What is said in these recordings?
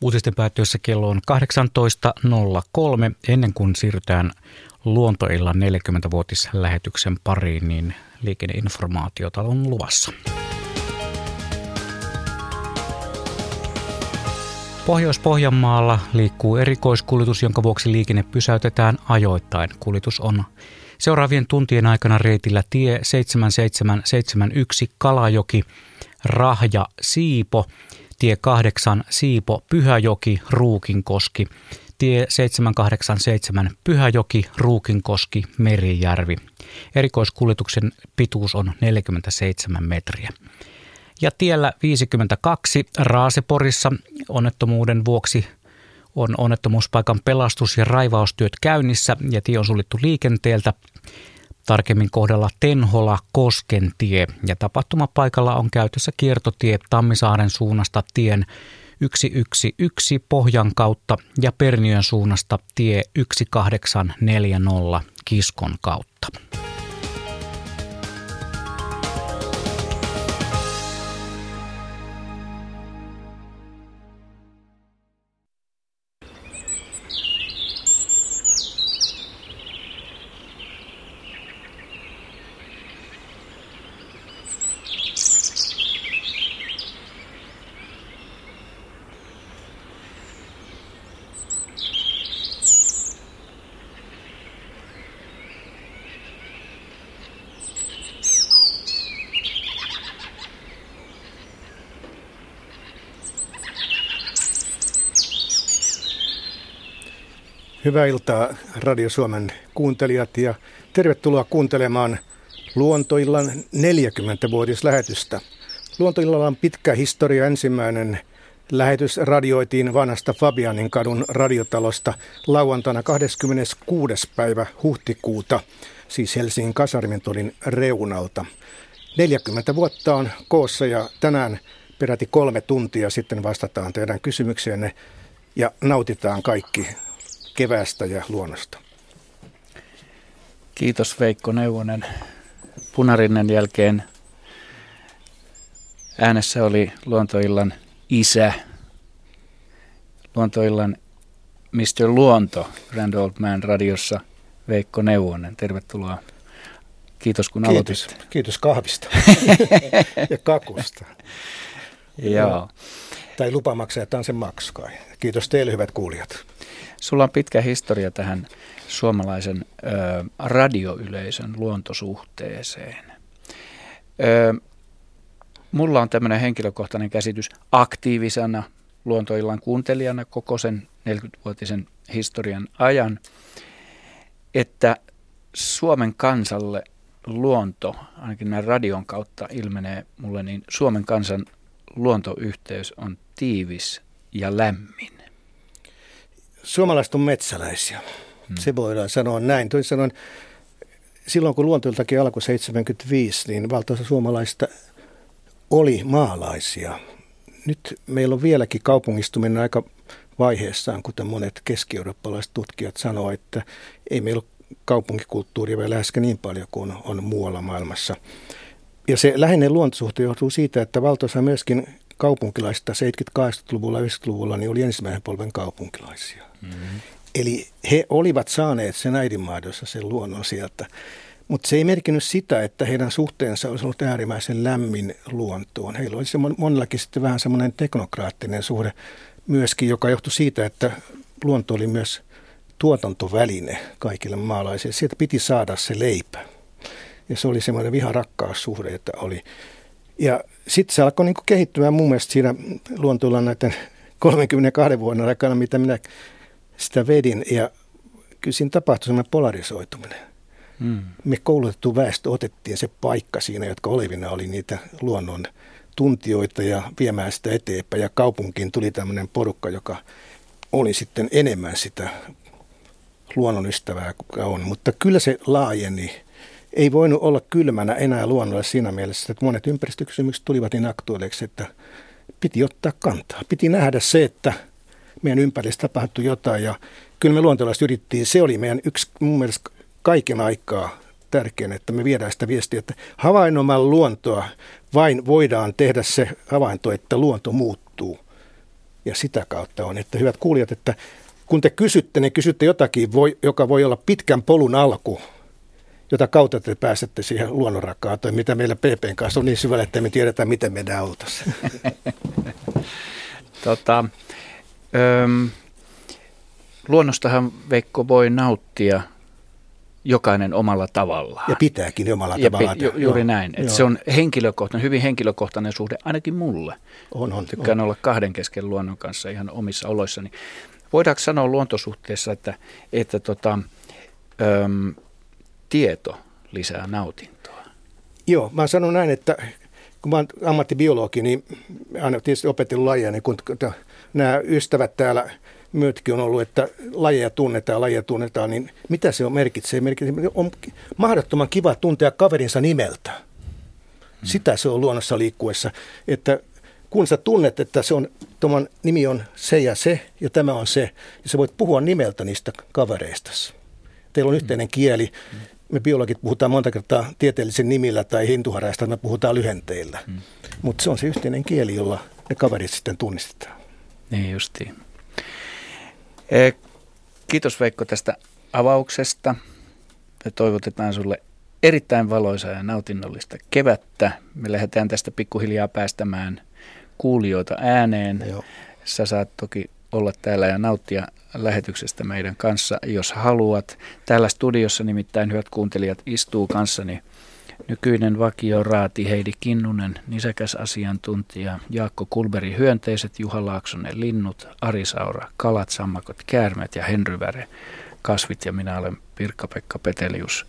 Uutisten päättyessä kello on 18.03. Ennen kuin siirrytään luontoillan 40-vuotislähetyksen pariin, niin liikenneinformaatiota on luvassa. Pohjois-Pohjanmaalla liikkuu erikoiskuljetus, jonka vuoksi liikenne pysäytetään ajoittain. Kuljetus on seuraavien tuntien aikana reitillä tie 7771 Kalajoki, Rahja, Siipo, tie 8 Siipo, Pyhäjoki, Ruukinkoski, tie 787 Pyhäjoki, Ruukinkoski, Merijärvi. Erikoiskuljetuksen pituus on 47 metriä. Ja tiellä 52 Raaseporissa onnettomuuden vuoksi on onnettomuuspaikan pelastus- ja raivaustyöt käynnissä ja tie on suljettu liikenteeltä. Tarkemmin kohdalla Tenhola Koskentie ja tapahtumapaikalla on käytössä kiertotie Tammisaaren suunnasta tien 111 Pohjan kautta ja Perniön suunnasta tie 1840 Kiskon kautta. Hyvää iltaa Radio Suomen kuuntelijat ja tervetuloa kuuntelemaan Luontoillan 40-vuotislähetystä. Luontoillalla on pitkä historia. Ensimmäinen lähetys radioitiin vanhasta Fabianin kadun radiotalosta lauantaina 26. päivä huhtikuuta, siis Helsingin kasarmentolin reunalta. 40 vuotta on koossa ja tänään peräti kolme tuntia sitten vastataan teidän kysymykseenne ja nautitaan kaikki keväästä ja luonnosta. Kiitos Veikko Neuvonen. Punarinnen jälkeen äänessä oli Luontoillan isä, Luontoillan Mr. Luonto, Grand Old Man radiossa Veikko Neuvonen. Tervetuloa. Kiitos kun Kiitos. aloitit. Kiitos kahvista ja kakusta. Joo. Tai lupamaksaja sen maksukai. Kiitos teille hyvät kuulijat. Sulla on pitkä historia tähän suomalaisen ö, radioyleisön luontosuhteeseen. Ö, mulla on tämmöinen henkilökohtainen käsitys aktiivisena luontoillan kuuntelijana koko sen 40-vuotisen historian ajan, että Suomen kansalle luonto, ainakin näin radion kautta ilmenee mulle, niin Suomen kansan luontoyhteys on tiivis ja lämmin suomalaiset on metsäläisiä. Hmm. Se voidaan sanoa näin. Toisin sanoen, silloin kun luontoiltakin alkoi 75, niin valtaosa suomalaista oli maalaisia. Nyt meillä on vieläkin kaupungistuminen aika vaiheessaan, kuten monet keski-eurooppalaiset tutkijat sanoo, että ei meillä ole kaupunkikulttuuria vielä läheskään niin paljon kuin on muualla maailmassa. Ja se lähinnä luontosuhte johtuu siitä, että valtaosa myöskin kaupunkilaista 70-80-luvulla ja 90-luvulla niin oli ensimmäisen polven kaupunkilaisia. Mm-hmm. Eli he olivat saaneet sen äidinmaadossa sen luonnon sieltä. Mutta se ei merkinnyt sitä, että heidän suhteensa olisi ollut äärimmäisen lämmin luontoon. Heillä oli se monellakin sitten vähän semmoinen teknokraattinen suhde myöskin, joka johtui siitä, että luonto oli myös tuotantoväline kaikille maalaisille. Sieltä piti saada se leipä. Ja se oli semmoinen viharakkaussuhde, että oli. Ja sitten se alkoi niinku kehittymään mun mielestä siinä luontoilla näiden 32 vuoden aikana, mitä minä sitä vedin. Ja kyllä siinä tapahtui sellainen polarisoituminen. Hmm. Me koulutettu väestö otettiin se paikka siinä, jotka olevina oli niitä luonnon tuntijoita ja viemään sitä eteenpäin. Ja kaupunkiin tuli tämmöinen porukka, joka oli sitten enemmän sitä luonnonystävää kuin on. Mutta kyllä se laajeni. Ei voinut olla kylmänä enää luonnolle siinä mielessä, että monet ympäristökysymykset tulivat niin aktuaaleiksi, että piti ottaa kantaa. Piti nähdä se, että – meidän ympärillä tapahtui jotain ja kyllä me luontolaiset yrittiin, se oli meidän yksi mun mielestä kaiken aikaa tärkein, että me viedään sitä viestiä, että havainnomalla luontoa vain voidaan tehdä se havainto, että luonto muuttuu. Ja sitä kautta on, että hyvät kuulijat, että kun te kysytte, niin kysytte jotakin, joka voi olla pitkän polun alku, jota kautta te pääsette siihen luonnonrakkauteen, mitä meillä PPn kanssa on niin syvällä, että me tiedetään, miten mennään autossa. tota, öm, luonnostahan Veikko voi nauttia jokainen omalla tavallaan. Ja pitääkin omalla ja tavallaan. Ju, juuri joo, näin. Että se on henkilökohtainen, hyvin henkilökohtainen suhde, ainakin mulle. On, on. Tykkään on. olla kahden kesken luonnon kanssa ihan omissa oloissani. Voidaanko sanoa luontosuhteessa, että, että tota, öm, tieto lisää nautintoa? Joo, mä sanon näin, että kun mä oon ammattibiologi, niin aina tietysti opetellut lajeja, niin kun nämä ystävät täällä myötkin on ollut, että lajeja tunnetaan, lajeja tunnetaan, niin mitä se on merkitsee? merkitsee on mahdottoman kiva tuntea kaverinsa nimeltä. Sitä se on luonnossa liikkuessa, että kun sä tunnet, että se on, tuon nimi on se ja se ja tämä on se, ja sä voit puhua nimeltä niistä kavereista. Teillä on yhteinen kieli. Me biologit puhutaan monta kertaa tieteellisen nimillä tai hintuhareista, me puhutaan lyhenteillä. Mm. Mutta se on se yhteinen kieli, jolla ne kaverit sitten tunnistetaan. Niin justiin. Eh, kiitos Veikko tästä avauksesta. Me toivotetaan sulle erittäin valoisaa ja nautinnollista kevättä. Me lähdetään tästä pikkuhiljaa päästämään kuulijoita ääneen. Joo. Sä saat toki olla täällä ja nauttia lähetyksestä meidän kanssa, jos haluat. Täällä studiossa nimittäin, hyvät kuuntelijat, istuu kanssani Nykyinen vakio raati Heidi Kinnunen, nisäkäs asiantuntija, Jaakko Kulberi hyönteiset, Juha Laaksonen linnut, Ari Saura kalat, sammakot, käärmet ja Henry Väre kasvit ja minä olen Pirkka-Pekka Petelius.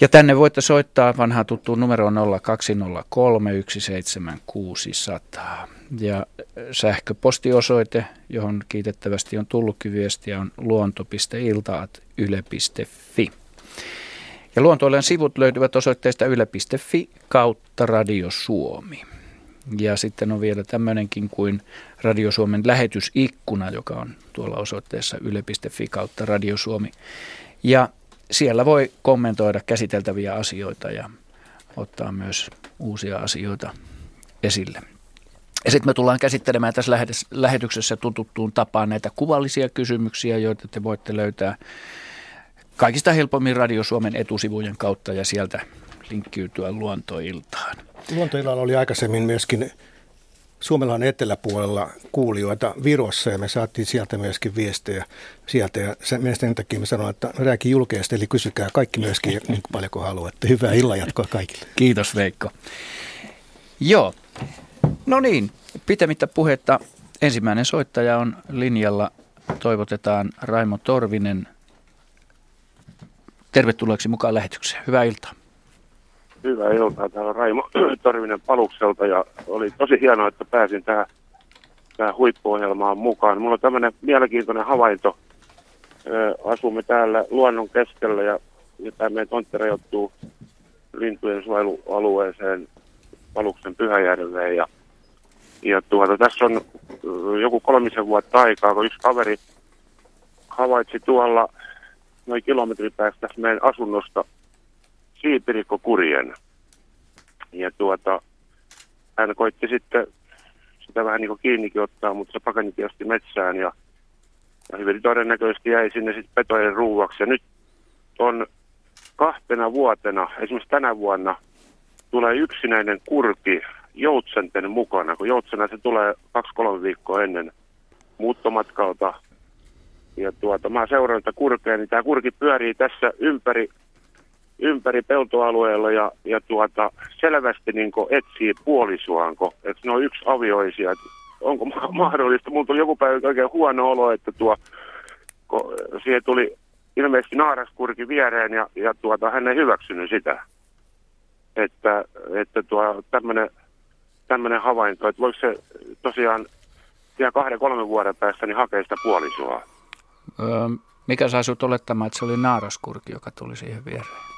Ja tänne voitte soittaa vanhaa tuttuun numero 0203 17600. Ja sähköpostiosoite, johon kiitettävästi on tullutkin viestiä, on luonto.iltaat.yle.fi. Ja luontoilen sivut löytyvät osoitteesta yle.fi kautta Radio Suomi. Ja sitten on vielä tämmöinenkin kuin Radio Suomen lähetysikkuna, joka on tuolla osoitteessa yle.fi kautta Radio Suomi. Ja siellä voi kommentoida käsiteltäviä asioita ja ottaa myös uusia asioita esille. Ja sitten me tullaan käsittelemään tässä lähetyksessä tututtuun tapaan näitä kuvallisia kysymyksiä, joita te voitte löytää kaikista helpommin Radio Suomen etusivujen kautta ja sieltä linkkiytyä luontoiltaan. Luontoillalla oli aikaisemmin myöskin Suomellahan eteläpuolella kuulijoita Virossa ja me saatiin sieltä myöskin viestejä sieltä ja sen, sen takia me sanoin, että rääkin julkeasti, eli kysykää kaikki myöskin niin paljon kuin haluatte. Hyvää illanjatkoa kaikille. Kiitos Veikko. Joo, no niin, pitämättä puhetta ensimmäinen soittaja on linjalla. Toivotetaan Raimo Torvinen tervetulleeksi mukaan lähetykseen. Hyvää iltaa. Hyvää iltaa. Täällä on Raimo Torvinen Palukselta ja oli tosi hienoa, että pääsin tähän, tähän huippuohjelmaan mukaan. Mulla on tämmöinen mielenkiintoinen havainto. Asumme täällä luonnon keskellä ja, ja tämä meidän tontti rajoittuu lintujen suojelualueeseen Paluksen Pyhäjärveen. Ja, ja tuota, tässä on joku kolmisen vuotta aikaa, kun yksi kaveri havaitsi tuolla noin kilometrin päästä meidän asunnosta kurjen. Ja tuota, hän koitti sitten sitä vähän niin kuin kiinnikin ottaa, mutta se pakani tietysti metsään ja, ja hyvin todennäköisesti jäi sinne sitten petojen ruuaksi. Ja nyt on kahtena vuotena, esimerkiksi tänä vuonna, tulee yksinäinen kurki joutsenten mukana, kun joutsena se tulee kaksi-kolme viikkoa ennen muuttomatkalta ja tuota, mä seuraan tätä kurkea, niin tämä kurki pyörii tässä ympäri, ympäri peltoalueella ja, ja tuota, selvästi niin etsii puolisuanko, että ne on yksi avioisia. Onko mahdollista? Mulla tuli joku päivä oikein huono olo, että tuo, siihen tuli ilmeisesti naaraskurki viereen ja, ja tuota, hän ei hyväksynyt sitä. Että, että tuo tämmöinen tämmöinen havainto, että voiko se tosiaan vielä kahden, kolmen vuoden päästä niin hakea sitä puolisua. Öö, mikä sai sinut olettamaan, että se oli naaraskurki, joka tuli siihen viereen?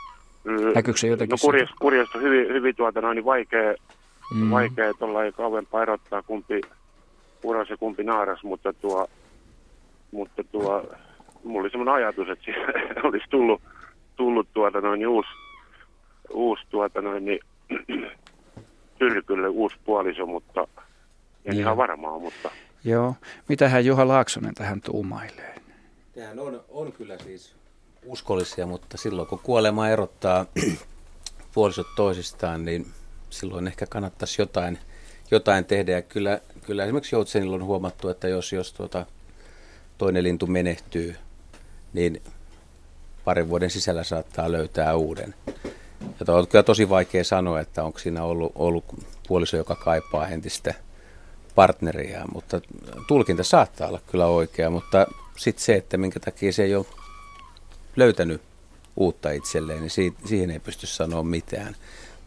Näkyykö se jotenkin? No kurjast, kurjasta hyvin, hyvin tuota noin niin vaikea, mm. vaikea tuolla ei kauempaa erottaa kumpi puras ja kumpi naaras, mutta tuo, mutta tuo, mulla oli semmoinen ajatus, että olisi tullut, tullut tuota noin niin uusi, uusi tuota noin niin, tyrkylle uusi puoliso, mutta en ihan varmaa, mutta Joo. Mitähän Juha Laaksonen tähän tuumailee? Tämähän on, on kyllä siis uskollisia, mutta silloin kun kuolema erottaa puolisot toisistaan, niin silloin ehkä kannattaisi jotain, jotain tehdä. Ja kyllä, kyllä esimerkiksi Joutsenilla on huomattu, että jos, jos tuota, toinen lintu menehtyy, niin parin vuoden sisällä saattaa löytää uuden. Ja on kyllä tosi vaikea sanoa, että onko siinä ollut, ollut puoliso, joka kaipaa entistä partneria, mutta tulkinta saattaa olla kyllä oikea, mutta sitten se, että minkä takia se ei ole löytänyt uutta itselleen, niin siihen ei pysty sanoa mitään.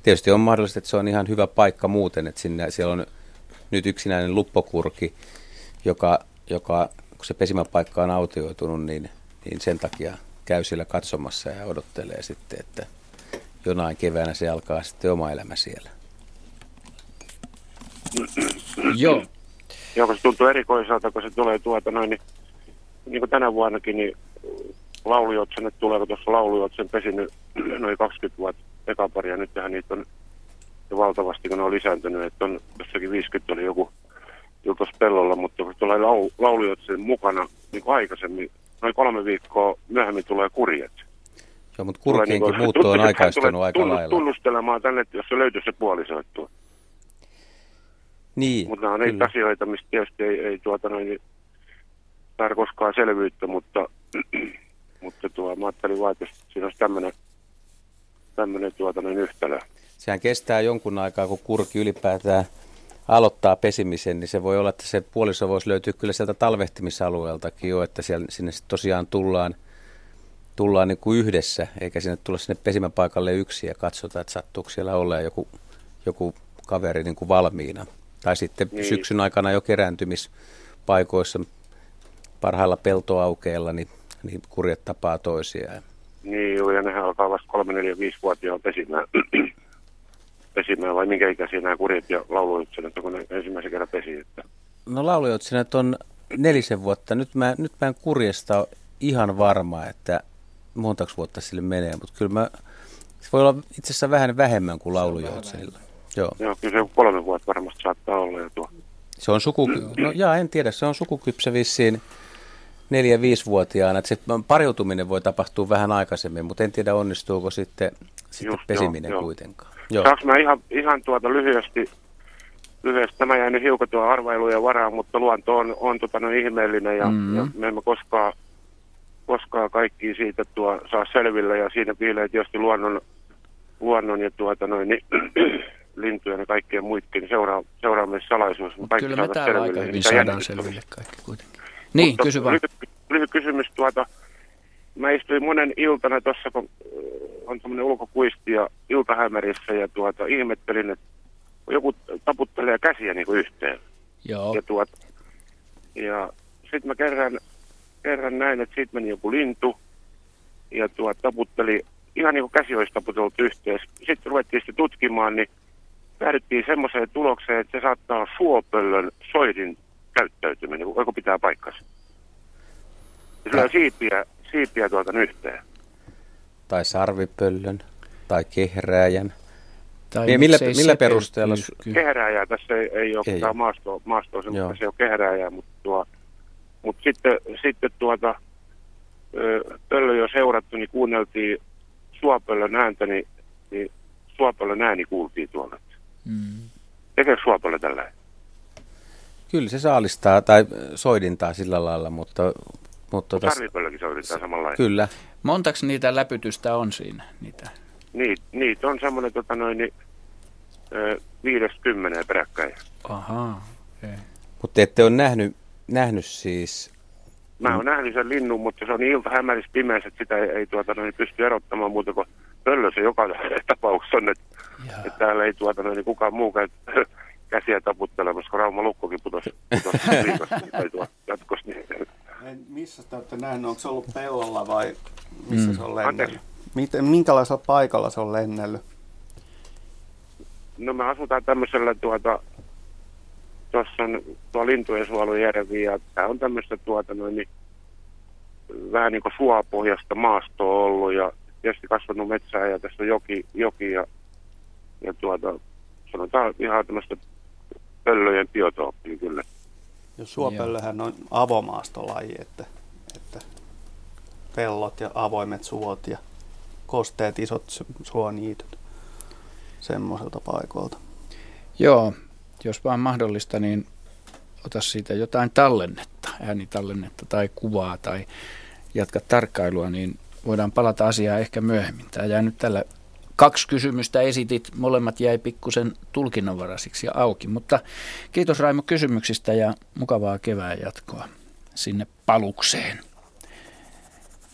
Tietysti on mahdollista, että se on ihan hyvä paikka muuten, että sinne, siellä on nyt yksinäinen luppokurki, joka, joka kun se pesimäpaikka on autioitunut, niin, niin sen takia käy siellä katsomassa ja odottelee sitten, että jonain keväänä se alkaa sitten oma elämä siellä. Joo. Joo, se tuntuu erikoiselta, kun se tulee tuota noin, niin, niin kuin tänä vuonnakin, niin laulujotsenet tulee, kun tuossa laulujotsen pesinyt noin 20 vuotta ekaparia, nyt tähän niitä on jo valtavasti, kun ne on lisääntynyt, että on jossakin 50 oli joku tuossa pellolla, mutta kun tulee laul, laulujotsen mukana niin kuin aikaisemmin, noin kolme viikkoa myöhemmin tulee kurjet. Joo, mutta kurkienkin niin muutto on aikaistunut aika lailla. Tunnustelemaan tänne, jos se löytyy se puolisoittua. Niin, Mutta nämä on niitä asioita, mistä tietysti ei, ei tuota noin, saada koskaan selvyyttä, mutta, mutta tuo, mä ajattelin vaan, että siinä olisi tämmöinen, tämmöinen tuota noin yhtälö. Sehän kestää jonkun aikaa, kun kurki ylipäätään aloittaa pesimisen, niin se voi olla, että se puoliso voisi löytyä kyllä sieltä talvehtimisalueeltakin jo, että siellä, sinne tosiaan tullaan, tullaan niin kuin yhdessä, eikä sinne tulla sinne pesimäpaikalle yksi ja katsotaan, että sattuuko siellä olla joku, joku kaveri niin kuin valmiina. Tai sitten niin. syksyn aikana jo kerääntymispaikoissa parhailla peltoaukeilla, niin, niin kurjet tapaa toisiaan. Niin, joo, ja nehän alkaa vasta 3, 4, 5 vuotiaan pesimään. pesimään, vai minkä ikäisiä nämä kurjet ja laulujoutsenet, kun ne ensimmäisen kerran pesi? Että... No laulujoutsenet on nelisen vuotta. Nyt mä, nyt mä en kurjesta ihan varma, että montaks vuotta sille menee, mutta kyllä mä, se voi olla itse asiassa vähän vähemmän kuin laulujoutsenilla. Joo. Joo, kyllä se kolme vuotta varmasti saattaa olla jo tuo. Se on suku, no jaa, en tiedä, se on sukukypsä vissiin neljä-viisivuotiaana. Että se pariutuminen voi tapahtua vähän aikaisemmin, mutta en tiedä onnistuuko sitten, sitten Just, pesiminen joo, kuitenkaan. Joo. Saanko mä ihan, ihan tuota lyhyesti, lyhyesti, tämä jäi nyt hiukan tuo arvailuja varaan, mutta luonto on, on tota, no, ihmeellinen ja, mm-hmm. ja me emme koskaan, koskaan kaikki siitä tuo, saa selville ja siinä piilee tietysti luonnon, luonnon ja tuota noin, niin, lintujen ja kaikkien muiden niin seuraa, seuraamissalaisuus. Kyllä me täällä aika hyvin saadaan selville kaikki kuitenkin. Niin, Mutta kysy vaan. Lyhyt, lyhyt kysymys tuota. Mä istuin monen iltana tuossa, kun on semmoinen ulkokuisti ja iltahämärissä ja tuota, ihmettelin, että joku taputtelee käsiä niin kuin yhteen. Joo. Ja, tuota, ja sitten mä kerran, kerran näin, että siitä meni joku lintu ja tuota, taputteli ihan niin kuin käsi olisi taputeltu yhteen. Sitten ruvettiin sitten tutkimaan, niin päädyttiin semmoiseen tulokseen, että se saattaa olla suopöllön soidin käyttäytyminen, voiko pitää paikkansa. Sillä on siipiä, siipiä tuolta yhteen. Tai sarvipöllön, tai kehrääjän. Tai niin, millä, millä perusteella? Kehrääjää tässä ei, ei ole ei. maasto, maasto se, mutta se ei ole kehrääjää, mutta, tuo, mutta sitten, sitten tuota, pöllö jo seurattu, niin kuunneltiin suopöllön ääntä, niin, niin suopöllön ääni kuultiin tuolla. Mm. Tekeekö suopalle tällä Kyllä se saalistaa tai soidintaa sillä lailla, mutta... mutta tässä... soidintaa samalla Kyllä. Montaks niitä läpytystä on siinä? Niitä? Niitä, niitä on semmoinen tota noin, niin, viides kymmenen peräkkäin. Ahaa, okay. Mutta ette ole nähnyt, nähnyt siis... Mä oon nähnyt sen linnun, mutta se on niin ilta hämärissä pimeässä, että sitä ei, ei tuota, noin, pysty erottamaan muuta kuin pöllö se joka tapauksessa on, että, että täällä ei tuota noin, niin kukaan muu käy käsiä taputtelemassa, kun Rauma Lukkokin putosi, putosi liikasta, tai tuo jatkos. Niin. Missä te olette nähnyt? Onko se ollut pellolla vai missä mm. se on lennellyt? Miten, minkälaisella paikalla se on lennellyt? No me asutaan tämmöisellä tuota, tuossa on tuo lintujen suojelujärvi ja tämä on tämmöistä tuota noin, niin, vähän niin kuin suopohjasta maastoa ollut ja tietysti kasvanut metsää ja tässä on joki, joki ja, ja tuota, sanotaan ihan tämmöistä pöllöjen biotooppia kyllä. Jos suopöllöhän on avomaastolaji, että, että pellot ja avoimet suot ja kosteet isot suoniityt semmoiselta paikolta. Joo, jos vaan mahdollista, niin ota siitä jotain tallennetta, äänitallennetta tai kuvaa tai jatka tarkkailua, niin voidaan palata asiaan ehkä myöhemmin. Tämä jää nyt tällä kaksi kysymystä esitit, molemmat jäi pikkusen tulkinnanvaraisiksi ja auki, mutta kiitos Raimo kysymyksistä ja mukavaa kevään jatkoa sinne palukseen.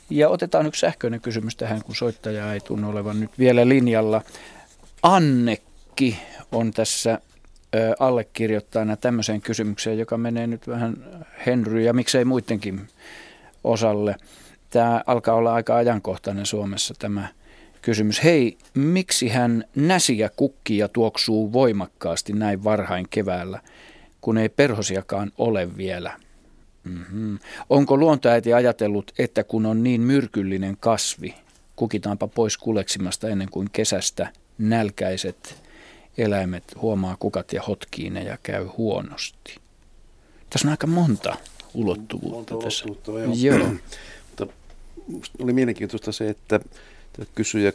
Ja otetaan yksi sähköinen kysymys tähän, kun soittaja ei tunnu olevan nyt vielä linjalla. Annekki on tässä allekirjoittajana tämmöiseen kysymykseen, joka menee nyt vähän Henry ja miksei muidenkin osalle. Tämä alkaa olla aika ajankohtainen Suomessa tämä kysymys. Hei, miksi hän näsiä kukkia tuoksuu voimakkaasti näin varhain keväällä, kun ei perhosiakaan ole vielä? Mm-hmm. Onko luontoäiti ajatellut, että kun on niin myrkyllinen kasvi, kukitaanpa pois kuleksimasta ennen kuin kesästä nälkäiset eläimet huomaa kukat ja hotkii ne ja käy huonosti. Tässä on aika monta ulottuvuutta monta tässä. Ulottuvuutta, joo. joo. Mutta oli mielenkiintoista se, että kysyjä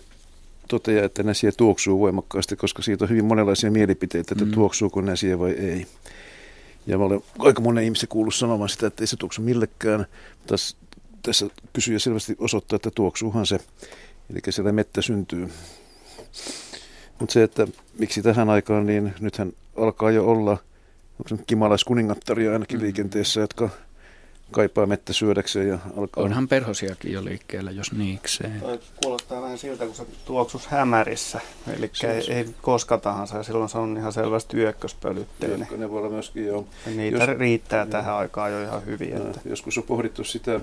toteaa, että näsiä tuoksuu voimakkaasti, koska siitä on hyvin monenlaisia mielipiteitä, että mm. tuoksuuko näsiä vai ei. Ja mä olen aika monen ihmisen kuullut sanomaan sitä, että ei se tuoksu millekään. Tässä, tässä kysyjä selvästi osoittaa, että tuoksuuhan se. Eli siellä mettä syntyy. Mutta se, että miksi tähän aikaan, niin nythän alkaa jo olla kimalaiskuningattaria ainakin mm. liikenteessä, jotka kaipaa mettä syödäkseen ja alkaa... Onhan perhosiakin jo liikkeellä, jos niikseen. Toi kuulostaa vähän siltä, kun se tuoksus hämärissä. Eli ei, ei koska tahansa, ja silloin se on ihan selvästi yökköspölytteinen. ne voi olla myöskin jo. Ja niitä jos, riittää jo. tähän aikaan jo ihan hyvin. Että. Joskus on pohdittu sitä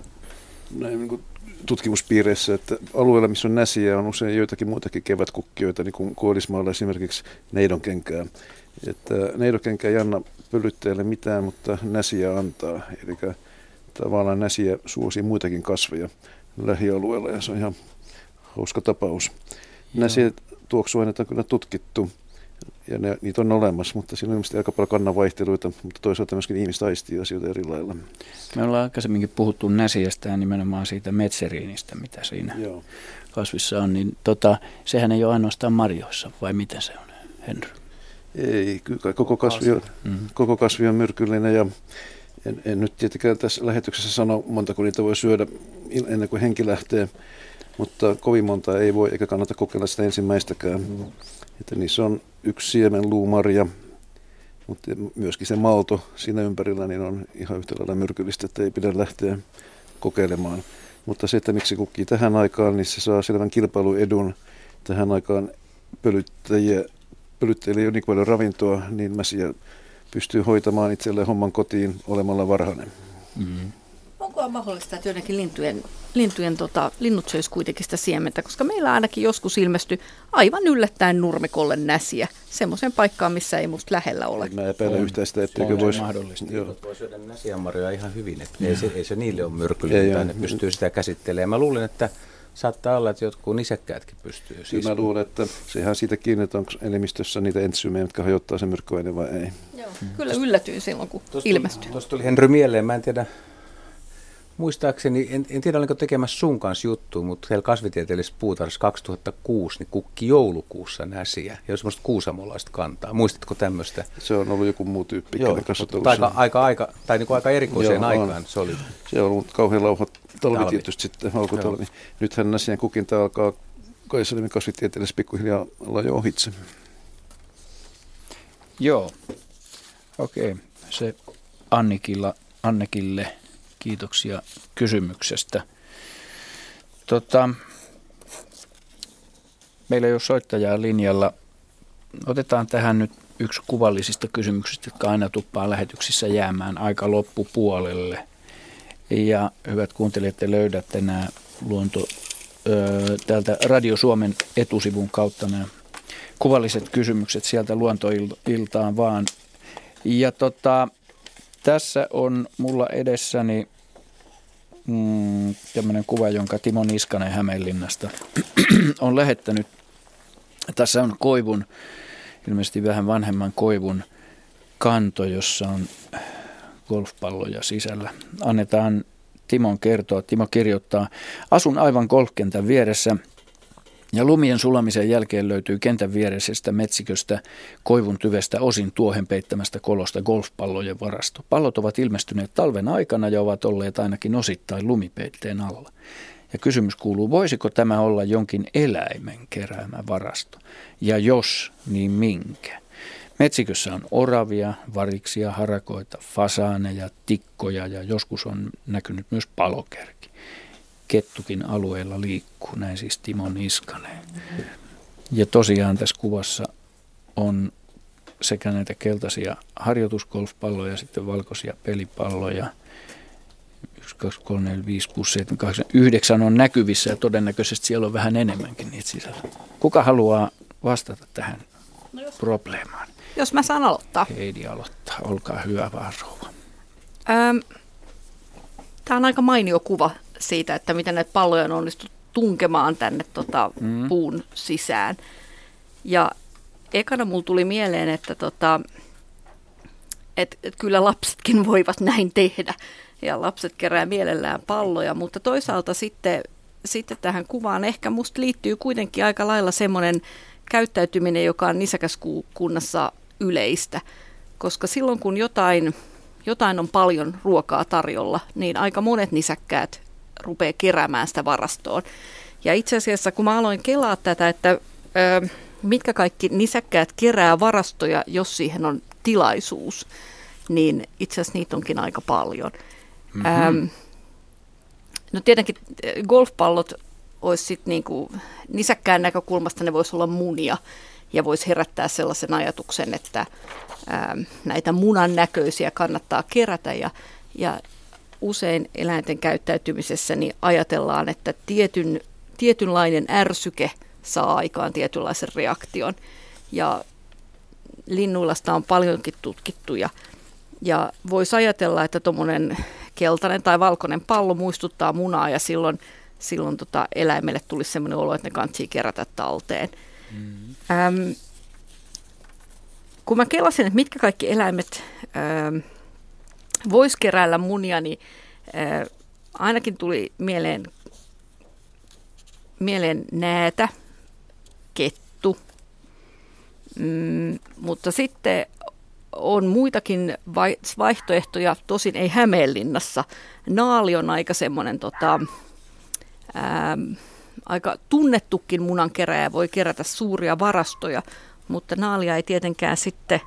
näin niin kuin tutkimuspiireissä, että alueella, missä on näsiä, on usein joitakin muitakin kevätkukkioita, niin kuin Kuolismaalla esimerkiksi neidonkenkää. Että neidonkenkä ei anna pölytteelle mitään, mutta näsiä antaa. Eli tavallaan näsiä suosii muitakin kasveja lähialueella ja se on ihan hauska tapaus. Näsiä tuoksuaineita on kyllä tutkittu ja ne, niitä on olemassa, mutta siinä on ilmeisesti aika paljon kannanvaihteluita, mutta toisaalta myöskin ihmiset aistii asioita eri lailla. Me ollaan aikaisemminkin puhuttu näsiästä ja nimenomaan siitä metseriinistä, mitä siinä Joo. kasvissa on, niin tota, sehän ei ole ainoastaan marjoissa, vai miten se on, Henry? Ei, kyllä koko kasvi on, mm-hmm. koko kasvi on myrkyllinen ja en, en nyt tietenkään tässä lähetyksessä sano montako niitä voi syödä ennen kuin henki lähtee, mutta kovin monta ei voi eikä kannata kokeilla sitä ensimmäistäkään. Mm. Että niissä on yksi siemen luumarja, mutta myöskin se malto siinä ympärillä niin on ihan yhtä lailla myrkyllistä, että ei pidä lähteä kokeilemaan. Mutta se, että miksi kukkii tähän aikaan, niin se saa selvän kilpailuedun tähän aikaan pölyttäjiä, pölyttäjille ei ole niin paljon ravintoa, niin mäsiä pystyy hoitamaan itselleen homman kotiin olemalla varhainen. Mm-hmm. Onko mahdollista, että joidenkin lintujen, lintujen tota, linnut söisi kuitenkin sitä siementä, koska meillä ainakin joskus ilmestyi aivan yllättäen nurmikolle näsiä semmoisen paikkaan, missä ei musta lähellä ole. Mä epäilen yhtään sitä, etteikö voisi... mahdollista. Joo. Voi syödä näsiämarjoja ihan hyvin, että ei se, ei se niille ole myrkyllinen, ne pystyy sitä käsittelemään. Mä luulen, että saattaa olla, että jotkut nisäkkäätkin pystyy. Siis... Mä luulen, että sehän siitä kiinni, että onko elimistössä niitä entsyymejä, jotka hajottaa sen myrkkyaine vai ei. Joo, mm. kyllä yllätyin silloin, kun tuosta, ilmestyi. Tuosta tuli Henry mieleen, mä en tiedä, muistaakseni, en, en tiedä oliko tekemässä sun kanssa juttu, mutta siellä kasvitieteellisessä puutarhassa 2006 niin kukki joulukuussa näsiä ja semmoista kuusamolaista kantaa. Muistatko tämmöistä? Se on ollut joku muu tyyppi. Joo, aika, aika, aika, tai niin kuin aika erikoiseen Joo, aikaan on. se oli. Se on ollut kauhean lauha talvi, talvi. tietysti sitten, alkutalvi. Nythän näsien kukinta alkaa Kaisanimen kasvitieteellisessä pikkuhiljaa olla jo ohitse. Joo, okei. Okay. Se Annikilla, Annekille Kiitoksia kysymyksestä. Tota, meillä ei ole soittajaa linjalla. Otetaan tähän nyt yksi kuvallisista kysymyksistä, jotka aina tuppaa lähetyksissä jäämään aika loppupuolelle. Ja hyvät kuuntelijat, te löydätte nämä luonto, ö, täältä Radio Suomen etusivun kautta nämä kuvalliset kysymykset sieltä luontoiltaan vaan. Ja tota, tässä on mulla edessäni mm, tämmöinen kuva, jonka Timo Niskanen Hämeenlinnasta on lähettänyt. Tässä on koivun, ilmeisesti vähän vanhemman koivun kanto, jossa on golfpalloja sisällä. Annetaan Timon kertoa. Timo kirjoittaa, asun aivan golfkentän vieressä ja lumien sulamisen jälkeen löytyy kentän viereisestä metsiköstä koivun tyvestä osin tuohen peittämästä kolosta golfpallojen varasto. Pallot ovat ilmestyneet talven aikana ja ovat olleet ainakin osittain lumipeitteen alla. Ja kysymys kuuluu, voisiko tämä olla jonkin eläimen keräämä varasto? Ja jos, niin minkä? Metsikössä on oravia, variksia, harakoita, fasaaneja, tikkoja ja joskus on näkynyt myös palokärki. Kettukin alueella liikkuu, näin siis Timo Niskanen. Ja tosiaan tässä kuvassa on sekä näitä keltaisia harjoitusgolfpalloja ja sitten valkoisia pelipalloja. 1, 2, 3, 4, 5, 6, 7, 8, 9 on näkyvissä ja todennäköisesti siellä on vähän enemmänkin niitä sisällä. Kuka haluaa vastata tähän no probleemaan? Jos mä saan aloittaa. Heidi aloittaa. Olkaa hyvä vaan rouva. Tämä on aika mainio kuva siitä, että miten näitä palloja on onnistuttu tunkemaan tänne tota, mm. puun sisään. Ja ekana mulla tuli mieleen, että tota, et, et kyllä lapsetkin voivat näin tehdä. Ja lapset kerää mielellään palloja, mutta toisaalta sitten, sitten tähän kuvaan ehkä musta liittyy kuitenkin aika lailla semmoinen käyttäytyminen, joka on nisäkäskunnassa yleistä, koska silloin kun jotain, jotain on paljon ruokaa tarjolla, niin aika monet nisäkkäät rupeaa keräämään sitä varastoon. Ja itse asiassa kun mä aloin kelaa tätä, että ö, mitkä kaikki nisäkkäät kerää varastoja, jos siihen on tilaisuus, niin itse asiassa niitä onkin aika paljon. Mm-hmm. No tietenkin golfpallot olisi sitten niinku, nisäkkään näkökulmasta ne voisi olla munia ja voisi herättää sellaisen ajatuksen, että ää, näitä munan näköisiä kannattaa kerätä ja, ja usein eläinten käyttäytymisessä niin ajatellaan, että tietyn, tietynlainen ärsyke saa aikaan tietynlaisen reaktion ja linnuilla sitä on paljonkin tutkittu ja, ja voisi ajatella, että tuommoinen keltainen tai valkoinen pallo muistuttaa munaa ja silloin, silloin tota eläimelle tulisi sellainen olo, että ne kantsii kerätä talteen. Mm. Ähm, kun mä kelasin, että mitkä kaikki eläimet ähm, vois keräillä munia, niin äh, ainakin tuli mieleen, mieleen näätä, kettu, mm, mutta sitten on muitakin vaihtoehtoja, tosin ei Hämeenlinnassa. Naali on aika semmoinen tota, ähm, aika tunnettukin munankeräjä voi kerätä suuria varastoja, mutta naalia ei tietenkään sitten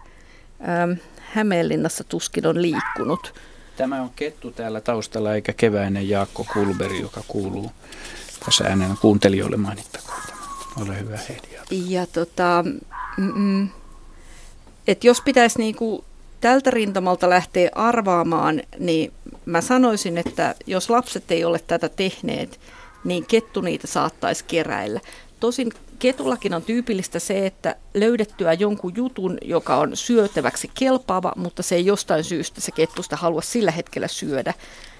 ähm, Hämeenlinnassa tuskin on liikkunut. Tämä on kettu täällä taustalla eikä keväinen Jaakko Kulberi, joka kuuluu tässä äänenä kuuntelijoille mainittakoon. Ole hyvä Heidi. Ja tota, mm, et jos pitäisi niinku tältä rintamalta lähteä arvaamaan, niin mä sanoisin, että jos lapset ei ole tätä tehneet, niin kettu niitä saattaisi keräillä. Tosin ketullakin on tyypillistä se, että löydettyä jonkun jutun, joka on syötäväksi kelpaava, mutta se ei jostain syystä se kettusta halua sillä hetkellä syödä,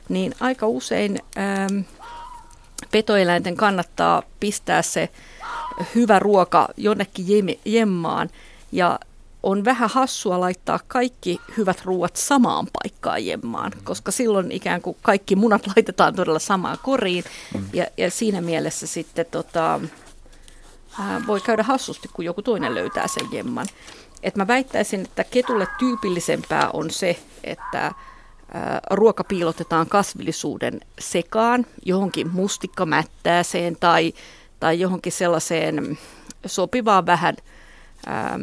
niin aika usein ähm, petoeläinten kannattaa pistää se hyvä ruoka jonnekin jemmaan ja on vähän hassua laittaa kaikki hyvät ruuat samaan paikkaan jemmaan, mm. koska silloin ikään kuin kaikki munat laitetaan todella samaan koriin mm. ja, ja siinä mielessä sitten tota, ää, voi käydä hassusti, kun joku toinen löytää sen jemman. Et mä väittäisin, että ketulle tyypillisempää on se, että ää, ruoka piilotetaan kasvillisuuden sekaan johonkin mustikkamättääseen tai, tai johonkin sellaiseen sopivaan vähän... Ää,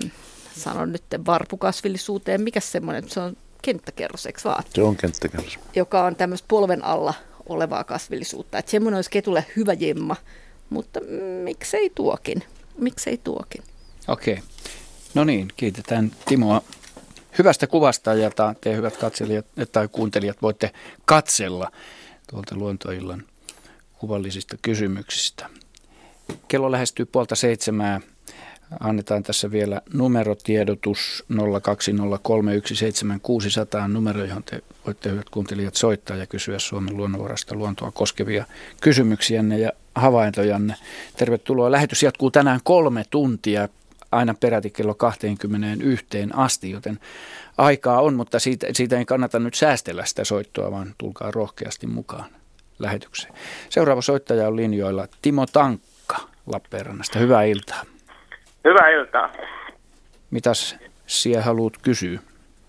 sanon nyt varpukasvillisuuteen. Mikä semmoinen, se on kenttäkerros, eikö vaan? Se on kenttäkerros. Joka on tämmöistä polven alla olevaa kasvillisuutta. Että semmoinen olisi ketulle hyvä jemma, mutta miksei tuokin? Miksei tuokin? Okei. No niin, kiitetään Timoa hyvästä kuvasta ja te hyvät katselijat tai kuuntelijat voitte katsella tuolta luontoillan kuvallisista kysymyksistä. Kello lähestyy puolta seitsemää annetaan tässä vielä numerotiedotus 020317600 numero, johon te voitte hyvät kuuntelijat soittaa ja kysyä Suomen luonnonvarasta luontoa koskevia kysymyksiänne ja havaintojanne. Tervetuloa. Lähetys jatkuu tänään kolme tuntia. aina peräti kello 21 asti, joten aikaa on, mutta siitä, siitä ei kannata nyt säästellä sitä soittoa, vaan tulkaa rohkeasti mukaan lähetykseen. Seuraava soittaja on linjoilla Timo Tankka Lappeenrannasta. Hyvää iltaa. Hyvää iltaa. Mitäs siellä haluat kysyä?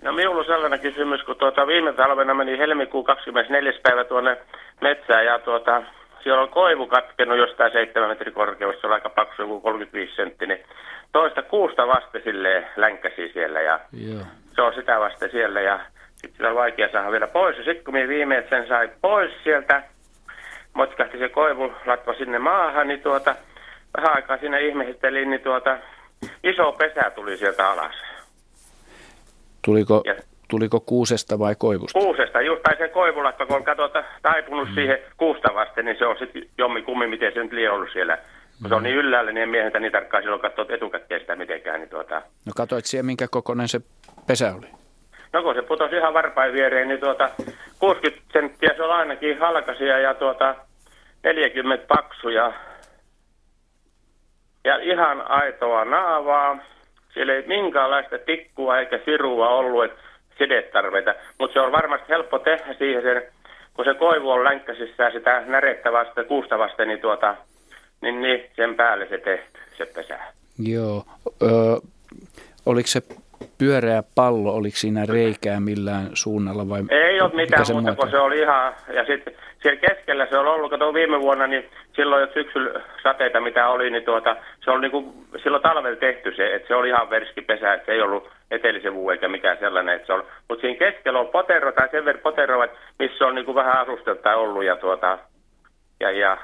No minulla on sellainen kysymys, kun tuota, viime talvena meni helmikuun 24. päivä tuonne metsään ja tuota, siellä on koivu katkenut jostain 7 metrin korkeudessa, se on aika paksu, joku 35 sentti, niin toista kuusta vasten silleen länkäsi siellä ja Joo. se on sitä vasten siellä ja sitten sitä on vaikea saada vielä pois. Ja sitten kun minä viimein sen sai pois sieltä, motkahti se koivu latva sinne maahan, niin tuota, vähän aikaa siinä ihmettelin, niin tuota, iso pesä tuli sieltä alas. Tuliko, Ja tuliko kuusesta vai koivusta? kuusesta, just tai se koivulatva, kun on taipunut mm. siihen kuusta vasten, niin se on sitten jommi kummi, miten se nyt liian ollut siellä. Kun se on niin ylhäällä, niin en miehentä niin tarkkaan silloin katsoa etukäteen sitä mitenkään. Niin tuota, No katoit siellä, minkä kokoinen se pesä oli? no kun se putosi ihan varpain viereen, niin tuota, 60 senttiä se on ainakin halkasia ja tuota, 40 paksuja. Ja ihan aitoa naavaa. Siellä ei minkäänlaista tikkua eikä sirua ollut, että sidetarveita. Mutta se on varmasti helppo tehdä siihen sen, kun se koivu on länkkäsissä sitä närettä vasten, kuusta vasten, niin, tuota, niin, niin sen päälle se tehty, se pesä. Joo. Ö, oliko se pyöreä pallo, oliko siinä reikää millään suunnalla vai Ei ole mitään muuta, kun se oli ihan, ja sitten siellä keskellä se on ollut, kato viime vuonna, niin silloin jo syksyllä sateita mitä oli, niin tuota, se oli niinku, silloin talvella tehty se, että se oli ihan verski pesä, että se ei ollut etelisevuu eikä mikään sellainen, että se on, mutta siinä keskellä on potero tai sen verran potero, että missä on niinku vähän asustelta ollut ja tuota, ja, ja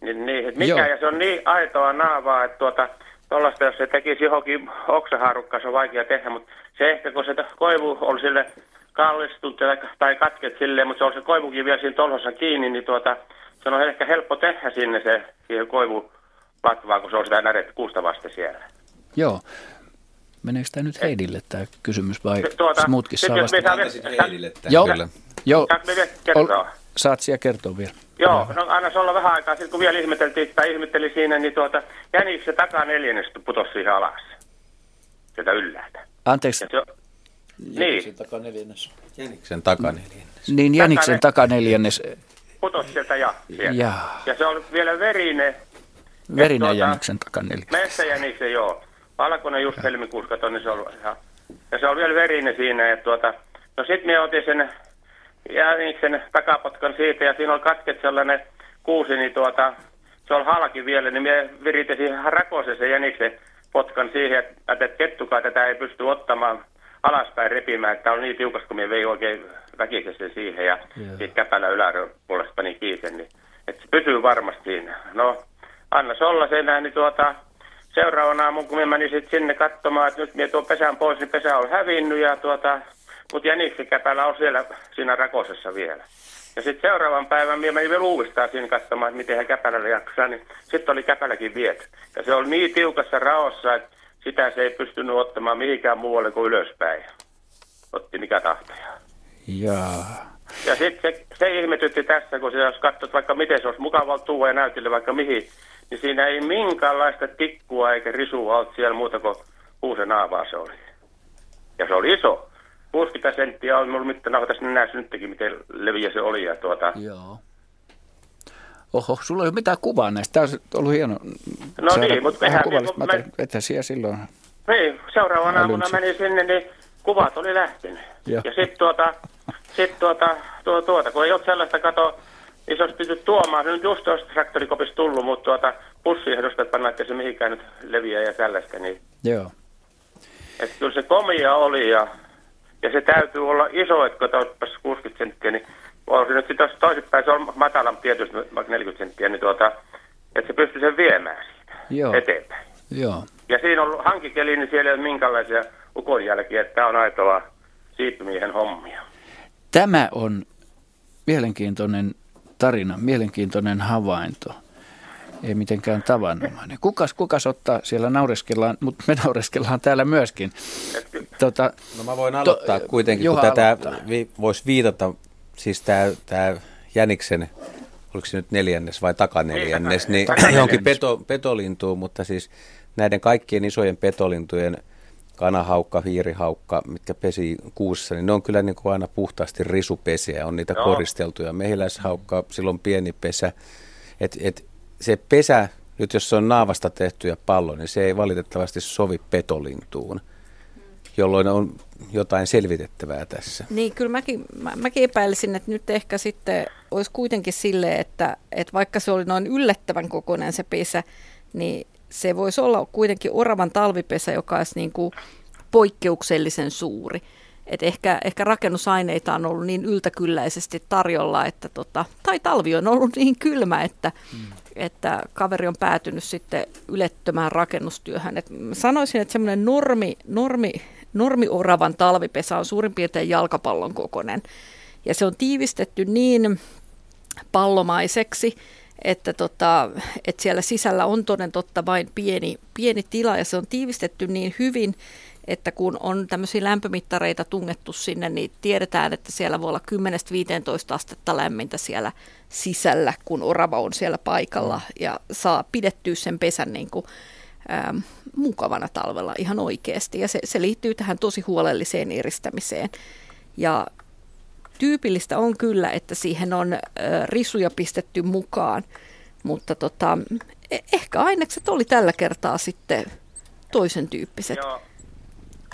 niin, niin, mikä, Joo. ja se on niin aitoa naavaa, että tuota, tuollaista, jos se tekisi johonkin oksahaarukkaan, se on vaikea tehdä, mutta se ehkä, kun se koivu on sille kallistunut tai, tai katket silleen, mutta se on se koivukin vielä siinä tolhossa kiinni, niin tuota, se on ehkä helppo tehdä sinne se siihen koivulatvaan, kun se on sitä närettä kuusta vasten siellä. Joo. Meneekö tämä nyt Heidille tämä kysymys vai Tuota, muutkin saa vastata? Heidille tämän Joo, kyllä. joo. Kertoa? saat siellä kertoa vielä. Joo, no anna se olla vähän aikaa. Sitten kun vielä ihmeteltiin, tai ihmetteli siinä, niin tuota, jäniksen se takaa neljännestä putosi siihen alas. Sieltä ylhäältä. Anteeksi, se, on- niin, Jäniksen takaneljännes. niin Jäniksen takaneljännes, putosi sieltä ja sieltä. Jaa. Ja se oli vielä verinen, verinen tuota- Jäniksen takaneljännes. metsäjäniksen joo. Valkoinen just helmikuussa katon, niin se oli ihan, ja se oli vielä verinen siinä. Ja tuota, no sit me otin sen jäniksen takapotkan siitä ja siinä oli katket sellainen kuusi, niin tuota, se oli halki vielä, niin me viritin siihen rakosen sen jäniksen potkan siihen, että, että kettukaan tätä ei pysty ottamaan alaspäin repimään, että tämä oli niin tiukasti, kun me vei oikein väkisin sen siihen ja Joo. siitä käpälä yläpuolesta pani kiinni, niin että se pysyy varmasti siinä. No, anna se olla sen näin, niin tuota, seuraavana aamun, kun me menin sit sinne katsomaan, että nyt minä tuon pesän pois, niin pesä on hävinnyt ja tuota, mutta jäniksen käpälä on siellä siinä rakosessa vielä. Ja sitten seuraavan päivän minä menin vielä uudestaan siinä katsomaan, että miten hän käpälällä jaksaa, niin sitten oli käpäläkin viety. Ja se oli niin tiukassa raossa, että sitä se ei pystynyt ottamaan mihinkään muualle kuin ylöspäin. Otti mikä tahtoja. Jaa. Ja sitten se, se ihmetytti tässä, kun se jos katsot vaikka miten se olisi mukava tuua ja näytille vaikka mihin, niin siinä ei minkäänlaista tikkua eikä risua ollut siellä muuta kuin kuusen naavaa se oli. Ja se oli iso. 60 senttiä on minulla mittana, tässä näissä nytkin, miten leviä se oli. Ja tuota, Joo. Oho, sulla ei ole mitään kuvaa näistä. Tämä on ollut hieno No saada niin, mutta mehän- kuvallista me- materiaalia. Että siellä silloin. Niin, seuraavana aamuna menin sinne, niin kuvat oli lähtenyt. Joo. Ja sitten tuota, sit tuota, tuota, tuota, kun ei ole sellaista kato, niin se olisi pystynyt tuomaan. Se on just tuosta traktorikopista tullut, mutta tuota, pussiehdosta, että pannaan, että se mihinkään nyt leviää ja tällaista. Niin, Joo. että kyllä se komia oli ja, ja se täytyy olla iso, että kun ottaisi 60 senttiä, niin on se nyt sitten toisinpäin, se on matalampi tietysti, vaikka 40 senttiä, niin tuota, että se pystyy sen viemään siitä Joo. eteenpäin. Joo. Ja siinä on hankikeli, niin siellä ei ole minkäänlaisia ukonjälkiä, että tämä on aitoa siippimiehen hommia. Tämä on mielenkiintoinen tarina, mielenkiintoinen havainto. Ei mitenkään tavanomainen. Kukas, kukas ottaa, siellä naureskellaan, mutta me naureskellaan täällä myöskin. Tota, No mä voin aloittaa To- kuitenkin, Juha kun tätä aloittaa. vi, voisi viitata, siis tämä Jäniksen oliko se nyt neljännes vai takaneljännes, Niin, niin johonkin peto, petolintuun, mutta siis näiden kaikkien isojen petolintujen kanahaukka, hiirihaukka, mitkä pesi kuussa, niin ne on kyllä niin kuin aina puhtaasti risupesiä, on niitä Joo. koristeltuja. Mehiläishaukka, silloin pieni pesä. Et, et se pesä, nyt jos se on naavasta tehtyä pallo, niin se ei valitettavasti sovi petolintuun, jolloin on jotain selvitettävää tässä. Niin, kyllä mäkin, mä, mäkin epäilisin, että nyt ehkä sitten olisi kuitenkin silleen, että, että vaikka se oli noin yllättävän kokoinen se pesä, niin se voisi olla kuitenkin oravan talvipesä, joka olisi niin kuin poikkeuksellisen suuri. Et ehkä, ehkä rakennusaineita on ollut niin yltäkylläisesti tarjolla, että tota, tai talvi on ollut niin kylmä, että, mm. että kaveri on päätynyt sitten ylettömään rakennustyöhön. Et sanoisin, että semmoinen normi, normi, normioravan talvipesä on suurin piirtein jalkapallon kokoinen. Ja se on tiivistetty niin pallomaiseksi, että, tota, että siellä sisällä on toden totta vain pieni, pieni tila ja se on tiivistetty niin hyvin, että kun on tämmöisiä lämpömittareita tungettu sinne, niin tiedetään, että siellä voi olla 10-15 astetta lämmintä siellä sisällä, kun orava on siellä paikalla ja saa pidettyä sen pesän niin kuin, ähm, mukavana talvella ihan oikeasti. Ja se, se liittyy tähän tosi huolelliseen eristämiseen. Ja tyypillistä on kyllä, että siihen on risuja pistetty mukaan, mutta tota, e- ehkä ainekset oli tällä kertaa sitten toisen tyyppiset. Joo.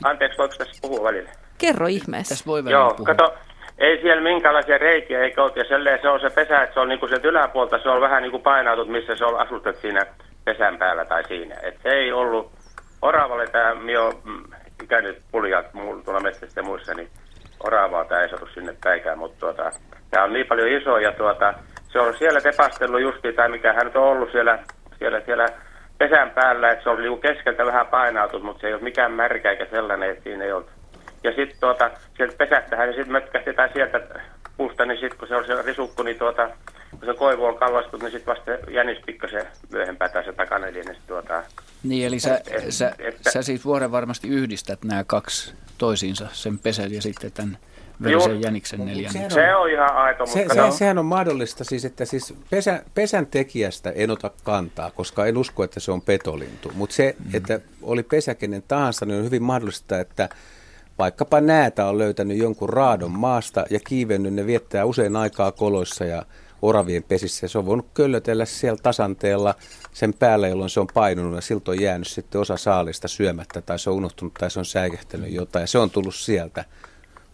Anteeksi, voiko tässä puhua välillä? Kerro ihmeessä. Tässä voi välillä Joo, puhua. kato, ei siellä minkäänlaisia reikiä eikä ole. Ja se on se pesä, että se on niinku sieltä yläpuolta, se on vähän niinku painautut, missä se on asustettu siinä pesän päällä tai siinä. Et se ei ollut oravalle tämä mio mm, ikänyt puljat tuolla metsästä ja muissa, niin oravaa tämä ei saatu sinne päikään, mutta tuota, tämä on niin paljon iso ja tuota, se on siellä tepastellut justiin, tai mikä hän on ollut siellä, siellä, siellä pesän päällä, että se on niinku keskeltä vähän painautunut, mutta se ei ole mikään märkä eikä sellainen, että siinä ei ollut. Ja sitten tuota, sieltä pesästähän se sitten mötkähti tai sieltä puusta, niin sitten kun se on se risukku, niin tuota, kun se koivu on kalvastunut, niin sitten vasta jänis pikkasen myöhempää tai se takaneli, niin sit tuota, Niin, eli sä, Et- sä, että- sä siis vuoren varmasti yhdistät nämä kaksi toisiinsa, sen pesän ja sitten tämän verisen jäniksen neljänneksen. se on ihan aito, Se, mutta se, no, sehän on mahdollista siis, että siis pesä, pesän tekijästä en ota kantaa, koska en usko, että se on petolintu. Mutta se, että oli pesä kenen tahansa, niin on hyvin mahdollista, että vaikkapa näätä on löytänyt jonkun raadon maasta ja kiivennyt, ne viettää usein aikaa koloissa ja oravien pesissä. Ja se on voinut köllötellä siellä tasanteella sen päällä, jolloin se on painunut ja siltä on jäänyt sitten osa saalista syömättä tai se on unohtunut tai se on säikähtänyt jotain ja se on tullut sieltä.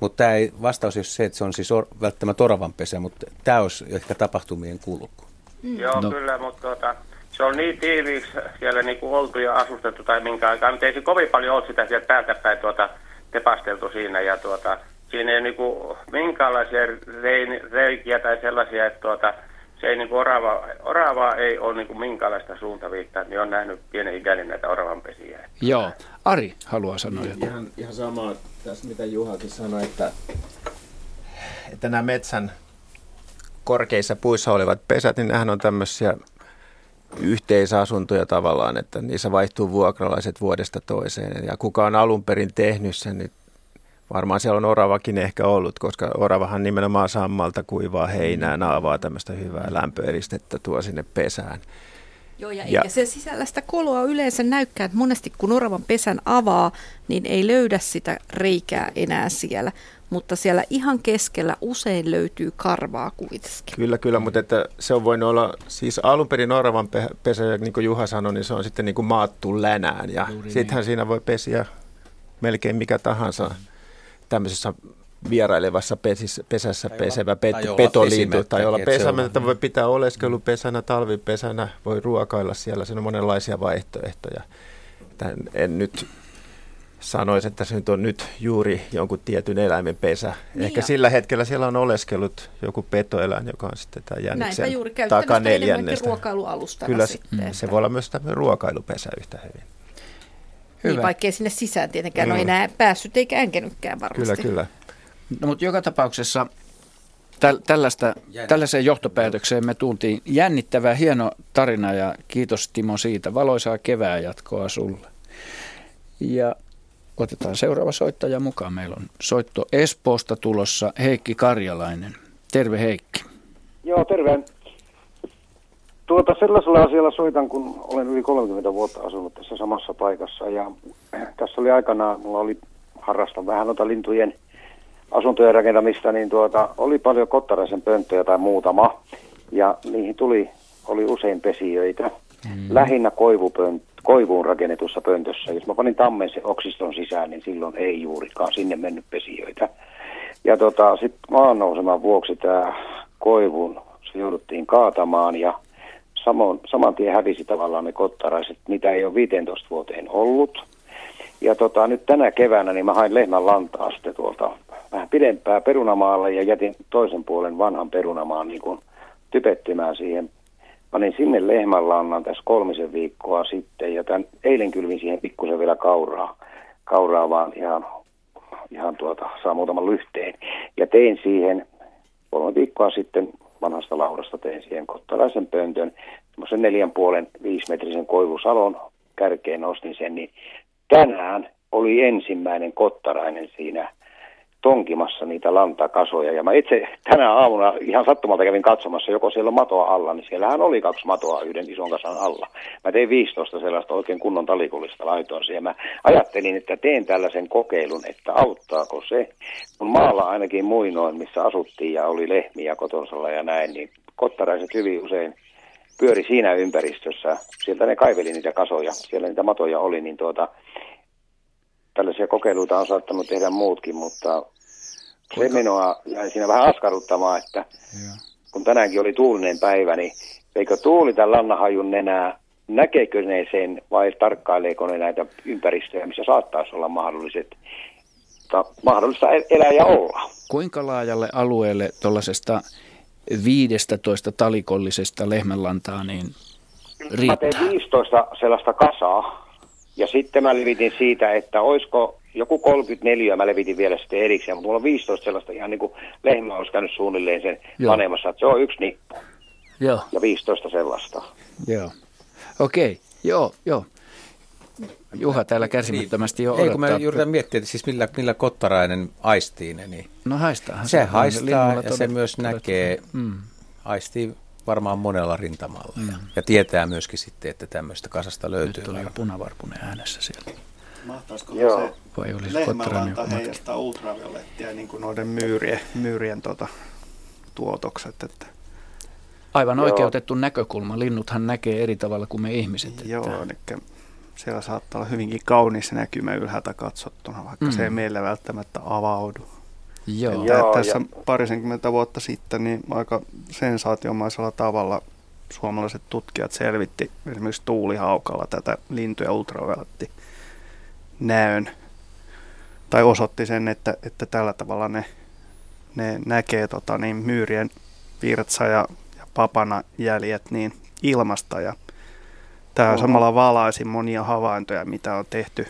Mutta tämä ei vastaus ei ole se, että se on siis or, välttämättä oravan pesä, mutta tämä olisi ehkä tapahtumien kulku. joo No. kyllä, mutta tuota, se on niin tiiviiksi siellä niinku oltu ja asustettu tai minkä aikaa, mutta ei se kovin paljon ole sitä sieltä päältä päin tuota, tepasteltu siinä ja tuota, siinä ei niinku minkäänlaisia rein, reikiä tai sellaisia, että tuota, se ei niinku orava, oravaa ei ole niinku minkäänlaista suuntaviittaa, niin on nähnyt pienen ikäinen näitä oravanpesiä. Joo. Ari haluaa sanoa jotain. Ihan, ihan sama tässä, mitä Juhakin sanoi, että, että nämä metsän korkeissa puissa olevat pesät, niin nämähän on tämmöisiä yhteisasuntoja tavallaan, että niissä vaihtuu vuokralaiset vuodesta toiseen. Ja kuka on alun perin tehnyt sen, niin varmaan siellä on oravakin ehkä ollut, koska oravahan nimenomaan sammalta kuivaa heinää, naavaa tämmöistä hyvää lämpöeristettä tuo sinne pesään. Joo, ja, Ja- eikä se sisällä sitä koloa yleensä näykään, että monesti kun oravan pesän avaa, niin ei löydä sitä reikää enää siellä. Mutta siellä ihan keskellä usein löytyy karvaa kuitenkin. Kyllä, kyllä, mutta että se on voinut olla, siis alun perin oravan pe- pesä, ja niin kuin Juha sanoi, niin se on sitten niin kuin maattu länään. Ja Juuri sittenhän niin. siinä voi pesiä melkein mikä tahansa tämmöisessä vierailevassa pesissä, pesässä Tai olla- pesevä tai pet, olla petoliintu. Tai olla se on- pesämättä, voi pitää oleskelupesänä, talvipesänä, voi ruokailla siellä. Siinä on monenlaisia vaihtoehtoja. Tän, en nyt sanoisi, että se nyt on nyt juuri jonkun tietyn eläimen pesä. Niin Ehkä ja- sillä hetkellä siellä on oleskellut joku petoeläin, joka on sitten tämä Näinpä jäniksen juuri käyttänyt sitä enemmänkin takaneljännestä. ruokailualustana Kyllä se, sitten. se voi olla myös tämmöinen ruokailupesä yhtä hyvin. Niin, Hyvä. vaikkei sinne sisään tietenkään Mm. ole enää päässyt eikä änkenytkään varmasti. Kyllä, kyllä. No, mutta joka tapauksessa täl, tällaista, tällaiseen johtopäätökseen me tultiin. Jännittävä, hieno tarina ja kiitos Timo siitä. Valoisaa kevään jatkoa sulle. Ja otetaan seuraava soittaja mukaan. Meillä on soitto Espoosta tulossa Heikki Karjalainen. Terve Heikki. Joo, terve. tuota, sellaisella asialla soitan, kun olen yli 30 vuotta asunut tässä samassa paikassa. Ja tässä oli aikanaan, mulla oli harrastan vähän noita lintujen asuntojen rakentamista, niin tuota, oli paljon kottaraisen pönttöjä tai muutama. Ja niihin tuli, oli usein pesijöitä. Mm. Lähinnä koivupönt, koivuun rakennetussa pöntössä. Jos mä panin tammen se oksiston sisään, niin silloin ei juurikaan sinne mennyt pesijöitä. Ja tota, sitten maan nouseman vuoksi tämä koivun, se jouduttiin kaatamaan ja samoin, saman tien hävisi tavallaan ne kottaraiset, mitä ei ole 15 vuoteen ollut. Ja tota, nyt tänä keväänä niin mä hain lehmän lantaa sitten tuolta vähän pidempää perunamaalle ja jätin toisen puolen vanhan perunamaan niin kuin typettymään siihen. Panin sinne lehmän lannan tässä kolmisen viikkoa sitten ja tämän, eilen kylvin siihen pikkusen vielä kauraa, kauraa vaan ihan, ihan tuota, saa muutaman lyhteen. Ja tein siihen kolme viikkoa sitten vanhasta laudasta tein siihen kottalaisen pöntön, semmoisen neljän puolen viisimetrisen koivusalon kärkeen nostin sen, niin tänään oli ensimmäinen kottarainen siinä tonkimassa niitä lantakasoja. Ja mä itse tänä aamuna ihan sattumalta kävin katsomassa, joko siellä on matoa alla, niin siellähän oli kaksi matoa yhden ison kasan alla. Mä tein 15 sellaista oikein kunnon talikullista laitoa siihen. Mä ajattelin, että teen tällaisen kokeilun, että auttaako se. Kun maalla ainakin muinoin, missä asuttiin ja oli lehmiä kotonsalla ja näin, niin kottaraiset hyvin usein pyöri siinä ympäristössä. Sieltä ne kaiveli niitä kasoja, siellä niitä matoja oli, niin tuota, tällaisia kokeiluita on saattanut tehdä muutkin, mutta se menoa jäi siinä vähän askarruttamaan, että ja. kun tänäänkin oli tuulinen päivä, niin eikö tuulita lannahajun nenää, näkeekö ne sen vai tarkkaileeko ne näitä ympäristöjä, missä saattaisi olla mahdolliset, ta, mahdollista elää ja olla. Kuinka laajalle alueelle tuollaisesta 15 talikollisesta lehmänlantaa niin riittää? Mä tein 15 sellaista kasaa ja sitten mä levitin siitä, että olisiko joku 34 mä levitin vielä sitten erikseen, mutta mulla on 15 sellaista ihan niin kuin lehmä olisi käynyt suunnilleen sen Joo. panemassa, että se on yksi nippu. Joo. Ja 15 sellaista. Joo. Okei, okay. joo, joo. Juha täällä kärsimättömästi jo Ei, kun mä yritän miettiä, että siis millä, millä kottarainen aistii ne. Niin no haistaa. Se, se haistaa ja se myös näkee, mm. aistii varmaan monella rintamalla. Mm. Ja, ja tietää myöskin sitten, että tämmöistä kasasta löytyy. Nyt tuli punavarpunen äänessä siellä. Mahtaisiko Joo. se Vai olisi lehmälanta heijastaa ultraviolettia niin kuin noiden myyrien, myyrien tuota, tuotokset? Että Aivan Joo. oikeutettu näkökulma. Linnuthan näkee eri tavalla kuin me ihmiset. Joo, että... eli siellä saattaa olla hyvinkin kaunis näkymä ylhäältä katsottuna, vaikka mm. se ei meille välttämättä avaudu. Joo. Että Joo, tässä ja... parisenkymmentä vuotta sitten niin aika sensaatiomaisella tavalla suomalaiset tutkijat selvitti esimerkiksi tuulihaukalla tätä lintuja ultravioletti näön. Tai osoitti sen, että, että tällä tavalla ne, ne näkee tota, niin, myyrien virtsa ja, ja papana jäljet niin ilmasta. Ja tämä samalla valaisi monia havaintoja, mitä on tehty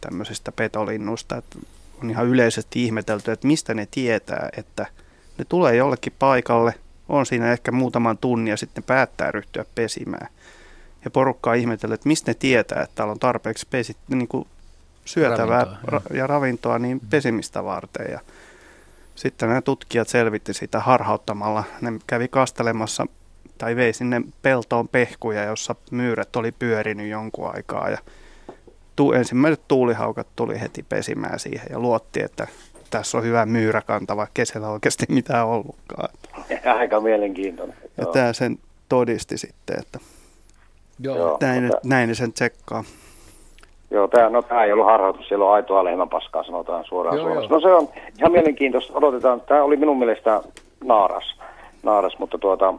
tämmöisistä petolinnusta, että on ihan yleisesti ihmetelty, että mistä ne tietää, että ne tulee jollekin paikalle, on siinä ehkä muutaman tunnin ja sitten päättää ryhtyä pesimään. Ja porukka on ihmetellyt, että mistä ne tietää, että täällä on tarpeeksi pesit, niin kuin syötävää ravintoa, ja ravintoa niin mm. pesimistä varten. Ja sitten nämä tutkijat selvitti sitä harhauttamalla. Ne kävi kastelemassa tai vei sinne peltoon pehkuja, jossa myyrät oli pyörinyt jonkun aikaa. Ja tu, ensimmäiset tuulihaukat tuli heti pesimään siihen ja luotti, että tässä on hyvä myyräkanta, vaikka kesällä oikeasti mitään ollutkaan. Aika mielenkiintoinen. Ja Joo. tämä sen todisti sitten, että Joo. Näin, mutta... näin sen tsekkaa. Joo, tämä, no, tämä ei ollut harhautus, siellä on aitoa lehmänpaskaa, sanotaan suoraan joo, Joo. No se on ihan mielenkiintoista, odotetaan, tämä oli minun mielestä naaras, naaras mutta tuota,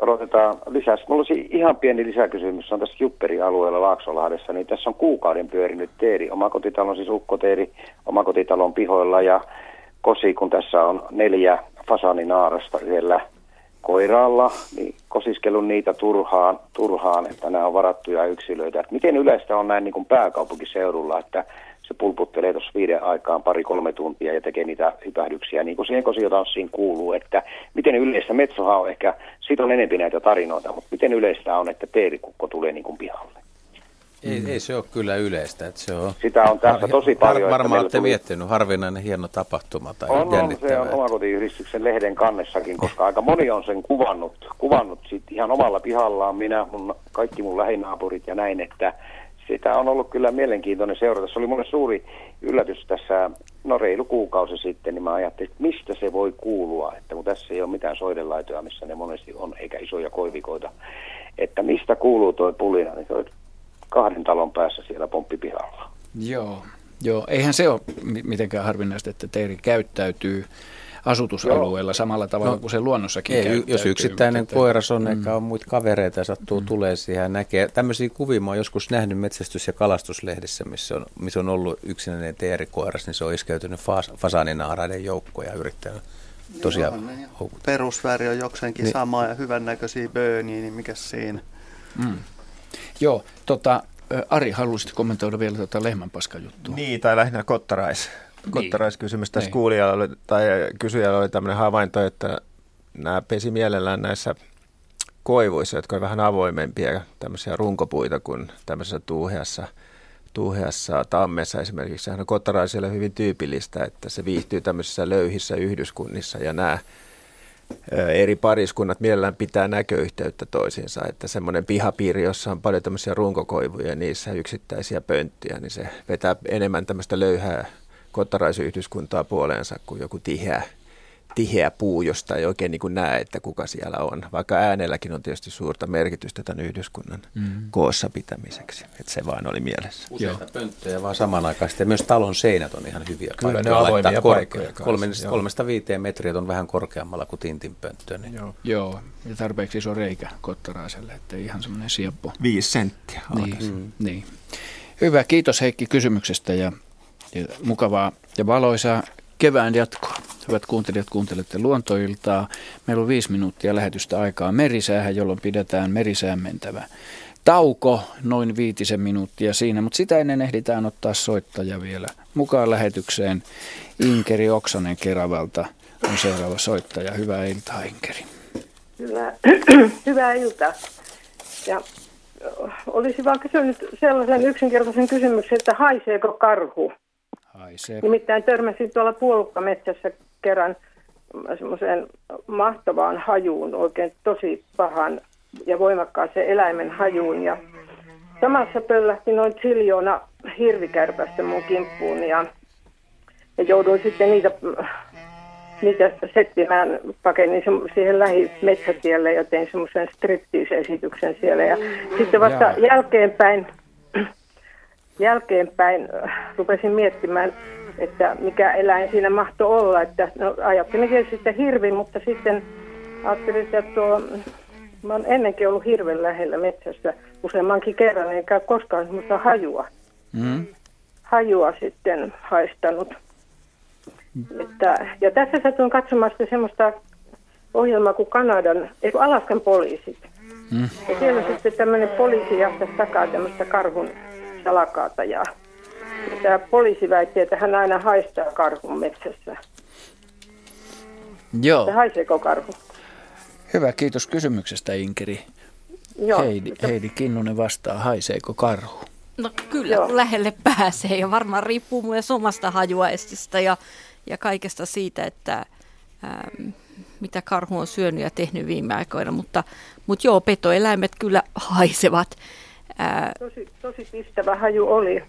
odotetaan lisää. Mulla olisi ihan pieni lisäkysymys, se on tässä Jupperi-alueella Laaksolahdessa, niin tässä on kuukauden pyörinyt teeri, omakotitalon siis ukkoteeri, omakotitalon pihoilla ja kosi, kun tässä on neljä fasaninaarasta yhdellä koiraalla, niin kosiskelun niitä turhaan, turhaan, että nämä on varattuja yksilöitä. Miten yleistä on näin niin kuin pääkaupunkiseudulla, että se pulputtelee tuossa viiden aikaan pari-kolme tuntia ja tekee niitä hypähdyksiä, niin kuin siihen kosiotanssiin kuuluu, että miten yleistä, Metsohan on ehkä, siitä on enempi näitä tarinoita, mutta miten yleistä on, että teerikukko tulee niin kuin pihalle? Ei, mm. ei se ole kyllä yleistä. Että se on Sitä on tässä tosi paljon. Var, varmaan olette tuli... miettinyt, harvinainen hieno tapahtuma tai on, on, se on omakotiyhdistyksen lehden kannessakin, koska aika moni on sen kuvannut, kuvannut sit ihan omalla pihallaan, minä, mun, kaikki mun lähinaapurit ja näin, että sitä on ollut kyllä mielenkiintoinen seurata. Se oli mulle suuri yllätys tässä, no reilu kuukausi sitten, niin mä ajattelin, että mistä se voi kuulua, että kun tässä ei ole mitään soidelaitoja, missä ne monesti on, eikä isoja koivikoita, että mistä kuuluu toi pulina, niin toi kahden talon päässä siellä pomppipihalla. Joo, joo. eihän se ole mitenkään harvinaista, että teeri käyttäytyy asutusalueella Joo. samalla tavalla no, kuin se luonnossakin ei, Jos yksittäinen mutta, koiras on, mm. eikä ole muita kavereita ja sattuu mm. tulee siihen ja näkee. Tämmöisiä kuvia mä oon joskus nähnyt metsästys- ja kalastuslehdissä, missä on, missä on ollut yksinäinen teerikoiras, niin se on iskeytynyt fas, fasaninaaraiden joukkoja ja yrittänyt tosiaan houkuttaa. Perusväri on jokseenkin niin. sama ja hyvännäköisiä bööniä, niin mikä siinä? Mm. Joo, tota, Ari, haluaisit kommentoida vielä tuota lehmänpaskajuttua? Niin, tai lähinnä kottarais. Niin. Kottaraiskysymys tässä niin. kuulijalla oli, tai kysyjällä oli tämmöinen havainto, että nämä pesi mielellään näissä koivuissa, jotka on vähän avoimempia, tämmöisiä runkopuita kuin tämmöisessä tuuheassa, tuuheassa tammessa esimerkiksi. Sehän on kottaraisille hyvin tyypillistä, että se viihtyy tämmöisissä löyhissä yhdyskunnissa ja nämä eri pariskunnat mielellään pitää näköyhteyttä toisiinsa, että semmoinen pihapiiri, jossa on paljon tämmöisiä runkokoivuja ja niissä yksittäisiä pönttiä, niin se vetää enemmän tämmöistä löyhää kottaraisyhdyskuntaa puoleensa kuin joku tiheä, tiheä puu, josta ei oikein niin kuin näe, että kuka siellä on. Vaikka äänelläkin on tietysti suurta merkitystä tämän yhdyskunnan mm. koossa pitämiseksi. Että se vaan oli mielessä. Useita Joo. pönttöjä vaan samanaikaisesti. Ja myös talon seinät on ihan hyviä Kyllä paikkoja. ne avoimia paikkoja. Kolmesta, kolmesta viiteen metriä on vähän korkeammalla kuin tintin pönttö. Niin. Joo. Joo, ja tarpeeksi iso reikä kottaraiselle, että ihan semmoinen sieppo. Viisi senttiä. Niin, mm. niin. Hyvä, kiitos Heikki kysymyksestä ja ja mukavaa ja valoisaa kevään jatkoa. Hyvät kuuntelijat, kuuntelette luontoiltaa. Meillä on viisi minuuttia lähetystä aikaa merisäähän, jolloin pidetään merisään mentävä tauko, noin viitisen minuuttia siinä, mutta sitä ennen ehditään ottaa soittaja vielä mukaan lähetykseen. Inkeri Oksanen Keravalta on seuraava soittaja. Hyvää iltaa, Inkeri. Hyvää, hyvää iltaa. Ja olisi vaan kysynyt sellaisen yksinkertaisen kysymyksen, että haiseeko karhu? Haisee. Nimittäin törmäsin tuolla puolukkametsässä kerran semmoiseen mahtavaan hajuun, oikein tosi pahan ja voimakkaaseen eläimen hajuun. Ja samassa pöllähti noin triljoona hirvikärpästä mun kimppuun ja, ja jouduin sitten niitä, niitä settimään, pakenin siihen lähimetsätielle ja tein semmoisen striptease-esityksen siellä. Ja sitten vasta jälkeenpäin jälkeenpäin äh, rupesin miettimään, että mikä eläin siinä mahtoi olla. Että, no, ajattelin sitten hirvi, mutta sitten ajattelin, että tuo, mä olen ennenkin ollut hirven lähellä metsässä useammankin kerran, eikä koskaan semmoista hajua. Mm. Hajua sitten haistanut. Mm. Että, ja tässä satuin katsomaan semmoista ohjelmaa kuin Kanadan, ei Alaskan poliisit. Mm. Ja siellä sitten tämmöinen poliisi jahtasi takaa tämmöistä karhun salakaata ja tämä poliisi väitti, että hän aina haistaa karhun metsässä. Joo. Että haiseeko karhu? Hyvä, kiitos kysymyksestä Inkeri. Joo. Heidi, Heidi Kinnunen vastaa, haiseeko karhu? No kyllä, Joo. lähelle pääsee ja varmaan riippuu myös omasta hajuaistista ja, ja kaikesta siitä, että ähm, mitä karhu on syönyt ja tehnyt viime aikoina, mutta, mutta joo, petoeläimet kyllä haisevat. Ää, tosi, tosi pistävä haju oli.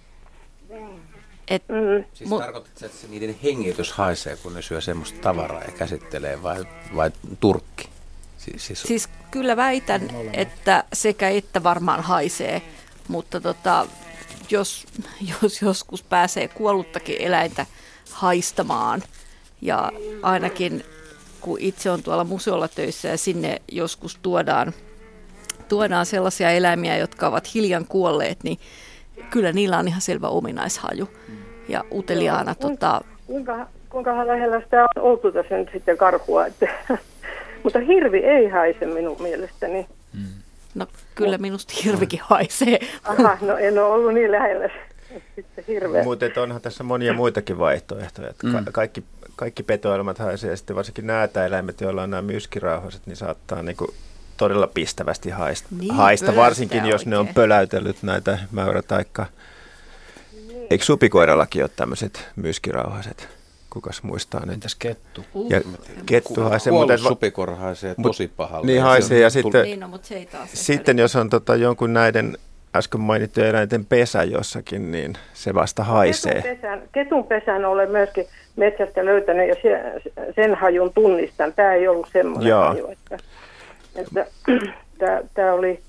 Et, mm. Siis mu- tarkoitatko, että se niiden hengitys haisee, kun ne syö semmoista tavaraa ja käsittelee, vai, vai turkki? Siis, siis... siis kyllä väitän, että sekä että varmaan haisee, mutta tota, jos, jos joskus pääsee kuolluttakin eläintä haistamaan, ja ainakin kun itse on tuolla museolla töissä ja sinne joskus tuodaan tuodaan sellaisia eläimiä, jotka ovat hiljan kuolleet, niin kyllä niillä on ihan selvä ominaishaju. Ja uteliaana... Joo, tota... kuinka, kuinka lähellä sitä on oltu tässä nyt sitten karhua, että, mutta hirvi ei haise minun mielestäni. Mm. No kyllä minusta hirvikin haisee. Aha, no en ole ollut niin lähellä sitten hirveä. Mutta onhan tässä monia muitakin vaihtoehtoja. Että mm. kaikki, kaikki petoelämät haisee ja sitten varsinkin eläimet, joilla on nämä myskirauhaset, niin saattaa niin kuin todella pistävästi haista, niin, haista varsinkin oikein. jos ne on pöläytellyt näitä mäyrätaikka. Eikö supikoirallakin ole tämmöiset myskirauhaset? Kukas muistaa ne? Entäs kettu? Ja kettu haisee. Mutta, supikor haisee tosi pahalle. Niin haisee ja sitten, niin, no, mutta se ei taas sitten jos on tota, jonkun näiden äsken mainittujen eläinten pesä jossakin, niin se vasta haisee. Ketun pesän, ketun pesän olen myöskin metsästä löytänyt ja sen hajun tunnistan. Tämä ei ollut semmoinen Joo. haju, että, että tämä oli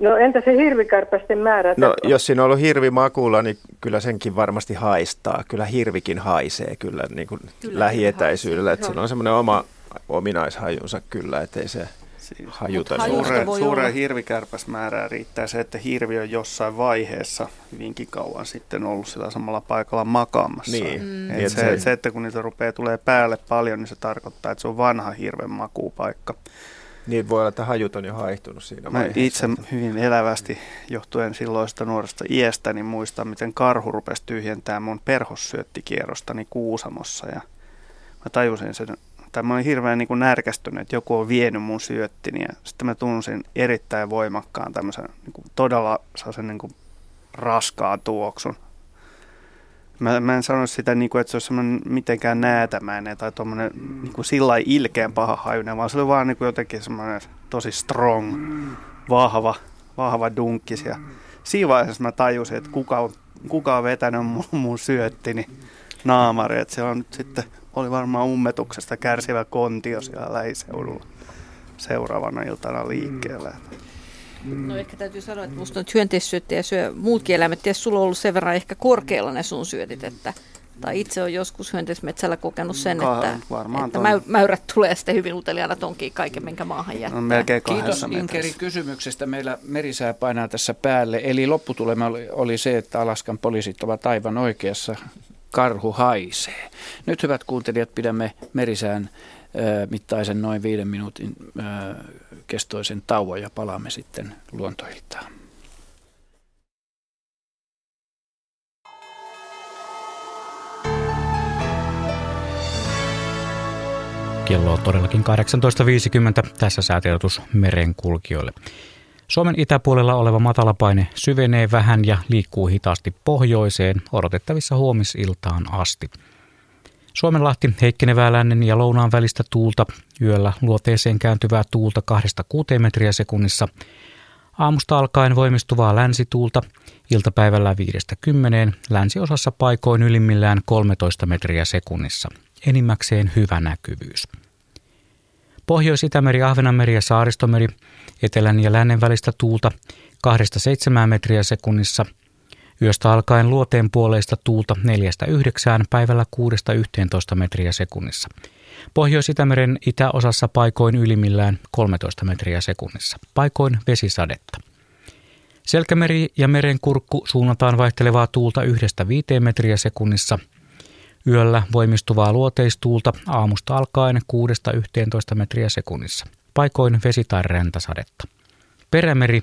No entä se hirvikärpästen määrä? No jos siinä on ollut hirvi makuulla, niin kyllä senkin varmasti haistaa. Kyllä hirvikin haisee kyllä, niin kuin kyllä lähietäisyydellä. Että sillä on semmoinen oma ominaishajunsa kyllä, ettei se siis, hajuta. Suure, suureen hirvikärpäsmäärään riittää se, että hirvi on jossain vaiheessa hyvinkin kauan sitten ollut sillä samalla paikalla makaamassa. Niin. Mm. Et se, se, että kun niitä rupeaa tulee päälle paljon, niin se tarkoittaa, että se on vanha hirven makuupaikka. Niin voi olla, että hajut on jo haihtunut siinä Mä itse hyvin elävästi johtuen silloista nuoresta iästä, niin muistan, miten karhu rupesi tyhjentämään mun perhossyöttikierrostani Kuusamossa. Ja mä tajusin sen, tai mä olin hirveän niin kuin närkästynyt, että joku on vienyt mun syöttini. Ja sitten mä tunsin erittäin voimakkaan tämmöisen niin kuin todella niin kuin raskaan tuoksun. Mä, mä en sano sitä, niin kuin, että se olisi semmoinen mitenkään näätämäinen tai tuommoinen niin kuin sillä ilkeän paha hajunen, vaan se oli vaan niin kuin jotenkin semmoinen tosi strong, vahva, vahva dunkkis. Ja siinä vaiheessa mä tajusin, että kuka on, kuka on vetänyt mun, mun syöttini naamari. Että se on nyt sitten, oli varmaan ummetuksesta kärsivä kontio siellä lähiseudulla seuraavana iltana liikkeellä. Mm. No ehkä täytyy sanoa, että musta nyt hyönteissyöttejä syö muutkin eläimet. Ties sulla on ollut sen verran ehkä korkealla ne sun syötit, että tai itse on joskus hyönteismetsällä kokenut sen, että, että mäy, mäyrät tulee sitten hyvin uteliaana tonkiin kaiken, minkä maahan jättää. On melkein Kiitos Inkeri kysymyksestä. Meillä merisää painaa tässä päälle. Eli lopputulema oli, oli se, että Alaskan poliisit ovat aivan oikeassa. Karhu haisee. Nyt hyvät kuuntelijat, pidämme merisään mittaisen noin viiden minuutin kestoisen tauon ja palaamme sitten luontoiltaan. Kello on todellakin 18.50. Tässä säätiedotus merenkulkijoille. Suomen itäpuolella oleva matalapaine syvenee vähän ja liikkuu hitaasti pohjoiseen odotettavissa huomisiltaan asti. Suomenlahti heikkenevää lännen ja lounaan välistä tuulta, yöllä luoteeseen kääntyvää tuulta 2-6 metriä sekunnissa. Aamusta alkaen voimistuvaa länsituulta, iltapäivällä 5-10, länsiosassa paikoin ylimmillään 13 metriä sekunnissa. Enimmäkseen hyvä näkyvyys. Pohjois-Itämeri, Ahvenanmeri ja Saaristomeri, etelän ja lännen välistä tuulta 2-7 metriä sekunnissa – Yöstä alkaen luoteen puoleista tuulta 4-9, päivällä 6-11 metriä sekunnissa. Pohjois-Itämeren itäosassa paikoin ylimmillään 13 metriä sekunnissa. Paikoin vesisadetta. Selkämeri ja merenkurkku suunnataan vaihtelevaa tuulta 1-5 metriä sekunnissa. Yöllä voimistuvaa luoteistuulta aamusta alkaen 6-11 metriä sekunnissa. Paikoin vesi- tai räntäsadetta. Perämeri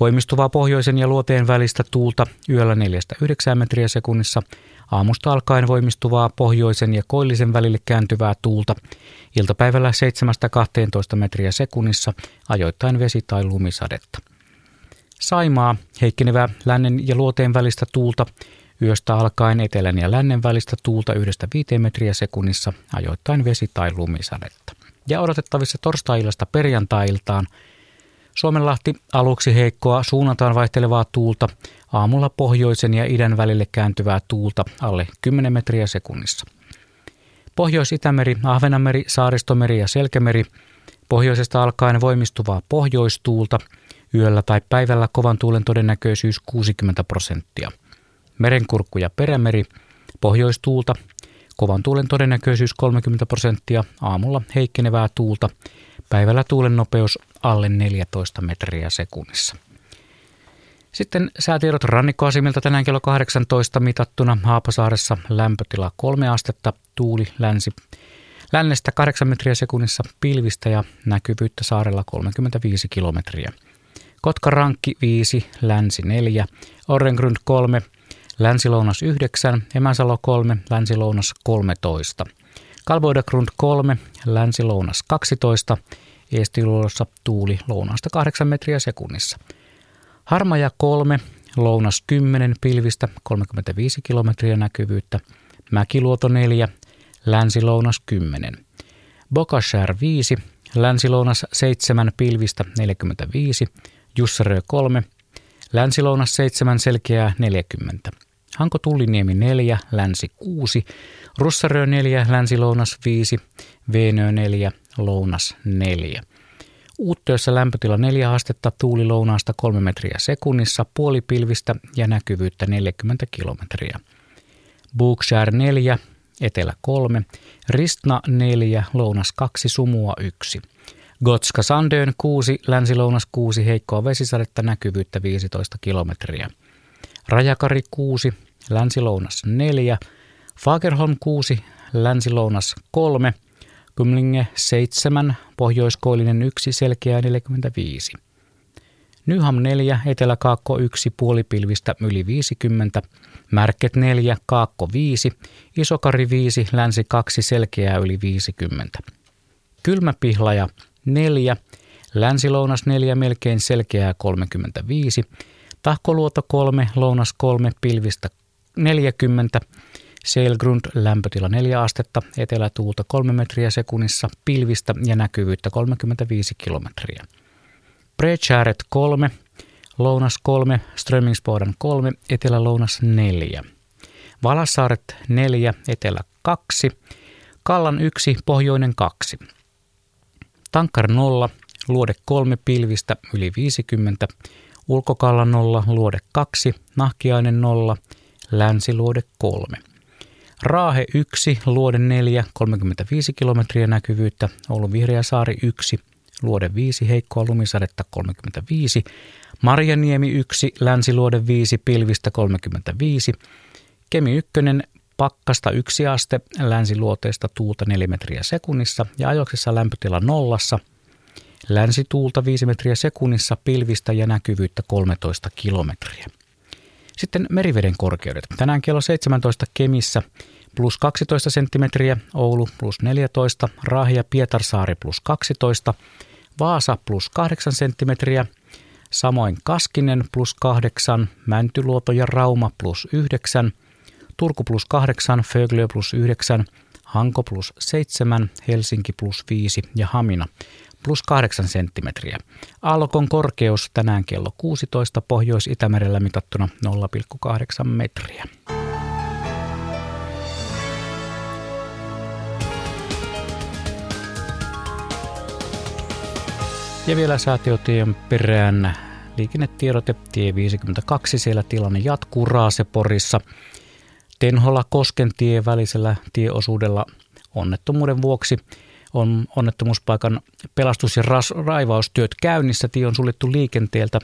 Voimistuvaa pohjoisen ja luoteen välistä tuulta yöllä 4-9 metriä sekunnissa, aamusta alkaen voimistuvaa pohjoisen ja koillisen välille kääntyvää tuulta, iltapäivällä 7-12 metriä sekunnissa, ajoittain vesi- tai lumisadetta. Saimaa, heikkenevää lännen ja luoteen välistä tuulta, yöstä alkaen etelän ja lännen välistä tuulta 1-5 metriä sekunnissa, ajoittain vesi- tai lumisadetta. Ja odotettavissa torstai-illasta perjantai-iltaan Suomenlahti aluksi heikkoa suunnataan vaihtelevaa tuulta, aamulla pohjoisen ja idän välille kääntyvää tuulta alle 10 metriä sekunnissa. Pohjois-Itämeri, Ahvenanmeri, Saaristomeri ja Selkämeri, pohjoisesta alkaen voimistuvaa pohjoistuulta, yöllä tai päivällä kovan tuulen todennäköisyys 60 prosenttia. Merenkurkku ja perämeri, pohjoistuulta, kovan tuulen todennäköisyys 30 prosenttia, aamulla heikkenevää tuulta, Päivällä tuulen nopeus alle 14 metriä sekunnissa. Sitten säätiedot rannikkoasimilta tänään kello 18 mitattuna Haapasaaressa lämpötila 3 astetta, tuuli länsi lännestä 8 metriä sekunnissa pilvistä ja näkyvyyttä saarella 35 kilometriä. Kotka-Rankki 5, Länsi 4, Orrengrund 3, Länsi-Lounas 9, Emäsalo 3, Länsi-Lounas 13. Kalvoidagrund 3, Länsi-Lounas 12, eestiluodossa tuuli lounaasta 8 metriä sekunnissa. Harmaja 3, lounas 10, pilvistä 35 kilometriä näkyvyyttä. Mäkiluoto 4, länsi-lounas 10. Bokashär 5, länsi-lounas 7, pilvistä 45. Jussarö 3, länsi-lounas 7, selkeää 40. Hanko Tulliniemi 4, länsi 6, Russarö 4, länsi-lounas 5, Veenö 4, lounas 4. Uuttöössä lämpötila 4 astetta, tuuli lounaasta 3 metriä sekunnissa, puolipilvistä ja näkyvyyttä 40 kilometriä. Bookshare 4, etelä 3, Ristna 4, lounas 2, sumua 1. Gotska Sandön 6, länsi-lounas 6, heikkoa vesisadetta, näkyvyyttä 15 kilometriä. Rajakari 6, länsi-lounas 4, Fagerholm 6, länsi-lounas 3, Kumlinge 7, pohjoiskoillinen 1, selkeää 45. Nyham 4, etelä-kaakko 1, puolipilvistä yli 50, Märket 4, kaakko 5, Isokari 5, länsi 2, selkeää yli 50. Kylmäpihlaja 4, länsi-lounas 4, melkein selkeää 35, Tahkoluoto 3, lounas 3, pilvistä 40, Sailgrund lämpötila 4 astetta, etelätuulta 3 metriä sekunnissa, pilvistä ja näkyvyyttä 35 kilometriä. Brecharet 3, lounas 3, Strömingsboden 3, etelä-lounas 4. Valassaaret 4, etelä 2, Kallan 1, pohjoinen 2. Tankkar 0, luode 3, pilvistä yli 50, Ulkokalla 0, luode 2, Nahkiainen 0, Länsiluode 3. Raahe 1, Luode 4, 35 kilometriä näkyvyyttä, Oulun Vihreä saari 1, Luode 5, heikkoa lumisadetta 35, Marjaniemi 1, Länsiluode 5, pilvistä 35, Kemi 1, pakkasta 1 aste, länsiluoteesta tuulta 4 metriä sekunnissa ja ajoksessa lämpötila nollassa, länsituulta 5 metriä sekunnissa, pilvistä ja näkyvyyttä 13 kilometriä. Sitten meriveden korkeudet. Tänään kello 17 Kemissä plus 12 senttimetriä, Oulu plus 14, Raahi Pietarsaari plus 12, Vaasa plus 8 senttimetriä, samoin Kaskinen plus 8, Mäntyluoto ja Rauma plus 9, Turku plus 8, Föglö plus 9, Hanko plus 7, Helsinki plus 5 ja Hamina plus 8 senttimetriä. Aallokon korkeus tänään kello 16 Pohjois-Itämerellä mitattuna 0,8 metriä. Ja vielä säätiötien perään liikennetiedote tie 52, siellä tilanne jatkuu Raaseporissa. Tenhola Koskentie välisellä tieosuudella onnettomuuden vuoksi on onnettomuuspaikan pelastus- ja raivaustyöt käynnissä. Tie on suljettu liikenteeltä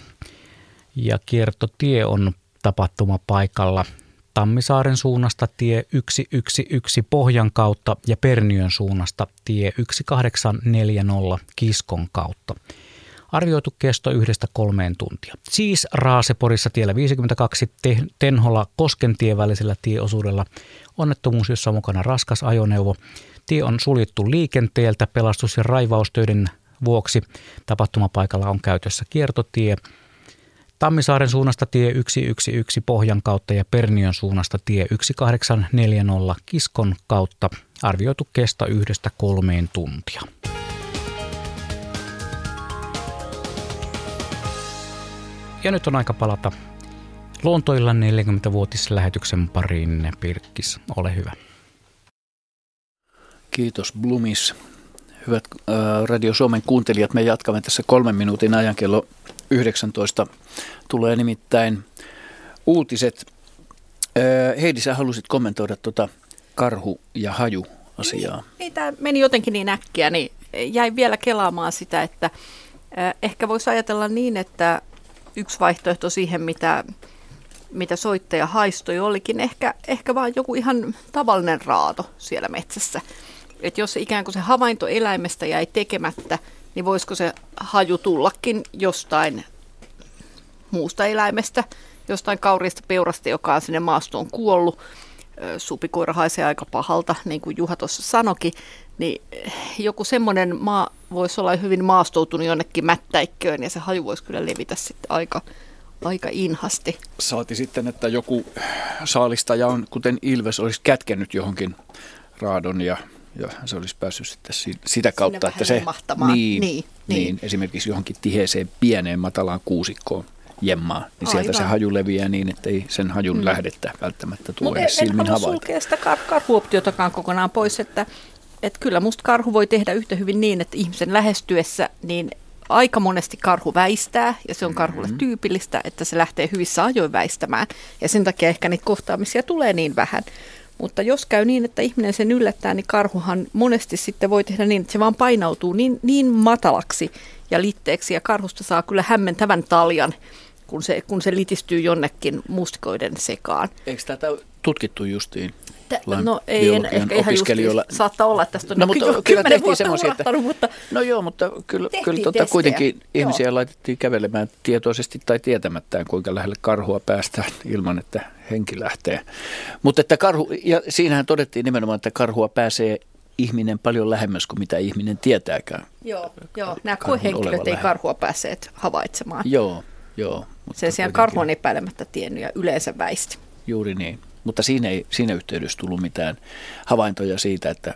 ja kiertotie on tapahtumapaikalla. Tammisaaren suunnasta tie 111 Pohjan kautta ja Perniön suunnasta tie 1840 Kiskon kautta. Arvioitu kesto yhdestä kolmeen tuntia. Siis Raaseporissa tiellä 52 Tenhola Koskentie välisellä tieosuudella onnettomuus, jossa on mukana raskas ajoneuvo. Tie on suljettu liikenteeltä pelastus- ja raivaustöiden vuoksi. Tapahtumapaikalla on käytössä kiertotie. Tammisaaren suunnasta tie 111 Pohjan kautta ja Perniön suunnasta tie 1840 Kiskon kautta. Arvioitu kesto yhdestä kolmeen tuntia. Ja nyt on aika palata Luontoilla 40-vuotislähetyksen pariin. Pirkkis, ole hyvä. Kiitos Blumis. Hyvät äh, Radio Suomen kuuntelijat, me jatkamme tässä kolmen minuutin ajan kello 19. Tulee nimittäin uutiset. Äh, Heidi, sä halusit kommentoida tuota karhu- ja haju-asiaa. Niin, niin tämä meni jotenkin niin äkkiä, niin jäi vielä kelaamaan sitä, että äh, ehkä voisi ajatella niin, että yksi vaihtoehto siihen, mitä, mitä soittaja haistoi, olikin ehkä, ehkä vaan joku ihan tavallinen raato siellä metsässä. Että jos ikään kuin se havainto eläimestä jäi tekemättä, niin voisiko se haju tullakin jostain muusta eläimestä, jostain kauriista peurasta, joka on sinne maastoon kuollut. Supikoira haisee aika pahalta, niin kuin Juha tuossa sanoki, niin joku semmoinen maa, voisi olla hyvin maastoutunut jonnekin mättäikköön ja se haju voisi kyllä levitä sitten aika, aika inhasti. Saati sitten, että joku saalistaja on, kuten Ilves, olisi kätkenyt johonkin raadon ja, ja se olisi päässyt sitten sitä kautta, että se niin, niin, niin. niin, esimerkiksi johonkin tiheeseen pieneen matalaan kuusikkoon jemmaa, niin Aivan. sieltä se haju leviää niin, että ei sen hajun mm. lähdettä välttämättä tule edes silmin havaita. Mutta sulkea sitä kar- karhuoptiotakaan kokonaan pois, että, että kyllä musta karhu voi tehdä yhtä hyvin niin, että ihmisen lähestyessä niin aika monesti karhu väistää ja se on karhulle mm-hmm. tyypillistä, että se lähtee hyvissä ajoin väistämään ja sen takia ehkä niitä kohtaamisia tulee niin vähän. Mutta jos käy niin, että ihminen sen yllättää, niin karhuhan monesti sitten voi tehdä niin, että se vaan painautuu niin, niin matalaksi ja litteeksi ja karhusta saa kyllä hämmentävän taljan kun se, kun se litistyy jonnekin mustikoiden sekaan. Eikö tätä tutkittu justiin? No ei en, ehkä ihan justiin, saattaa olla, että tästä on no, mutta kyllä tehtiin semmoisia, että, mutta no joo, mutta kyllä, kyllä tota, kuitenkin joo. ihmisiä laitettiin kävelemään tietoisesti tai tietämättään, kuinka lähelle karhua päästään ilman, että henki lähtee. Mutta että karhu, ja siinähän todettiin nimenomaan, että karhua pääsee ihminen paljon lähemmäs kuin mitä ihminen tietääkään. Joo, joo. nämä koehenkilöt ei karhua päässeet havaitsemaan. Joo, joo. Sen sijaan karhu on epäilemättä tiennyt ja yleensä väisti. Juuri niin. Mutta siinä ei siinä yhteydessä tullut mitään havaintoja siitä, että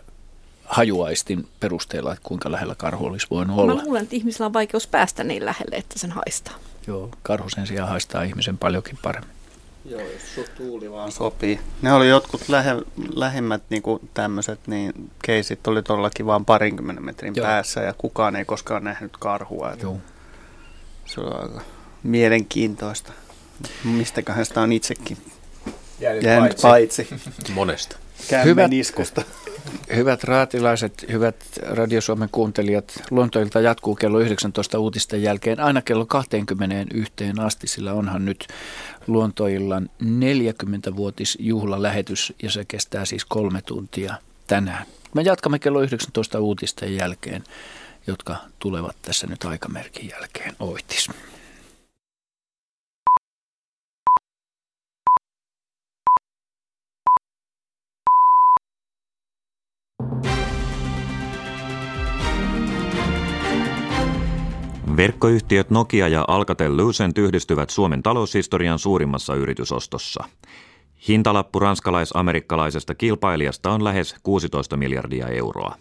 hajuaistin perusteella, että kuinka lähellä karhu olisi voinut olla. Mä luulen, että ihmisillä on vaikeus päästä niin lähelle, että sen haistaa. Joo, karhu sen sijaan haistaa ihmisen paljonkin paremmin. Joo, jos tuuli vaan sopii. Ne oli jotkut lähe, lähimmät niin tämmöiset, niin keisit oli todellakin vain parinkymmenen metrin Joo. päässä ja kukaan ei koskaan nähnyt karhua. Joo. Se on aika mielenkiintoista. Mistäköhän sitä on itsekin jäänyt, jäänyt paitsi. paitsi. Monesta. Hyvät, iskusta. Hyvät raatilaiset, hyvät Radio Suomen kuuntelijat, luontoilta jatkuu kello 19 uutisten jälkeen aina kello 21 asti, sillä onhan nyt luontoillan 40-vuotisjuhlalähetys ja se kestää siis kolme tuntia tänään. Me jatkamme kello 19 uutisten jälkeen, jotka tulevat tässä nyt aikamerkin jälkeen. Oitis. Verkkoyhtiöt Nokia ja Alcatel-Lucent yhdistyvät Suomen taloushistorian suurimmassa yritysostossa. Hintalappu ranskalais-amerikkalaisesta kilpailijasta on lähes 16 miljardia euroa.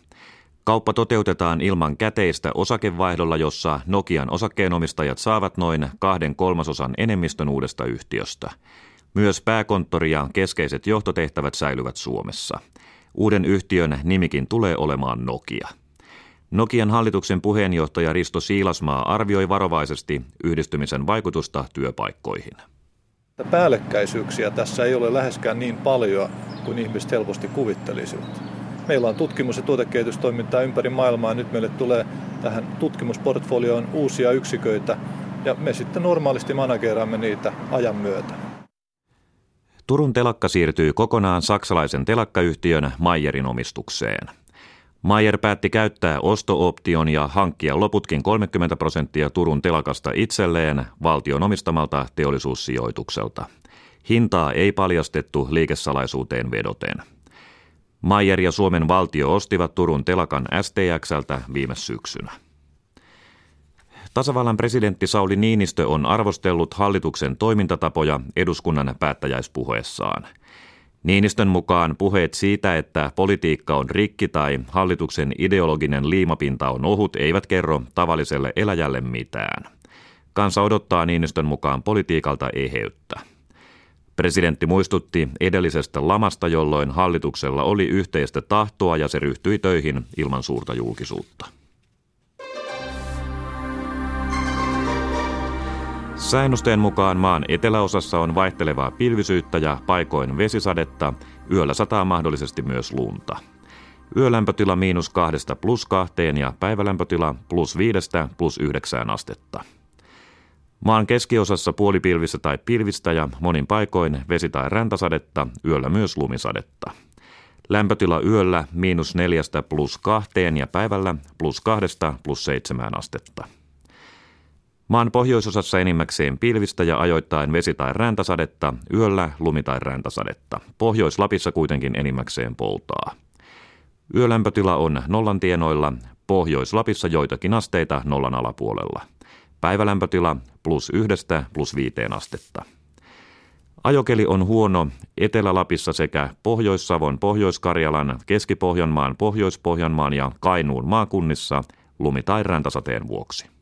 Kauppa toteutetaan ilman käteistä osakevaihdolla, jossa Nokian osakkeenomistajat saavat noin kahden kolmasosan enemmistön uudesta yhtiöstä. Myös pääkonttori ja keskeiset johtotehtävät säilyvät Suomessa. Uuden yhtiön nimikin tulee olemaan Nokia. Nokian hallituksen puheenjohtaja Risto Siilasmaa arvioi varovaisesti yhdistymisen vaikutusta työpaikkoihin. Päällekkäisyyksiä tässä ei ole läheskään niin paljon kuin ihmiset helposti kuvittelisivat. Meillä on tutkimus- ja tuotekehitystoimintaa ympäri maailmaa. Nyt meille tulee tähän tutkimusportfolioon uusia yksiköitä ja me sitten normaalisti manageraamme niitä ajan myötä. Turun telakka siirtyy kokonaan saksalaisen telakkayhtiön Mayerin omistukseen. Mayer päätti käyttää ostooption ja hankkia loputkin 30 prosenttia Turun telakasta itselleen valtion omistamalta teollisuussijoitukselta. Hintaa ei paljastettu liikesalaisuuteen vedoten. Mayer ja Suomen valtio ostivat Turun telakan STXltä viime syksynä. Tasavallan presidentti Sauli Niinistö on arvostellut hallituksen toimintatapoja eduskunnan päättäjäispuheessaan – Niinistön mukaan puheet siitä, että politiikka on rikki tai hallituksen ideologinen liimapinta on ohut, eivät kerro tavalliselle eläjälle mitään. Kansa odottaa Niinistön mukaan politiikalta eheyttä. Presidentti muistutti edellisestä lamasta, jolloin hallituksella oli yhteistä tahtoa ja se ryhtyi töihin ilman suurta julkisuutta. Säännösteen mukaan maan eteläosassa on vaihtelevaa pilvisyyttä ja paikoin vesisadetta, yöllä sataa mahdollisesti myös lunta. Yölämpötila miinus kahdesta plus kahteen ja päivälämpötila plus viidestä plus yhdeksään astetta. Maan keskiosassa puolipilvissä tai pilvistä ja monin paikoin vesi- tai räntäsadetta, yöllä myös lumisadetta. Lämpötila yöllä miinus neljästä plus kahteen ja päivällä plus kahdesta plus seitsemään astetta. Maan pohjoisosassa enimmäkseen pilvistä ja ajoittain vesi- tai räntäsadetta, yöllä lumi- tai räntäsadetta. Pohjois-Lapissa kuitenkin enimmäkseen poutaa. Yölämpötila on nollan tienoilla, Pohjois-Lapissa joitakin asteita nollan alapuolella. Päivälämpötila plus yhdestä plus viiteen astetta. Ajokeli on huono Etelä-Lapissa sekä Pohjois-Savon, Pohjois-Karjalan, Keski-Pohjanmaan, Pohjois-Pohjanmaan ja Kainuun maakunnissa lumi- tai räntäsateen vuoksi.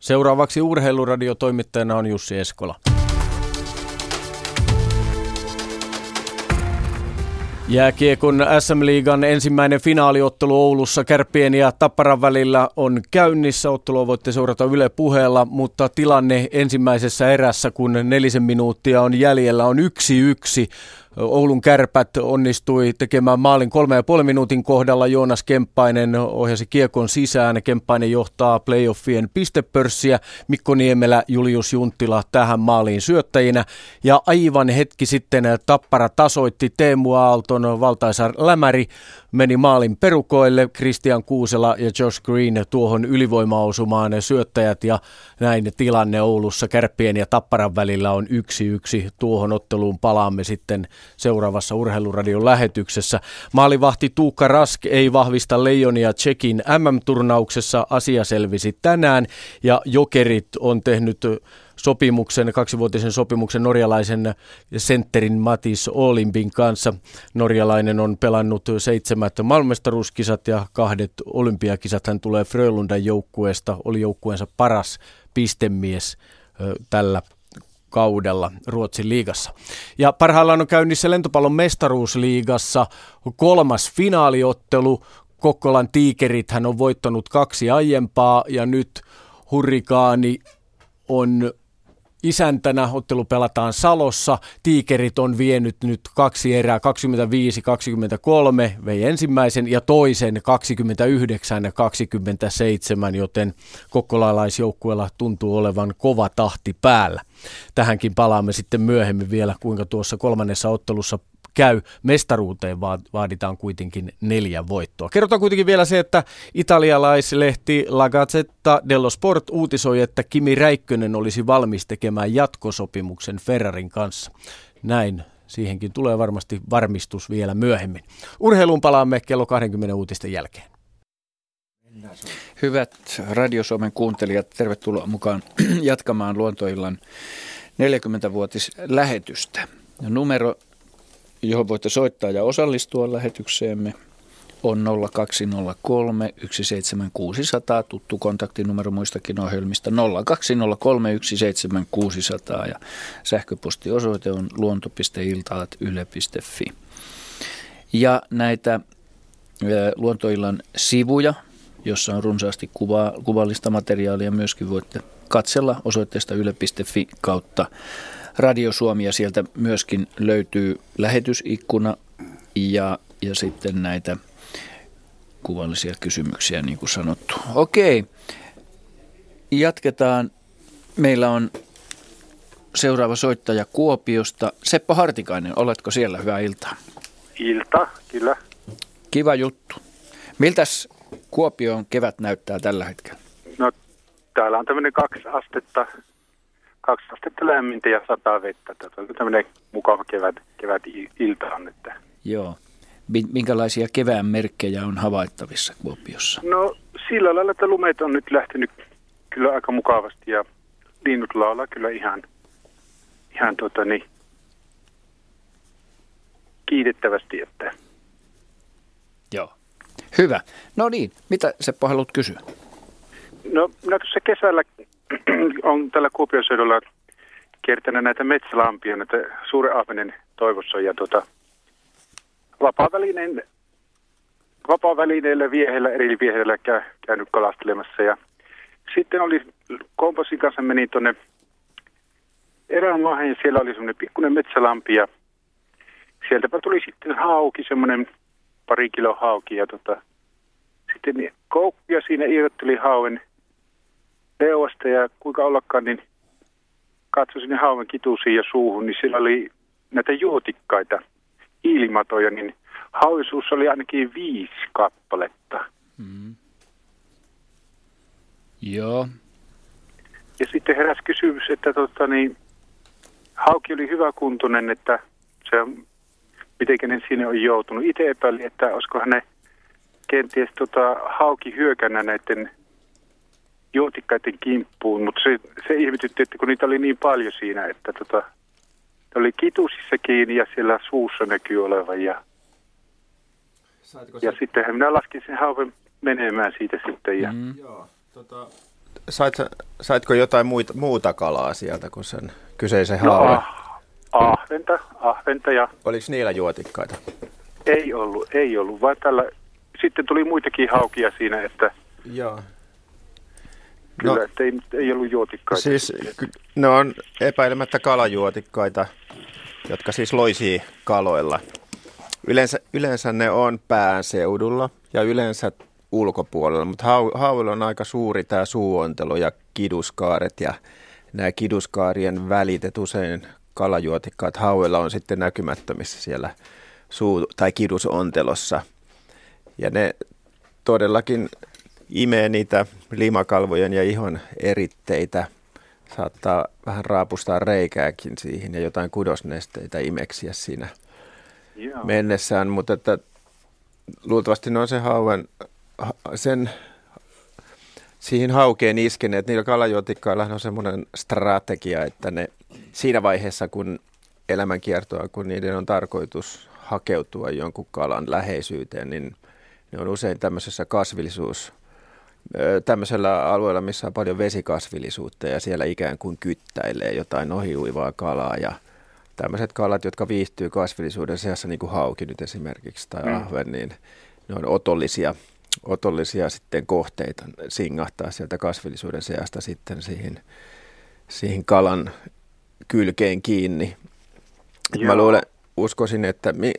Seuraavaksi urheiluradiotoimittajana on Jussi Eskola. Jääkiekon SM-liigan ensimmäinen finaaliottelu Oulussa Kärppien ja Tapparan välillä on käynnissä. Ottelua voitte seurata Yle puheella, mutta tilanne ensimmäisessä erässä, kun nelisen minuuttia on jäljellä, on yksi yksi. Oulun kärpät onnistui tekemään maalin kolme ja puoli minuutin kohdalla. Joonas Kemppainen ohjasi kiekon sisään. Kemppainen johtaa playoffien pistepörssiä. Mikko Niemelä, Julius Junttila tähän maaliin syöttäjinä. Ja aivan hetki sitten Tappara tasoitti Teemu Aalton valtaisa lämäri meni maalin perukoille. Christian Kuusela ja Josh Green tuohon ylivoimaosumaan syöttäjät ja näin tilanne Oulussa Kärppien ja Tapparan välillä on yksi yksi. Tuohon otteluun palaamme sitten seuraavassa urheiluradion lähetyksessä. Maalivahti Tuukka Rask ei vahvista Leijonia Tsekin MM-turnauksessa. Asia selvisi tänään ja Jokerit on tehnyt sopimuksen, kaksivuotisen sopimuksen norjalaisen sentterin Matis Olimpin kanssa. Norjalainen on pelannut seitsemät maailmestaruuskisat ja kahdet olympiakisat. Hän tulee Frölundan joukkueesta, oli joukkueensa paras pistemies tällä kaudella Ruotsin liigassa. Ja parhaillaan on käynnissä lentopallon mestaruusliigassa kolmas finaaliottelu. Kokkolan tiikerit hän on voittanut kaksi aiempaa ja nyt Hurrikaani on isäntänä. Ottelu pelataan Salossa. Tiikerit on vienyt nyt kaksi erää, 25-23, vei ensimmäisen ja toisen 29-27, joten kokkolalaisjoukkueella tuntuu olevan kova tahti päällä. Tähänkin palaamme sitten myöhemmin vielä, kuinka tuossa kolmannessa ottelussa käy. Mestaruuteen vaaditaan kuitenkin neljä voittoa. Kerrotaan kuitenkin vielä se, että italialaislehti La Gazzetta dello Sport uutisoi, että Kimi Räikkönen olisi valmis tekemään jatkosopimuksen Ferrarin kanssa. Näin siihenkin tulee varmasti varmistus vielä myöhemmin. Urheiluun palaamme kello 20 uutisten jälkeen. Hyvät Radio Suomen kuuntelijat, tervetuloa mukaan jatkamaan Luontoillan 40-vuotislähetystä. Numero johon voitte soittaa ja osallistua lähetykseemme, on 0203 17600, tuttu kontaktinumero muistakin ohjelmista 0203 17600 ja sähköpostiosoite on luonto.iltaat.yle.fi. Ja näitä luontoillan sivuja, jossa on runsaasti kuva, kuvallista materiaalia, myöskin voitte katsella osoitteesta yle.fi kautta Radio Suomi ja sieltä myöskin löytyy lähetysikkuna ja, ja sitten näitä kuvallisia kysymyksiä niin kuin sanottu. Okei, jatketaan. Meillä on seuraava soittaja Kuopiosta. Seppo Hartikainen, oletko siellä? Hyvää iltaa. Ilta, kyllä. Kiva juttu. Miltäs Kuopion kevät näyttää tällä hetkellä? No täällä on tämmöinen kaksi astetta kaksi astetta lämmintä ja sataa vettä. Tämä on tämmöinen mukava kevät, kevät ilta on. Että. Joo. Minkälaisia kevään merkkejä on havaittavissa Kuopiossa? No sillä lailla, että lumet on nyt lähtenyt kyllä aika mukavasti ja linnut laulaa kyllä ihan, ihan tota niin, kiitettävästi. Että. Joo. Hyvä. No niin, mitä Seppo haluat kysyä? No, no tuossa kesällä on tällä Kuopion seudulla kiertänyt näitä metsälampia, näitä suuren ahvenen toivossa ja tuota, vapaa-välineen, vapaa-välineillä vieheillä, eri vieheillä käy, käynyt kalastelemassa ja sitten oli komposin kanssa meni tuonne erään maahan siellä oli semmoinen pikkuinen metsälampi ja sieltäpä tuli sitten hauki, semmoinen pari kilo hauki ja tota, sitten koukkuja siinä irrotteli hauen leuasta ja kuinka ollakaan, niin katsoin sinne haumen kituusiin ja suuhun, niin siellä oli näitä juotikkaita, ilmatoja, niin hauisuus oli ainakin viisi kappaletta. Mm. Joo. Ja sitten heräsi kysymys, että tota, niin, hauki oli hyväkuntoinen, että se miten ne sinne on joutunut. Itse epäilin, että olisikohan ne kenties tota, hauki hyökänä näiden juotikkaiden kimppuun, mutta se, se ihmetytti, että kun niitä oli niin paljon siinä, että tota, ne oli kitusissa kiinni ja siellä suussa näkyy olevan. Ja, ja sitten minä laskin sen hauven menemään siitä sitten. Ja... Mm. Joo, tota... Sait, saitko jotain muuta, muuta kalaa sieltä kuin sen kyseisen no, hauven? ahventa, ahventa ja... Oliko niillä juotikkaita? Ei ollut, ei ollut, vaan tällä... Sitten tuli muitakin haukia siinä, että... Joo. Kyllä, no, että ei, ei ollut juotikkaita. Siis ne on epäilemättä kalajuotikkaita, jotka siis loisii kaloilla. Yleensä, yleensä ne on pääseudulla ja yleensä ulkopuolella, mutta hau, hauilla on aika suuri tämä suuontelo ja kiduskaaret ja nämä kiduskaarien välitet usein kalajuotikkaat hauilla on sitten näkymättömissä siellä suu- tai kidusontelossa. Ja ne todellakin imee niitä limakalvojen ja ihon eritteitä, saattaa vähän raapustaa reikääkin siihen ja jotain kudosnesteitä imeksiä siinä Joo. mennessään, mutta että luultavasti ne on se hauen, sen siihen haukeen iskeneet. Niillä kalajuotikkailla on semmoinen strategia, että ne siinä vaiheessa, kun elämän kiertoa, kun niiden on tarkoitus hakeutua jonkun kalan läheisyyteen, niin ne on usein tämmöisessä kasvillisuus, tämmöisellä alueella, missä on paljon vesikasvillisuutta ja siellä ikään kuin kyttäilee jotain ohiuivaa kalaa ja tämmöiset kalat, jotka viihtyy kasvillisuuden seassa, niin kuin hauki nyt esimerkiksi tai mm. ahven, niin ne on otollisia, otollisia sitten kohteita singahtaa sieltä kasvillisuuden seasta sitten siihen, siihen kalan kylkeen kiinni. Mä luulen, uskoisin, että mi,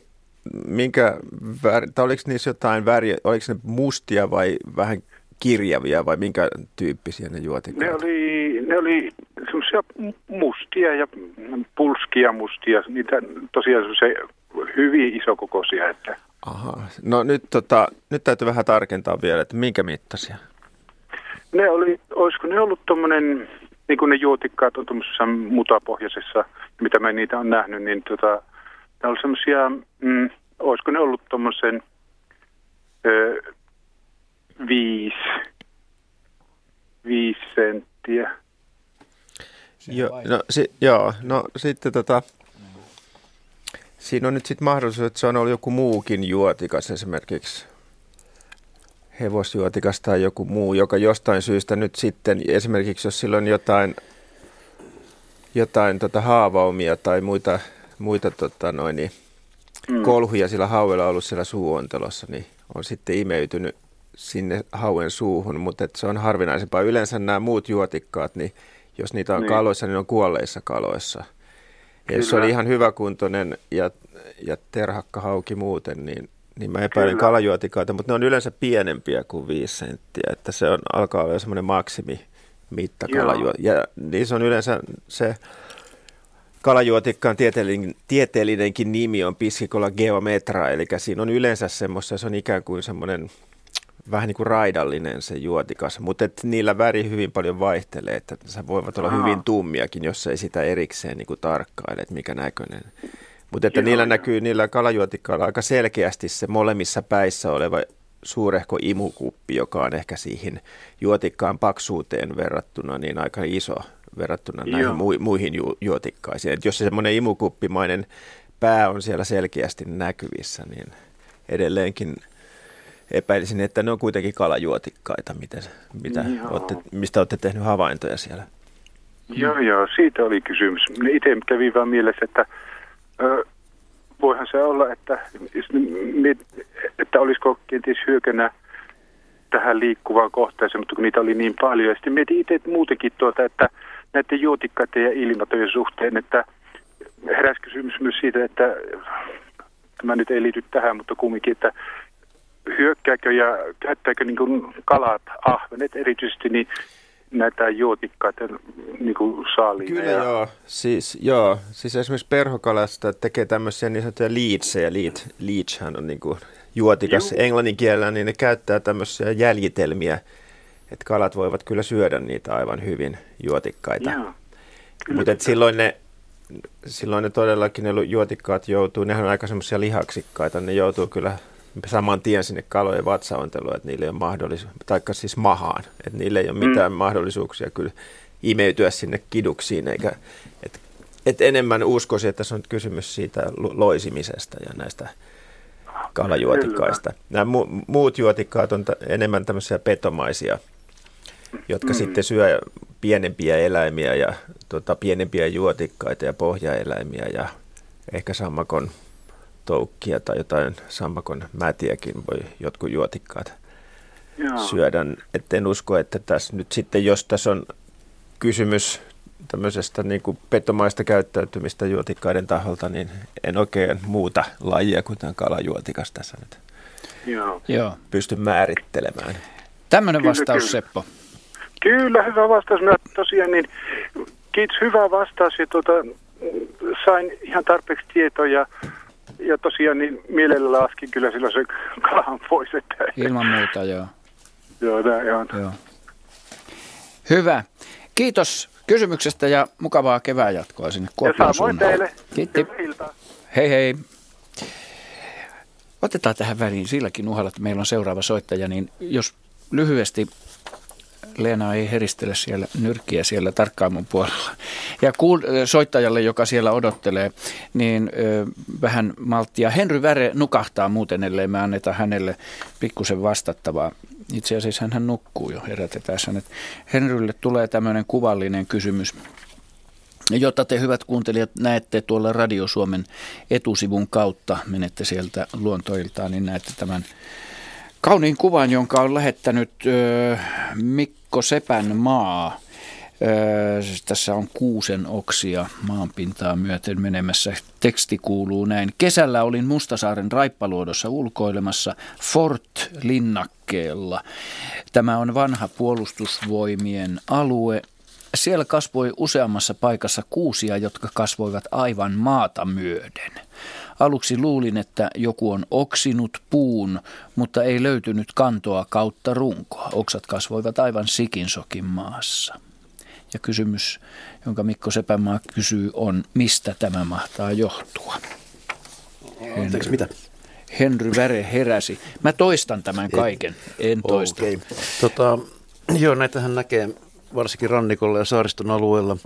minkä väri, tai oliko niissä jotain väriä, oliko ne mustia vai vähän kirjavia vai minkä tyyppisiä ne juotikat? Ne oli, ne oli semmoisia mustia ja pulskia mustia, niitä tosiaan se hyvin isokokoisia. Että... Aha. No nyt, tota, nyt täytyy vähän tarkentaa vielä, että minkä mittaisia? Ne oli, olisiko ne ollut tuommoinen niin kuin ne juotikkaat on tuommoisessa mutapohjaisessa, mitä mä niitä on nähnyt, niin tota, ne on semmoisia, mm, olisiko ne ollut tuommoisen viisi, viisi senttiä. Jo, no, si, joo, no sitten tota, siinä on nyt sitten mahdollisuus, että se on ollut joku muukin juotikas esimerkiksi hevosjuotikas tai joku muu, joka jostain syystä nyt sitten, esimerkiksi jos sillä on jotain, jotain tota haavaumia tai muita, muita tota noin, niin mm. kolhuja sillä hauella ollut siellä suuontelossa, niin on sitten imeytynyt sinne hauen suuhun, mutta se on harvinaisempaa. Yleensä nämä muut juotikkaat, niin jos niitä on niin. kaloissa, niin on kuolleissa kaloissa. Ja jos se oli ihan hyväkuntoinen ja, ja terhakka hauki muuten, niin niin mä epäilen Kyllä. kalajuotikaita, mutta ne on yleensä pienempiä kuin 5 senttiä, että se on, alkaa olla semmoinen maksimi mitta Ja niissä on yleensä se kalajuotikkaan tieteellinen, tieteellinenkin nimi on Piscicola geometra, eli siinä on yleensä semmoista, se on ikään kuin semmoinen vähän niin kuin raidallinen se juotikas, mutta et niillä väri hyvin paljon vaihtelee, että se voivat olla Aha. hyvin tummiakin, jos ei sitä erikseen niin kuin tarkkaile, että mikä näköinen mutta että Joo, niillä näkyy niillä kalajuotikkailla aika selkeästi se molemmissa päissä oleva suurehko imukuppi, joka on ehkä siihen juotikkaan paksuuteen verrattuna niin aika iso verrattuna näihin mu- muihin ju- juotikkaisiin. Et jos se semmoinen imukuppimainen pää on siellä selkeästi näkyvissä, niin edelleenkin epäilisin, että ne on kuitenkin kalajuotikkaita, mitä, mitä olette, mistä olette tehnyt havaintoja siellä. Joo, joo, siitä oli kysymys. Itse kävi vaan mielessä, että voihan se olla, että, että olisiko kenties hyökänä tähän liikkuvaan kohteeseen, mutta kun niitä oli niin paljon. Ja sitten mietin itse muutenkin tuota, että näiden juotikkaiden ja ilmatojen suhteen, että heräsi kysymys myös siitä, että tämä nyt ei liity tähän, mutta kumminkin, että hyökkääkö ja käyttääkö niin kalat, ahvenet erityisesti, niin näitä juotikkaita niin kuin saaliina. Kyllä ja... joo. Siis, joo. Siis esimerkiksi perhokalasta tekee tämmöisiä niin sanottuja leadsejä. Lead, leadshän on niin kuin juotikas Juu. englannin kielellä, niin ne käyttää tämmöisiä jäljitelmiä, että kalat voivat kyllä syödä niitä aivan hyvin juotikkaita. Mutta silloin ne silloin ne todellakin ne juotikkaat joutuu, nehän on aika semmoisia lihaksikkaita, ne joutuu kyllä saman tien sinne kalojen vatsaonteluun, että niille ei ole mahdollisuus, taikka siis mahaan, että niille ei ole mm. mitään mm. mahdollisuuksia kyllä imeytyä sinne kiduksiin, eikä, et, et enemmän uskoisin, että tässä on kysymys siitä loisimisesta ja näistä kalajuotikkaista. Nämä mu- muut juotikkaat on t- enemmän tämmöisiä petomaisia, jotka mm. sitten syö pienempiä eläimiä ja tota, pienempiä juotikkaita ja pohjaeläimiä ja ehkä sammakon toukkia tai jotain sammakon mätiäkin voi jotkut juotikkaat Joo. syödä. Et en usko, että tässä nyt sitten, jos tässä on kysymys tämmöisestä niin kuin petomaista käyttäytymistä juotikkaiden taholta, niin en oikein muuta lajia kuin tämän kalajuotikas tässä nyt Joo. Joo. pysty määrittelemään. Tämmöinen vastaus, kyllä. Seppo. Kyllä, hyvä vastaus. Minä tosiaan niin, kiitos, hyvä vastaus. Ja tuota, sain ihan tarpeeksi tietoja ja tosiaan niin mielellä laskin kyllä silloin se kalan pois. Että... Ilman muuta, joo. joo, näin on. Joo. Hyvä. Kiitos kysymyksestä ja mukavaa kevään jatkoa sinne Kuopioon suunnan. teille. Kiitti. Hei hei. Otetaan tähän väliin silläkin uhalla, että meillä on seuraava soittaja, niin jos lyhyesti Leena ei heristele siellä nyrkkiä siellä tarkkaamon puolella. Ja kuul- soittajalle, joka siellä odottelee, niin ö, vähän malttia. Henry Väre nukahtaa muuten, ellei me anneta hänelle pikkusen vastattavaa. Itse asiassa hän nukkuu jo herätetään. Henrylle tulee tämmöinen kuvallinen kysymys jota te hyvät kuuntelijat näette tuolla Radio Suomen etusivun kautta, menette sieltä luontoiltaan, niin näette tämän kauniin kuvan, jonka on lähettänyt Mikko Sepän maa. Tässä on kuusen oksia maanpintaa myöten menemässä. Teksti kuuluu näin. Kesällä olin Mustasaaren raippaluodossa ulkoilemassa Fort Linnakkeella. Tämä on vanha puolustusvoimien alue. Siellä kasvoi useammassa paikassa kuusia, jotka kasvoivat aivan maata myöden. Aluksi luulin, että joku on oksinut puun, mutta ei löytynyt kantoa kautta runkoa. Oksat kasvoivat aivan sikinsokin maassa. Ja kysymys, jonka Mikko Sepämaa kysyy, on, mistä tämä mahtaa johtua? Anteeksi, mitä? Henry Väre heräsi. Mä toistan tämän kaiken, en toista. Okay. Tota, joo, näitähän näkee varsinkin rannikolla ja saariston alueella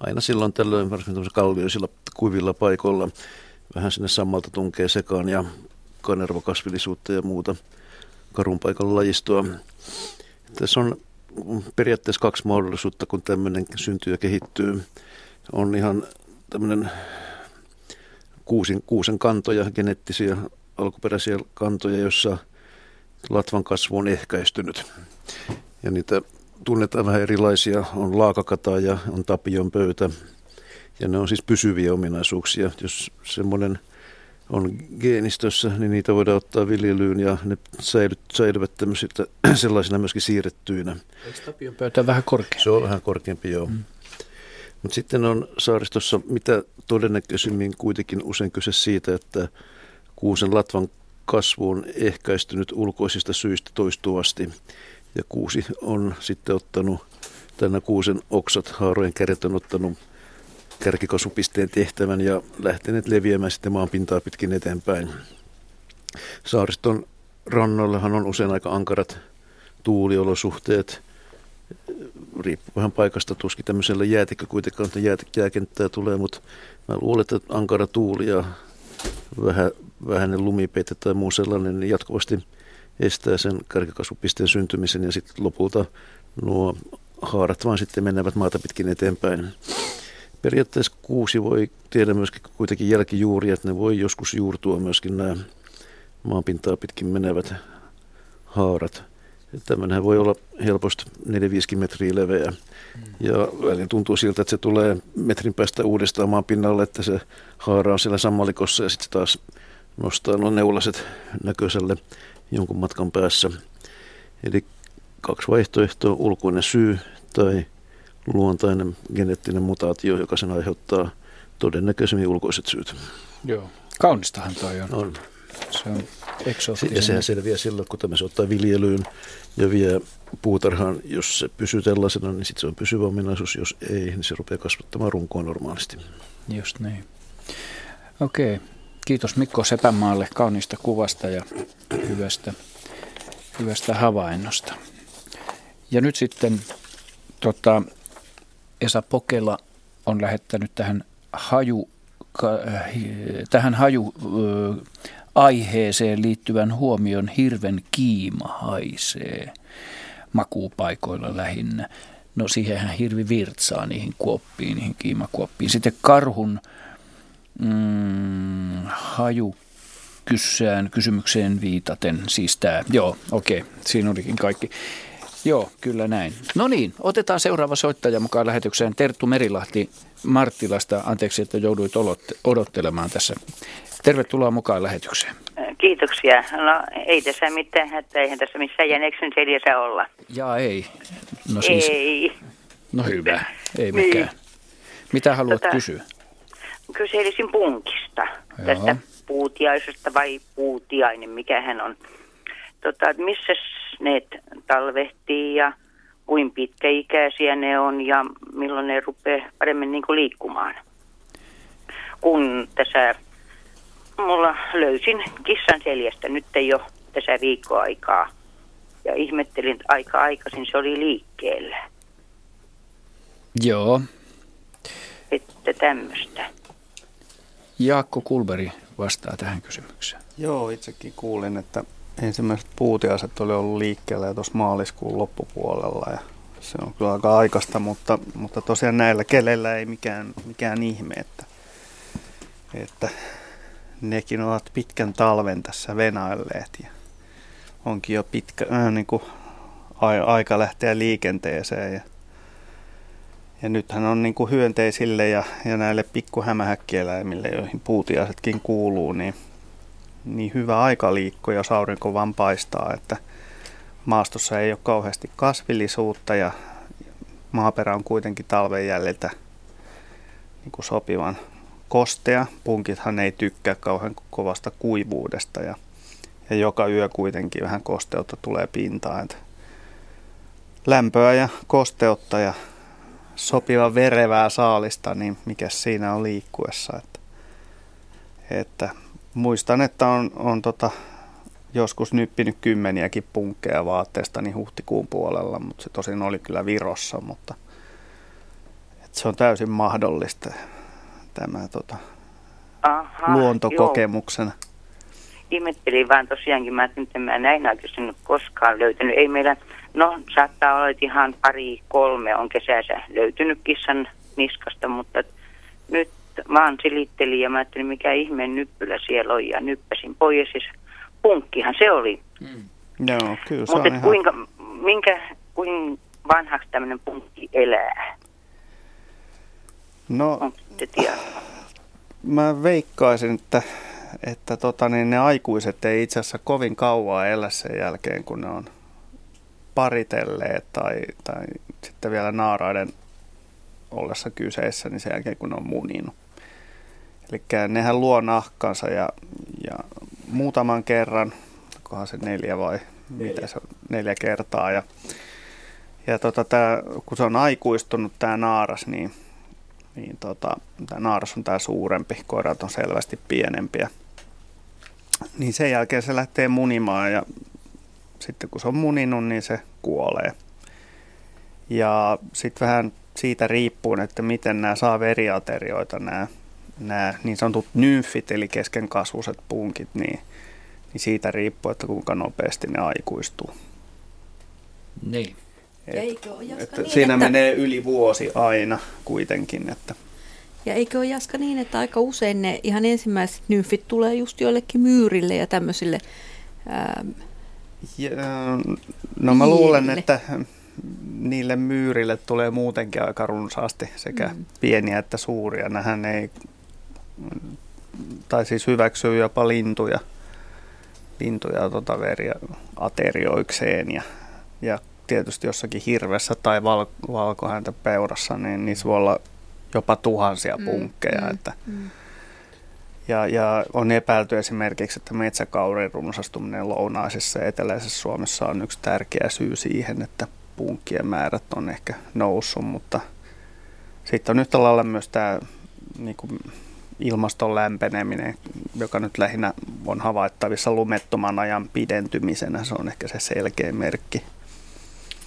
aina silloin tällöin, varsinkin kallioisilla kuivilla paikoilla vähän sinne sammalta tunkee sekaan ja kanervokasvillisuutta ja muuta karun paikalla lajistoa. Tässä on periaatteessa kaksi mahdollisuutta, kun tämmöinen syntyy ja kehittyy. On ihan tämmöinen kuusin, kuusen kantoja, geneettisiä alkuperäisiä kantoja, joissa latvan kasvu on ehkäistynyt. Ja niitä tunnetaan vähän erilaisia. On laakakata ja on tapion pöytä ja ne on siis pysyviä ominaisuuksia. Jos semmoinen on geenistössä, niin niitä voidaan ottaa viljelyyn ja ne säilyt, säilyvät sellaisina myöskin siirrettyinä. Eikö tapion pöytä vähän korkeampi? Se on vähän korkeampi, joo. Mm. Mutta sitten on saaristossa mitä todennäköisimmin kuitenkin usein kyse siitä, että kuusen latvan kasvu on ehkäistynyt ulkoisista syistä toistuvasti. Ja kuusi on sitten ottanut, tänä kuusen oksat, haarojen kädet on ottanut kärkikasupisteen tehtävän ja lähteneet leviämään sitten maan pintaa pitkin eteenpäin. Saariston rannoillahan on usein aika ankarat tuuliolosuhteet. Riippuu vähän paikasta, tuskin tämmöisellä jäätikö kuitenkaan jääkenttää tulee, mutta mä luulen, että ankara tuuli ja vähän, vähäinen lumipeite tai muu sellainen niin jatkuvasti estää sen kärkikasvupisteen syntymisen ja sitten lopulta nuo haarat vaan sitten menevät maata pitkin eteenpäin. Periaatteessa kuusi voi tiedä myöskin kuitenkin jälkijuuria, että ne voi joskus juurtua myöskin nämä maanpintaa pitkin menevät haarat. Tämmöinen voi olla helposti 4-5 metriä leveä. Mm. Ja välin tuntuu siltä, että se tulee metrin päästä uudestaan maan pinnalle, että se haara on siellä sammalikossa ja sitten taas nostaa nuo neulaset näköiselle jonkun matkan päässä. Eli kaksi vaihtoehtoa, ulkoinen syy tai luontainen geneettinen mutaatio, joka sen aiheuttaa todennäköisemmin ulkoiset syyt. Joo, kaunistahan toi on. On. Se on eksoottinen. Ja sehän selviää silloin, kun tämä se ottaa viljelyyn ja vie puutarhaan. Jos se pysyy tällaisena, niin sitten se on pysyvä ominaisuus. Jos ei, niin se rupeaa kasvattamaan runkoa normaalisti. Just niin. Okei. Kiitos Mikko Sepämaalle kaunista kuvasta ja hyvästä, hyvästä havainnosta. Ja nyt sitten tota, Esa Pokela on lähettänyt tähän haju, tähän haju aiheeseen liittyvän huomion hirven kiima haisee makuupaikoilla lähinnä. No siihenhän hirvi virtsaa niihin kuoppiin, niihin kiimakuoppiin. Sitten karhun mm, haju kysymykseen viitaten, siis tämä, joo, okei, okay, siinä olikin kaikki. Joo, kyllä näin. No niin, otetaan seuraava soittaja mukaan lähetykseen. Terttu Merilahti Marttilasta. Anteeksi, että jouduit odottelemaan tässä. Tervetuloa mukaan lähetykseen. Kiitoksia. No ei tässä mitään, että eihän tässä missään jänneksen seljässä olla. Jaa, ei. No siis, ei. No hyvä, ei niin. mikään. Mitä haluat tota, kysyä? Kyselisin punkista, Joo. tästä puutiaisesta vai puutiainen, mikä hän on. Tota, missä ne talvehtii ja kuin pitkäikäisiä ne on ja milloin ne rupeaa paremmin niin kuin liikkumaan. Kun tässä mulla löysin kissan seljästä, nyt ei ole tässä viikkoaikaa. Ja ihmettelin aika aikaisin, se oli liikkeellä. Joo. Että tämmöistä. Jaakko Kulberi vastaa tähän kysymykseen. Joo, itsekin kuulin, että ensimmäiset puutiaiset oli ollut liikkeellä jo tuossa maaliskuun loppupuolella ja se on kyllä aika aikaista, mutta, mutta tosiaan näillä kelellä ei mikään, mikään ihme, että, että nekin ovat pitkän talven tässä venailleet ja onkin jo pitkä äh, niin kuin aika lähteä liikenteeseen ja, ja nythän on niin kuin hyönteisille ja, ja näille pikkuhämähäkkieläimille, joihin puutiaisetkin kuuluu, niin niin hyvä aika liikkua, jos aurinko vaan paistaa, että maastossa ei ole kauheasti kasvillisuutta ja maaperä on kuitenkin talven jäljiltä niin kuin sopivan kostea. Punkithan ei tykkää kauhean kovasta kuivuudesta ja, ja joka yö kuitenkin vähän kosteutta tulee pintaan. Että lämpöä ja kosteutta ja sopiva verevää saalista, niin mikä siinä on liikkuessa. Että, että muistan, että on, on tota, joskus nyppinyt kymmeniäkin punkkeja vaatteesta niin huhtikuun puolella, mutta se tosin oli kyllä Virossa, mutta et se on täysin mahdollista tämä tota, Aha, luontokokemuksena. Joo. Ihmettelin vaan tosiaankin, mä että mä näin aikaisemmin koskaan löytänyt. Ei meillä, no saattaa olla, että ihan pari, kolme on kesässä löytynyt kissan niskasta, mutta nyt vaan silittelin ja mä ajattelin, mikä ihmeen nyppylä siellä on ja nyppäsin pois. Ja siis punkkihan se oli. Mm. Joo, kyllä Mutta ihan... kuinka, minkä, kuinka vanhaksi tämmöinen punkki elää? No, mä veikkaisin, että, että tota, niin ne aikuiset ei itse asiassa kovin kauaa elä sen jälkeen, kun ne on paritelleet tai, tai sitten vielä naaraiden ollessa kyseessä, niin sen jälkeen kun ne on muninut. Eli nehän luo nahkansa ja, ja muutaman kerran, onkohan se neljä vai neljä. mitä se on, neljä kertaa. Ja, ja tota, tää, kun se on aikuistunut tämä naaras, niin, niin tota, tämä naaras on tämä suurempi, koirat on selvästi pienempiä. Niin sen jälkeen se lähtee munimaan ja sitten kun se on muninut, niin se kuolee. Ja sitten vähän siitä riippuen, että miten nämä saa veriaterioita nämä nämä niin sanotut nymfit, eli keskenkasvuiset punkit, niin, niin siitä riippuu, että kuinka nopeasti ne aikuistuu. Niin. Et, eikö että niin, siinä että... menee yli vuosi aina kuitenkin. Että... Ja eikö ole Jaska niin, että aika usein ne ihan ensimmäiset nymfit tulee just joillekin myyrille ja tämmöisille... Ää... Ja, no mä luulen, että niille myyrille tulee muutenkin aika runsaasti sekä mm. pieniä että suuria. Nähän ei tai siis hyväksyy jopa lintuja, lintuja tota veriä aterioikseen ja, ja tietysti jossakin hirvessä tai val, valkohäntä peurassa, niin niissä voi olla jopa tuhansia mm, punkkeja. Mm, että, mm. Ja, ja on epäilty esimerkiksi, että metsäkaurin runsastuminen lounaisessa ja eteläisessä Suomessa on yksi tärkeä syy siihen, että punkkien määrät on ehkä noussut, mutta sitten on yhtä lailla myös tämä niin kuin ilmaston lämpeneminen, joka nyt lähinnä on havaittavissa lumettoman ajan pidentymisenä, se on ehkä se selkeä merkki.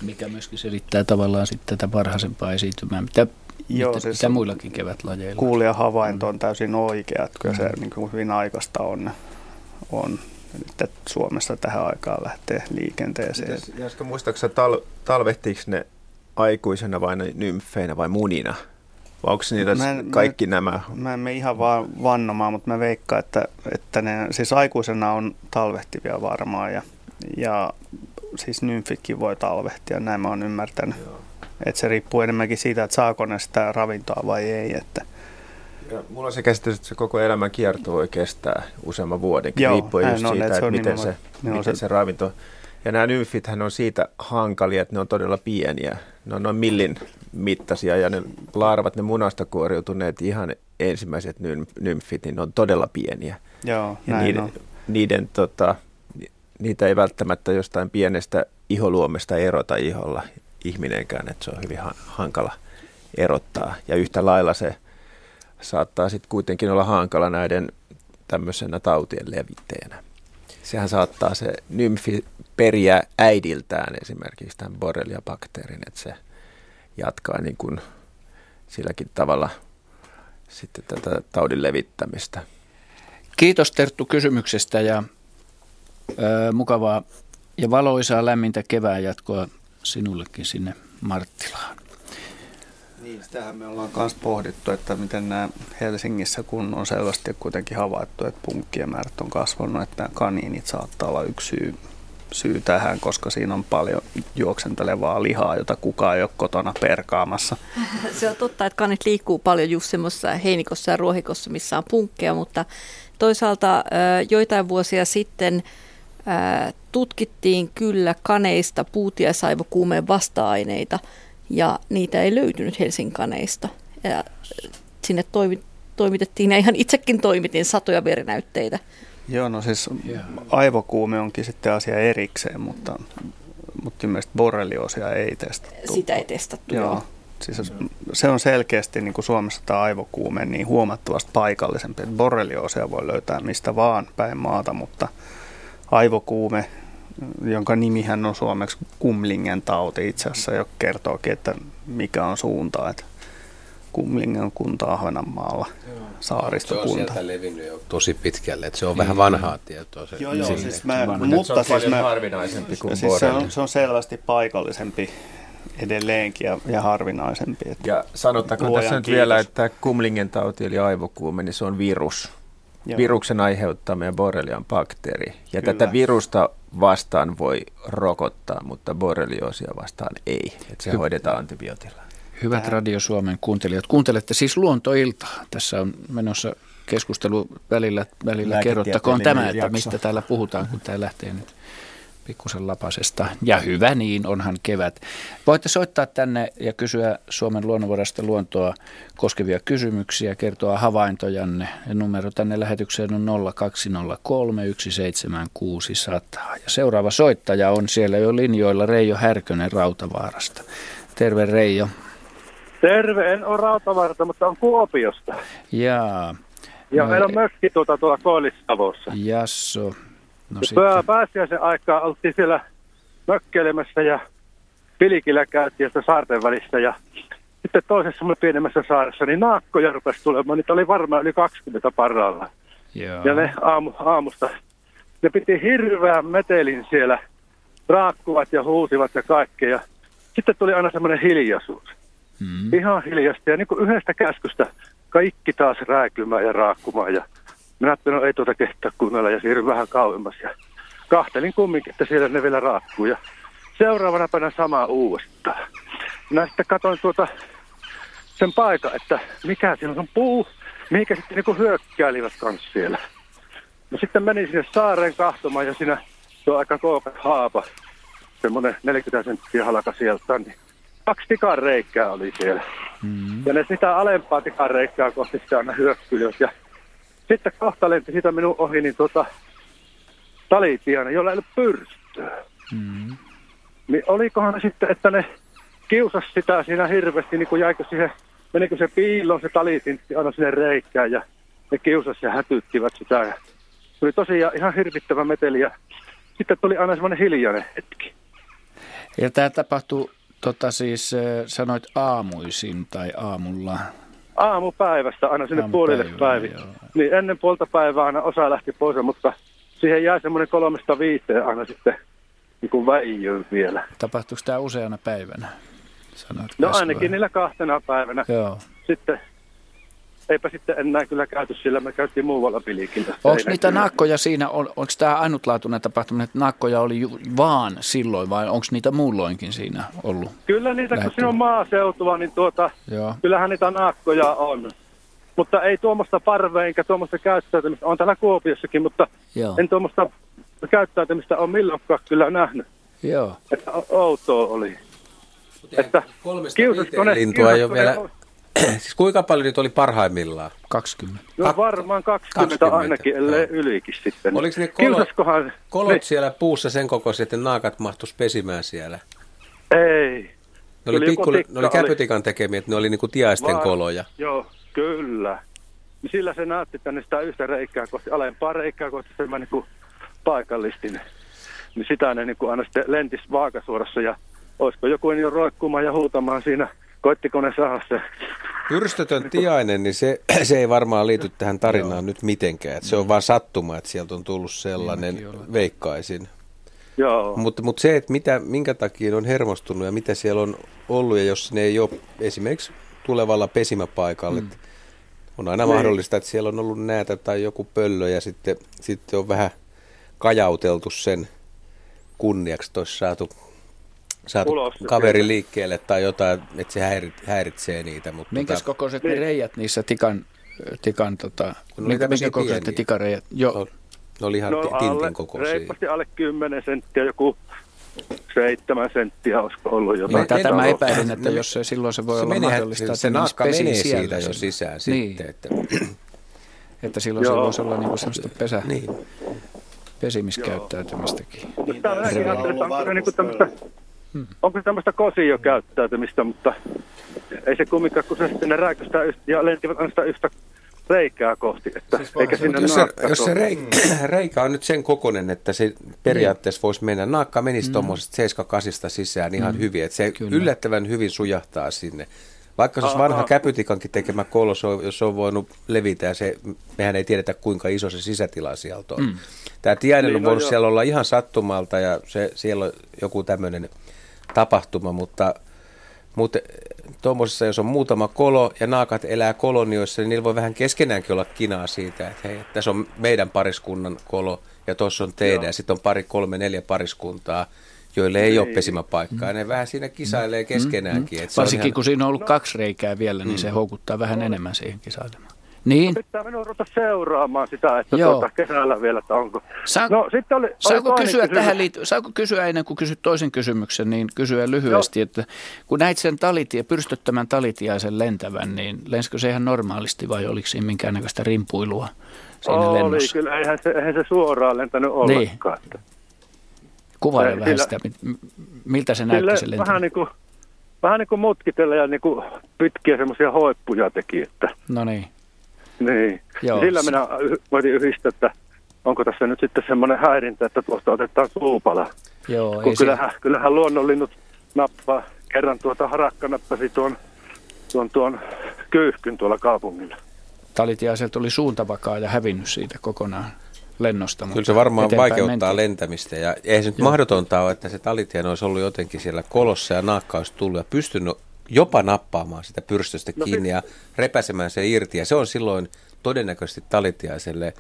Mikä myöskin selittää tavallaan sitten tätä varhaisempaa esiintymää, mitä, Joo, mitä, siis mitä muillakin kevätlajeilla. Kuulija havainto on täysin oikea, että kyllä mm. se niin kuin hyvin aikaista on, on nyt Suomessa tähän aikaan lähtee liikenteeseen. Jaska, muistaakseni tal- talvehtiiko ne aikuisena vai nymfeinä vai munina? Vai onko niitä mä en, kaikki mä, nämä? Mä en mene ihan vaan vannomaan, mutta mä veikkaan, että, että ne siis aikuisena on talvehtivia varmaan ja, ja siis nymfitkin voi talvehtia, näin mä oon ymmärtänyt. Joo. Että se riippuu enemmänkin siitä, että saako ne sitä ravintoa vai ei. Että. Ja mulla on se käsitys, että se koko elämän kierto voi kestää useamman vuodenkin, Joo, riippuen just on, siitä, että, että miten, se, miten se, se ravinto ja nämä nymfithän on siitä hankalia, että ne on todella pieniä. Ne on noin millin mittaisia ja ne larvat, ne munasta kuoriutuneet ihan ensimmäiset nymfit, niin ne on todella pieniä. Joo, ja niiden, on. niiden tota, niitä ei välttämättä jostain pienestä iholuomesta erota iholla ihminenkään, että se on hyvin hankala erottaa. Ja yhtä lailla se saattaa sitten kuitenkin olla hankala näiden tämmöisenä tautien levitteenä. Sehän saattaa se nymfi periä äidiltään esimerkiksi tämän borrelia-bakteerin, että se jatkaa niin kuin silläkin tavalla sitten tätä taudin levittämistä. Kiitos Terttu kysymyksestä ja ö, mukavaa ja valoisaa lämmintä kevään jatkoa sinullekin sinne Marttilaan. Niin, sitähän me ollaan myös pohdittu, että miten nämä Helsingissä, kun on selvästi kuitenkin havaittu, että punkkien määrät on kasvanut, että nämä kaniinit saattaa olla yksi syy syy tähän, koska siinä on paljon juoksentelevaa lihaa, jota kukaan ei ole kotona perkaamassa. Se on totta, että kanit liikkuu paljon just semmoisessa heinikossa ja ruohikossa, missä on punkkeja, mutta toisaalta joitain vuosia sitten tutkittiin kyllä kaneista puutiaisaivokuumeen vasta-aineita ja niitä ei löytynyt Helsingin kaneista. Ja sinne toimitettiin ja ihan itsekin toimitin satoja verinäytteitä Joo, no siis aivokuume onkin sitten asia erikseen, mutta, mutta ilmeisesti borrelioosia ei testattu. Sitä ei testattu, joo. joo. Siis se on selkeästi niin kuin Suomessa tämä aivokuume niin huomattavasti paikallisempi. Borrelioosia voi löytää mistä vaan päin maata, mutta aivokuume, jonka nimihän on suomeksi kumlingen tauti itse asiassa, jo kertookin, että mikä on suunta. Että Kumlingen kunta Ahvenanmaalla, saaristokunta. Se on sieltä levinnyt jo tosi pitkälle, että se on vähän vanhaa tietoa. Se, joo, joo, siis mä, mutta se on siis mä, harvinaisempi kuin siis se, on, se on selvästi paikallisempi edelleenkin ja, ja harvinaisempi. Että ja sanottakoon tässä nyt vielä, että kumlingen tauti eli aivokuume, niin se on virus. Joo. Viruksen aiheuttamia borrelian bakteeri. Ja Kyllä. tätä virusta vastaan voi rokottaa, mutta borrelioosia vastaan ei. Että se Hy- hoidetaan antibiootilla. Hyvät. Radio Suomen kuuntelijat, kuuntelette siis Luontoiltaa. Tässä on menossa keskustelu välillä, välillä kerrottakoon tämä, että mistä täällä puhutaan, kun tämä lähtee nyt pikkusen lapasesta. Ja hyvä niin, onhan kevät. Voitte soittaa tänne ja kysyä Suomen luonnonvarasta luontoa koskevia kysymyksiä, kertoa havaintojanne. Ja numero tänne lähetykseen on 0203 17600. Ja seuraava soittaja on siellä jo linjoilla Reijo Härkönen Rautavaarasta. Terve Reijo. Terve, en ole Rautavarta, mutta on Kuopiosta. Jaa. Ja no, meillä on mökki tuota, tuolla Koillis-Savossa. Jasso. No Pääsiäisen aikaa oltiin siellä mökkeilemässä ja Pilikillä käytiin sitä saarten välissä ja sitten toisessa pienemmässä saaressa, niin naakkoja rupesi tulemaan. Niitä oli varmaan yli 20 paralla. Joo. Ja ne aamu, aamusta, ne piti hirveän metelin siellä, raakkuvat ja huusivat ja kaikkea. sitten tuli aina semmoinen hiljaisuus. Mm. Ihan hiljasta ja niin kuin yhdestä käskystä kaikki taas rääkymään ja raakkumaan. Ja minä ajattelin, no ei tuota kehtaa kuunnella ja siirryn vähän kauemmas. Ja kahtelin kumminkin, että siellä ne vielä raakkuu. Ja seuraavana päivänä sama uudestaan. Minä sitten katsoin tuota sen paikan, että mikä siellä on puu, mikä sitten niin hyökkäilivät kanssa siellä. No sitten menin sinne saareen kahtomaan ja siinä se on aika kookas haapa. Semmoinen 40 senttiä halaka sieltä, niin kaksi tikareikää oli siellä. Mm. Ja ne sitä alempaa tikareikää kohti sitä aina hyökkyilöt. Ja sitten kohta lenti siitä minun ohi, niin tuota, talitiana, jolla ei ole pyrstöä. Mm. Niin olikohan ne sitten, että ne kiusas sitä siinä hirveästi, niin kuin jäikö siihen menikö se piilon se talitintti aina sinne reikään ja ne kiusas ja hätyttivät sitä. Ja tuli tosiaan ihan hirvittävä meteli ja sitten tuli aina semmoinen hiljainen hetki. Ja tämä tapahtui, tota siis sanoit aamuisin tai aamulla? Aamupäivästä aina sinne puolille päivin. Niin ennen puolta päivää aina osa lähti pois, mutta siihen jää semmoinen kolmesta viiteen aina sitten niin kuin väijyy vielä. Tapahtuiko tämä useana päivänä? Sanoit no ainakin vai? niillä kahtena päivänä. Joo. Sitten eipä sitten enää kyllä käyty sillä, me käytiin muualla pilikillä. Onko niitä naakkoja siinä, on, onko tämä ainutlaatuinen tapahtuma, että naakkoja oli ju, vaan silloin vai onko niitä muulloinkin siinä ollut? Kyllä niitä, kun siinä on maaseutua, niin tuota, Joo. kyllähän niitä naakkoja on. Mutta ei tuommoista parvea enkä tuommoista käyttäytymistä, on täällä Kuopiossakin, mutta Joo. en tuommoista käyttäytymistä ole milloinkaan kyllä nähnyt. Joo. Että outoa oli. Että kolmesta lintua ei ole vielä... siis kuinka paljon niitä oli parhaimmillaan? 20. No varmaan 20, 20 ainakin, ellei ylikin sitten. Oliko ne kolot, kolot niin. siellä puussa sen kokoiset, että naakat mahtuisi pesimään siellä? Ei. Ne oli, pikku, ne oli käpytikan tekemiä, että ne oli niinku tiaisten Var, koloja. Joo, kyllä. Niin sillä se näytti tänne sitä yhtä reikää kohti, alempaa reikää kohti semmoinen niin paikallistin. Niin sitä ne niin kuin aina sitten lentis vaakasuorassa ja olisiko joku jo roikkumaan ja huutamaan siinä, koittiko ne saada se. Pyrstötön tiainen, niin se, se ei varmaan liity tähän tarinaan Joo. nyt mitenkään. Että se on vain sattuma, että sieltä on tullut sellainen, veikkaisin. Joo. Mutta mut se, että mitä, minkä takia on hermostunut ja mitä siellä on ollut, ja jos ne ei ole esimerkiksi tulevalla pesimäpaikalla, mm. on aina niin. mahdollista, että siellä on ollut näätä tai joku pöllö, ja sitten, sitten on vähän kajauteltu sen kunniaksi, että olisi saatu saatu Ulos, kaveri sieltä. liikkeelle tai jotain, että se häirit, häiritsee niitä. Mutta Minkäs tota... kokoiset ne niin. reijät niissä tikan, tikan tota, no, minkä, minkä kokoiset tikareijät? Joo. Ne oli ihan no, tintin alle, kokoisia. Reipasti alle 10 senttiä, joku seitsemän senttiä olisiko ollut jotain. Niin, tätä mä epäilin, että jos se, silloin se voi se olla menee, mahdollista, että se naakka menee siitä jo sisään niin. sitten. Että, että silloin Joo. se voisi olla niinku semmoista pesä, niin. pesimiskäyttäytymistäkin. Niin, Tämä on niinku tämmöistä Hmm. Onko se tämmöistä kosiokäyttäytymistä, mutta ei se kumminkaan, kun se sitten ne ja lentivät aina sitä yhtä reikää kohti. Että siis eikä sinne jos, se, jos se reikä, reikä on nyt sen kokonen, että se periaatteessa voisi mennä, naakka menisi mm. tuommoisesta 7 sisään ihan mm. hyvin, että se Kyllä. yllättävän hyvin sujahtaa sinne. Vaikka se olisi vanha käpytikankin tekemä kolos, jos se on voinut levitä ja se, mehän ei tiedetä kuinka iso se sisätila sieltä on. Mm. Tämä tiainen niin, on voinut no siellä olla ihan sattumalta ja se, siellä on joku tämmöinen tapahtuma, mutta, mutta tuommoisessa, jos on muutama kolo ja naakat elää kolonioissa, niin niillä voi vähän keskenäänkin olla kinaa siitä, että hei, tässä on meidän pariskunnan kolo ja tuossa on teidän Joo. ja sitten on pari, kolme, neljä pariskuntaa, joille ei, ei ole niin. pesimäpaikkaa. Mm. Ne vähän siinä kisailee mm. keskenäänkin. Mm. Varsinkin ihan... kun siinä on ollut kaksi reikää vielä, niin mm. se houkuttaa vähän enemmän siihen kisailemaan. Niin. Pitää minun ruveta seuraamaan sitä, että Joo. tuota, kesällä vielä, että onko. Saa, no, sitten oli, saako, oli kysyä kysymys. tähän liity, saako kysyä ennen kuin kysyt toisen kysymyksen, niin kysyä lyhyesti, Joo. että kun näit sen talitia, pyrstöttömän talitiaisen lentävän, niin lensikö se ihan normaalisti vai oliko siinä minkäännäköistä rimpuilua siinä oli, lennossa? kyllä, eihän se, eihän se suoraan lentänyt ollenkaan. Niin. Kuvaile vähän sitä, miltä se näytti se lentäminen. Vähän niin kuin, vähän niin kuin mutkitella ja niin kuin pitkiä semmoisia hoippuja teki. Että. No niin. Niin. Joo. Sillä minä voitin yhdistää, että onko tässä nyt sitten semmoinen häirintä, että tuosta otetaan suupala. Joo, Kun kyllähän, se... kyllähän luonnonlinnut nappaa, kerran tuota harakka nappasi tuon, tuon, tuon kyyhkyn tuolla kaupungilla. Talitiaiselta oli suuntavakaa ja hävinnyt siitä kokonaan lennosta. Kyllä se varmaan vaikeuttaa mentiin. lentämistä ja eihän se nyt Joo. mahdotonta ole, että se talitian olisi ollut jotenkin siellä kolossa ja naakka olisi tullut ja pystynyt jopa nappaamaan sitä pyrstöstä no, kiinni ja repäsemään se irti. Ja se on silloin todennäköisesti talitiaiselle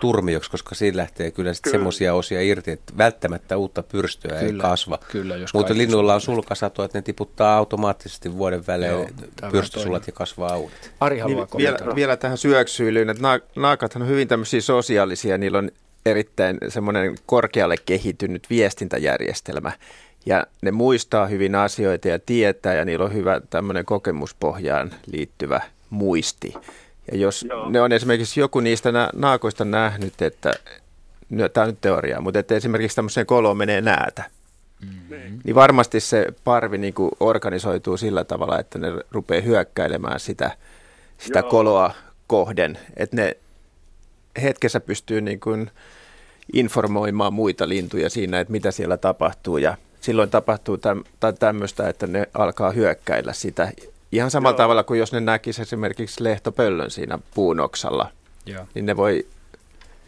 turmioksi, koska siinä lähtee kyllä, kyllä. semmoisia osia irti, että välttämättä uutta pyrstöä kyllä, ei kasva. Kyllä, jos Mutta linnuilla on sulkasato, että ne tiputtaa automaattisesti vuoden välein pyrstösulat ja kasvaa uudet. Ari niin, vielä, vielä tähän syöksyilyyn, että naakathan on hyvin tämmöisiä sosiaalisia, niillä on erittäin semmoinen korkealle kehittynyt viestintäjärjestelmä. Ja ne muistaa hyvin asioita ja tietää ja niillä on hyvä tämmöinen kokemuspohjaan liittyvä muisti. Ja jos Joo. ne on esimerkiksi joku niistä naakoista nähnyt, että, no, tämä on nyt teoria, mutta että esimerkiksi tämmöiseen koloon menee näätä, Mm-hmm. Niin varmasti se parvi niin kuin organisoituu sillä tavalla, että ne rupeaa hyökkäilemään sitä, sitä koloa kohden, että ne hetkessä pystyy niin kuin informoimaan muita lintuja siinä, että mitä siellä tapahtuu ja silloin tapahtuu täm, tai tämmöistä, että ne alkaa hyökkäillä sitä ihan samalla Joo. tavalla kuin jos ne näkisi esimerkiksi lehtopöllön siinä puunoksalla, Joo. niin ne voi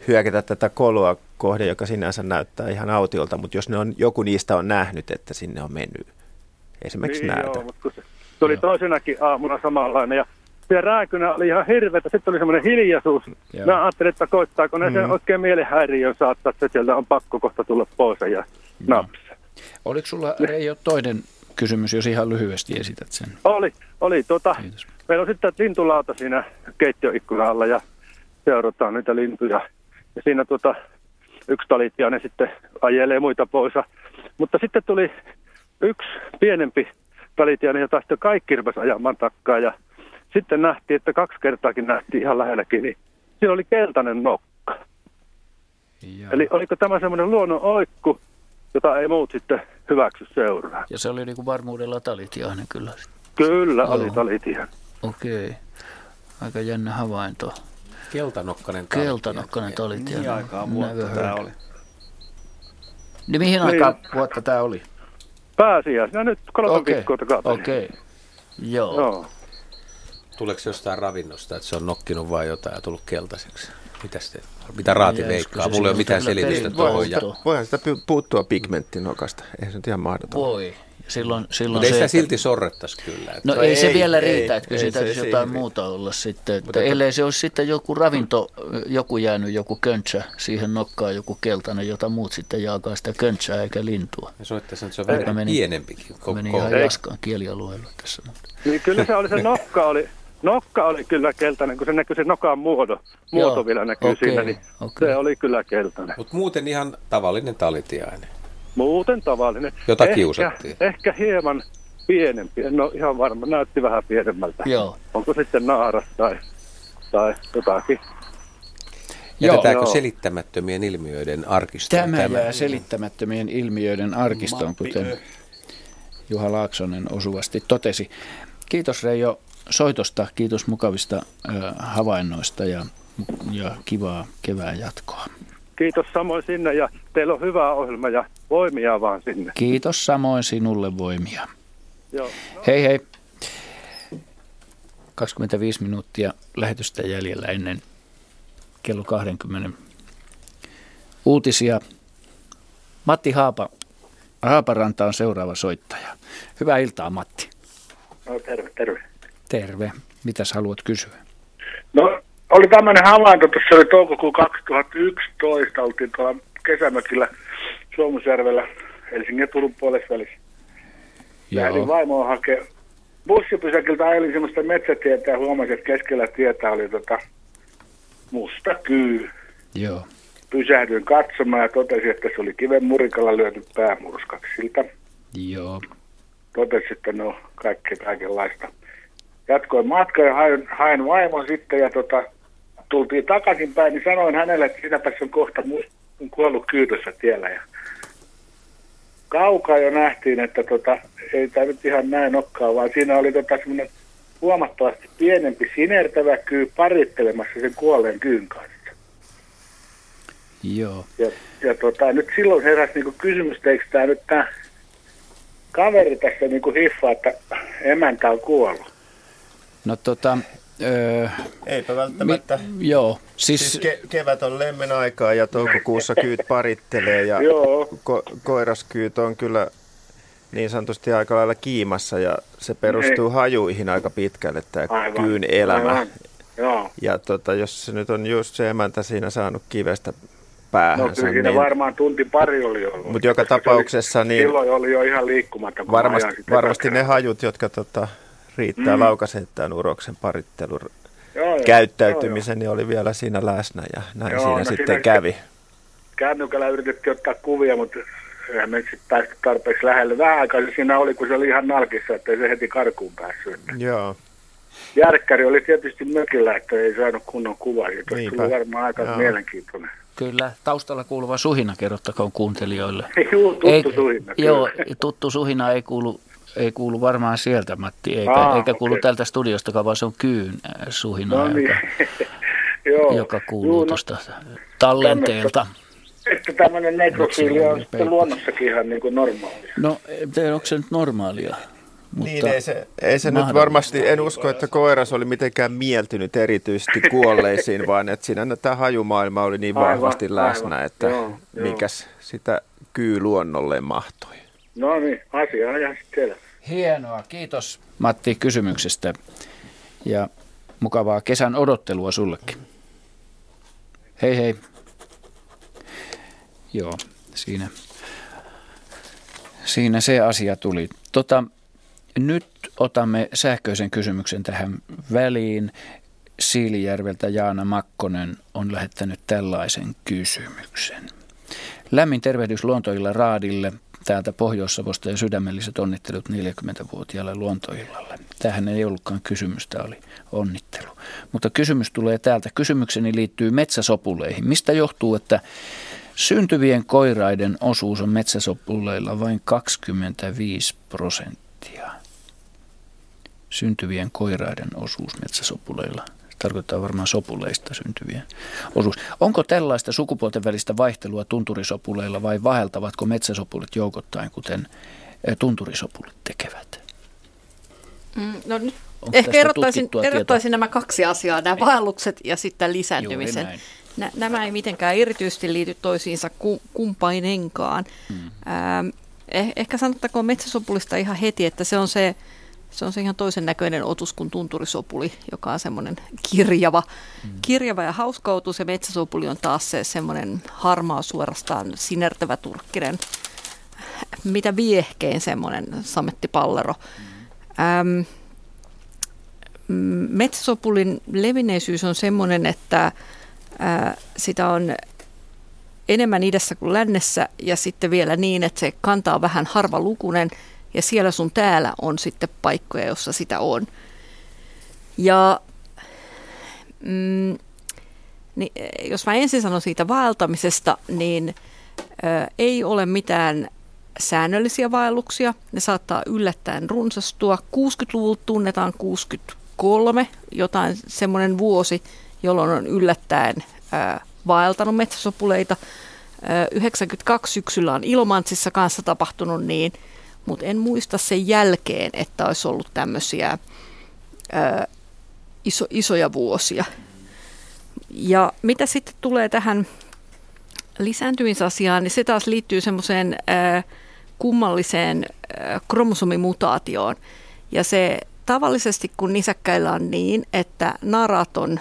hyökätä tätä koloa kohde, joka sinänsä näyttää ihan autiolta, mutta jos ne on, joku niistä on nähnyt, että sinne on mennyt esimerkiksi niin, näytä. Joo, mutta se, se oli toisenakin aamuna samanlainen ja se rääkynä oli ihan hirveätä. Sitten oli semmoinen hiljaisuus. Joo. Mä ajattelin, että koittaako ne mm. sen oikein mielenhäiriön saattaa, että sieltä on pakko kohta tulla pois ja naps. Oliko sulla Reijo toinen kysymys, jos ihan lyhyesti esität sen? Oli, oli. Tota, meillä on sitten lintulauta siinä keittiöikkunalla ja seurataan niitä lintuja. Ja siinä tota, yksi talitiainen sitten ajelee muita pois. Mutta sitten tuli yksi pienempi talitiainen, jota sitten kaikki rupesi ajamaan takkaa. Ja sitten nähtiin, että kaksi kertaakin nähtiin ihan lähelläkin, niin siinä oli keltainen nokka. Ja. Eli oliko tämä semmoinen luonnon oikku, jota ei muut sitten hyväksy seuraa. Ja se oli niin kuin varmuudella talitiainen kyllä. Kyllä Joo. oli talitiainen. Okei. Okay. Aika jännä havainto. Keltanokkainen talitiainen. Keltanokkainen talitiainen. Mihin aikaan vuotta tämä oli? Niin mihin niin. aikaan vuotta tämä oli? Pääsiäisenä nyt kolme okay. viikkoa takaperin. Okei. Okay. Joo. Joo. Tuleeko jostain ravinnosta, että se on nokkinut vai jotain ja tullut keltaiseksi? Mitä, sitten, mitä raati ja veikkaa? Mulla ei ole mitään selitystä tuohon. Ja... Voihan sitä puuttua pigmenttinokasta. Eihän se nyt ihan mahdoton. Voi. Silloin, silloin Mutta ei sitä että... silti sorrettaisi kyllä. Että... No, no ei, ei se vielä ei, riitä, että kyllä täytyisi jotain ei, muuta olla sitten. Että Mutta ellei se olisi sitten joku ravinto, joku jäänyt, joku köntsä siihen nokkaan, joku keltainen, jota muut sitten jaakaa sitä köntsää eikä lintua. Ja soittaisi, että se on vähän pienempikin. Meni ihan jaskaan kielialueella tässä. Niin kyllä se oli, se nokka oli, Nokka oli kyllä keltainen, kun se näkyy se nokan muodo. Muoto Joo, vielä näkyy okay, siinä, niin okay. se oli kyllä keltainen. Mutta muuten ihan tavallinen talitiainen. Muuten tavallinen. Jota ehkä, kiusattiin. Ehkä hieman pienempi, en ole ihan varma, näytti vähän pienemmältä. Joo. Onko sitten naaras tai, tai jotakin. Jätetäänkö Joo. selittämättömien ilmiöiden arkistoon? Tämä, tämä jää selittämättömien ilmiöiden arkistoon, kuten Juha Laaksonen osuvasti totesi. Kiitos Reijo soitosta, kiitos mukavista havainnoista ja, ja kivaa kevään jatkoa. Kiitos samoin sinne ja teillä on hyvä ohjelma ja voimia vaan sinne. Kiitos samoin sinulle voimia. Joo. No. Hei hei. 25 minuuttia lähetystä jäljellä ennen kello 20 uutisia. Matti Haapa, Haaparanta on seuraava soittaja. Hyvää iltaa Matti. No terve, terve. Terve. Mitäs haluat kysyä? No, oli tämmöinen havainto, tuossa oli toukokuun 2011, oltiin tuolla kesämökillä Suomusjärvellä Helsingin ja Turun puolessa välissä. Lähdin vaimoa hakemaan bussipysäkiltä ajelin semmoista metsätietä ja huomasin, että keskellä tietä oli tota musta kyy. Joo. Pysähdyin katsomaan ja totesin, että se oli kiven murikalla lyöty päämurskaksi siltä. Joo. Totesin, että no kaikki kaikenlaista jatkoin matka ja hain, hain vaimon sitten ja tota, tultiin takaisinpäin, niin sanoin hänelle, että sinäpä on kohta mun kuollut kyytössä tiellä. Ja kaukaa jo nähtiin, että tota, ei tämä nyt ihan näin olekaan, vaan siinä oli tota semmoinen huomattavasti pienempi sinertävä kyy parittelemassa sen kuolleen kyyn kanssa. Joo. Ja, ja tota, nyt silloin heräsi niinku kysymys, eikö tämä nyt tämä kaveri tässä niinku hiffaa, että emäntä on kuollut. No tota, Öö, Eipä välttämättä. Mi- joo. Siis, siis ke- kevät on lemmen aikaa ja toukokuussa kyyt parittelee ja ko- koiraskyyt on kyllä niin sanotusti aika lailla kiimassa ja se perustuu Ei. hajuihin aika pitkälle tämä Aivan. kyyn elämä. Aivan. Joo. Ja tota, jos se nyt on just se emäntä siinä saanut kivestä päähän. No kyllä siinä niin, varmaan tunti pari oli ollut. Mutta joka tapauksessa oli, niin... Silloin oli jo ihan liikkumatta. Varmasti, varmasti ne hajut, jotka tota, riittää mm. laukasen tämän uroksen parittelun joo, käyttäytymisen, joo, joo. oli vielä siinä läsnä ja näin joo, siinä no sitten siinä kävi. Kännykällä yritettiin ottaa kuvia, mutta eihän me sitten päästy tarpeeksi lähelle. Vähän aikaa se siinä oli, kun se oli ihan nalkissa, että ei se heti karkuun päässyt. Joo. Järkkäri oli tietysti mökillä, että ei saanut kunnon kuvaa. Olisi tullut varmaan aika Joo. mielenkiintoinen. Kyllä, taustalla kuuluva suhina kerrottakoon kuuntelijoille. Joo, tuttu ei, suhina. Joo, tuttu suhina ei kuulu, ei kuulu varmaan sieltä, Matti, eikä, Aa, eikä kuulu okay. tältä studiosta, vaan se on kyyn suhina, No niin. joka, Joo. joka kuuluu no, tuosta tallenteelta. Että tämmöinen nekrofiili on sitten luonnossakin ihan niin kuin normaalia. No, en tiedä, onko se nyt normaalia? Mutta Niin, ei se, ei se nyt varmasti, en usko, että koiras oli mitenkään mieltynyt erityisesti kuolleisiin, vaan että siinä tämä hajumaailma oli niin Aivan, vahvasti läsnä, aivan. että Joo, joo. mikäs sitä kyy luonnolle mahtoi. No niin, asia on ihan selvä. Hienoa, kiitos Matti kysymyksestä ja mukavaa kesän odottelua sullekin. Hei hei. Joo, siinä, siinä se asia tuli. Tota, nyt otamme sähköisen kysymyksen tähän väliin. Siilijärveltä Jaana Makkonen on lähettänyt tällaisen kysymyksen. Lämmin tervehdys luontoilla Raadille täältä Pohjois-Savosta ja sydämelliset onnittelut 40-vuotiaalle luontoillalle. Tähän ei ollutkaan kysymys, tämä oli onnittelu. Mutta kysymys tulee täältä. Kysymykseni liittyy metsäsopuleihin. Mistä johtuu, että syntyvien koiraiden osuus on metsäsopuleilla vain 25 prosenttia? Syntyvien koiraiden osuus metsäsopuleilla tarkoittaa varmaan sopuleista syntyvien osuus. Onko tällaista sukupuolten välistä vaihtelua tunturisopuleilla vai vaeltavatko metsäsopulit joukottain, kuten eh, tunturisopulit tekevät? Mm, no nyt Onko ehkä erottaisin, erottaisin nämä kaksi asiaa, nämä vaellukset ja sitten lisääntymisen. Nä, nämä ei mitenkään erityisesti liity toisiinsa ku, kumpainenkaan. Hmm. Ähm, eh, ehkä sanottakoon metsäsopulista ihan heti, että se on se, se on se ihan toisen näköinen otus kuin tunturisopuli, joka on semmoinen kirjava, Hmm. kirjava ja hauska otus. Ja metsäsopuli on taas se semmoinen harmaa suorastaan sinertävä turkkinen, mitä viehkein semmoinen samettipallero. Ähm, mm, metsäsopulin levinneisyys on semmoinen, että ää, sitä on enemmän idässä kuin lännessä ja sitten vielä niin, että se kanta on vähän harvalukunen ja siellä sun täällä on sitten paikkoja, jossa sitä on. Ja mm, niin, eh, jos mä ensin sanon siitä vaeltamisesta, niin ää, ei ole mitään säännöllisiä vaelluksia. Ne saattaa yllättäen runsastua. 60-luvulta tunnetaan 63, jotain semmoinen vuosi, jolloin on yllättäen ää, vaeltanut metsäsopuleita. Ää, 92 syksyllä on Ilomantsissa kanssa tapahtunut niin, mutta en muista sen jälkeen, että olisi ollut tämmöisiä ää, iso, isoja vuosia. Ja mitä sitten tulee tähän lisääntymisasiaan, niin se taas liittyy semmoiseen kummalliseen äh, kromosomimutaatioon. Ja se tavallisesti, kun nisäkkäillä on niin, että narat on,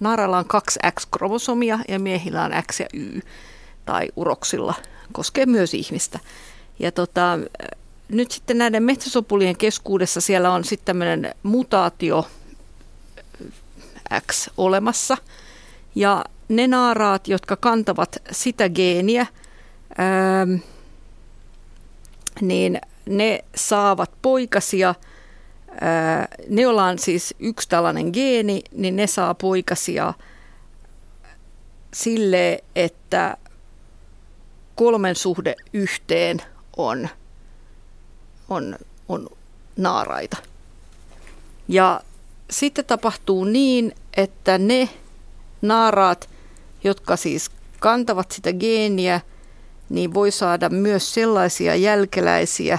naralla on kaksi X-kromosomia ja miehillä on X ja Y, tai uroksilla, koskee myös ihmistä. Ja tota, nyt sitten näiden metsäsopulien keskuudessa siellä on sitten tämmöinen mutaatio X olemassa. Ja ne naaraat, jotka kantavat sitä geeniä, ää, niin ne saavat poikasia. Ää, ne ollaan siis yksi tällainen geeni, niin ne saa poikasia sille, että kolmen suhde yhteen on, on, on naaraita. Ja sitten tapahtuu niin, että ne naaraat, jotka siis kantavat sitä geeniä, niin voi saada myös sellaisia jälkeläisiä,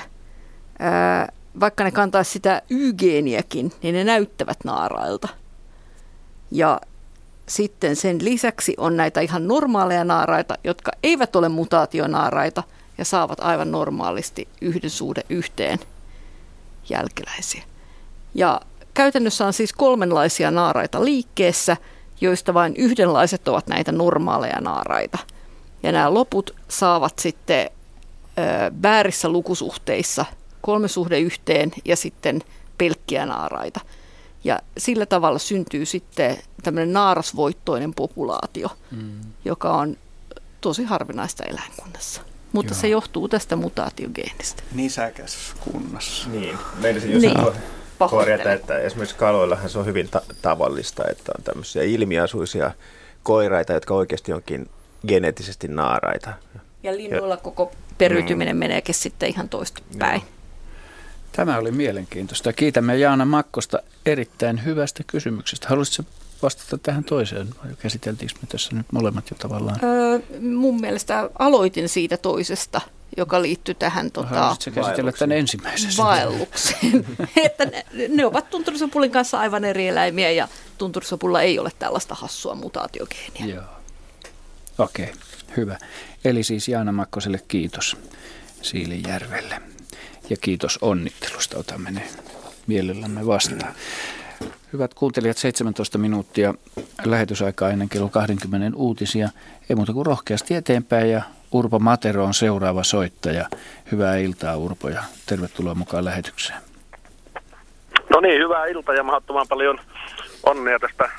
ää, vaikka ne kantaa sitä Y-geeniäkin, niin ne näyttävät naarailta. Ja sitten sen lisäksi on näitä ihan normaaleja naaraita, jotka eivät ole mutaationaaraita ja saavat aivan normaalisti yhden suhde yhteen jälkeläisiä. Ja käytännössä on siis kolmenlaisia naaraita liikkeessä, joista vain yhdenlaiset ovat näitä normaaleja naaraita. Ja nämä loput saavat sitten väärissä lukusuhteissa kolme suhde yhteen ja sitten pelkkiä naaraita. Ja sillä tavalla syntyy sitten tämmöinen naarasvoittoinen populaatio, mm. joka on tosi harvinaista eläinkunnassa. Mutta Joo. se johtuu tästä mutaatiogeenistä. Nisäkäs kunnassa. Niin, meidän just Niin. niin. korjata, että esimerkiksi kaloillahan se on hyvin ta- tavallista, että on tämmöisiä ilmiasuisia koiraita, jotka oikeasti onkin geneettisesti naaraita. Ja linnuilla koko periytyminen mm. meneekin sitten ihan toista päin. Tämä oli mielenkiintoista. Kiitämme Jaana Makkosta erittäin hyvästä kysymyksestä. Haluaisitko vastata tähän toiseen vai käsiteltiinkö me tässä nyt molemmat jo tavallaan? Öö, mun mielestä aloitin siitä toisesta, joka liittyy tähän tota, käsitellä tämän ensimmäisessä? vaellukseen. että ne, ne ovat tunturisopulin kanssa aivan eri eläimiä ja tunturisopulla ei ole tällaista hassua mutaatiogeeniä. Joo. Okei, okay, hyvä. Eli siis Jaana Makkoselle kiitos Siilijärvelle. Ja kiitos onnittelusta, otamme ne mielellämme vastaan. Hyvät kuuntelijat, 17 minuuttia lähetysaikaa ennen kello 20 uutisia. Ei muuta kuin rohkeasti eteenpäin ja Urpo Matero on seuraava soittaja. Hyvää iltaa Urpo ja tervetuloa mukaan lähetykseen. No niin, hyvää iltaa ja mahdottoman paljon onnea tästä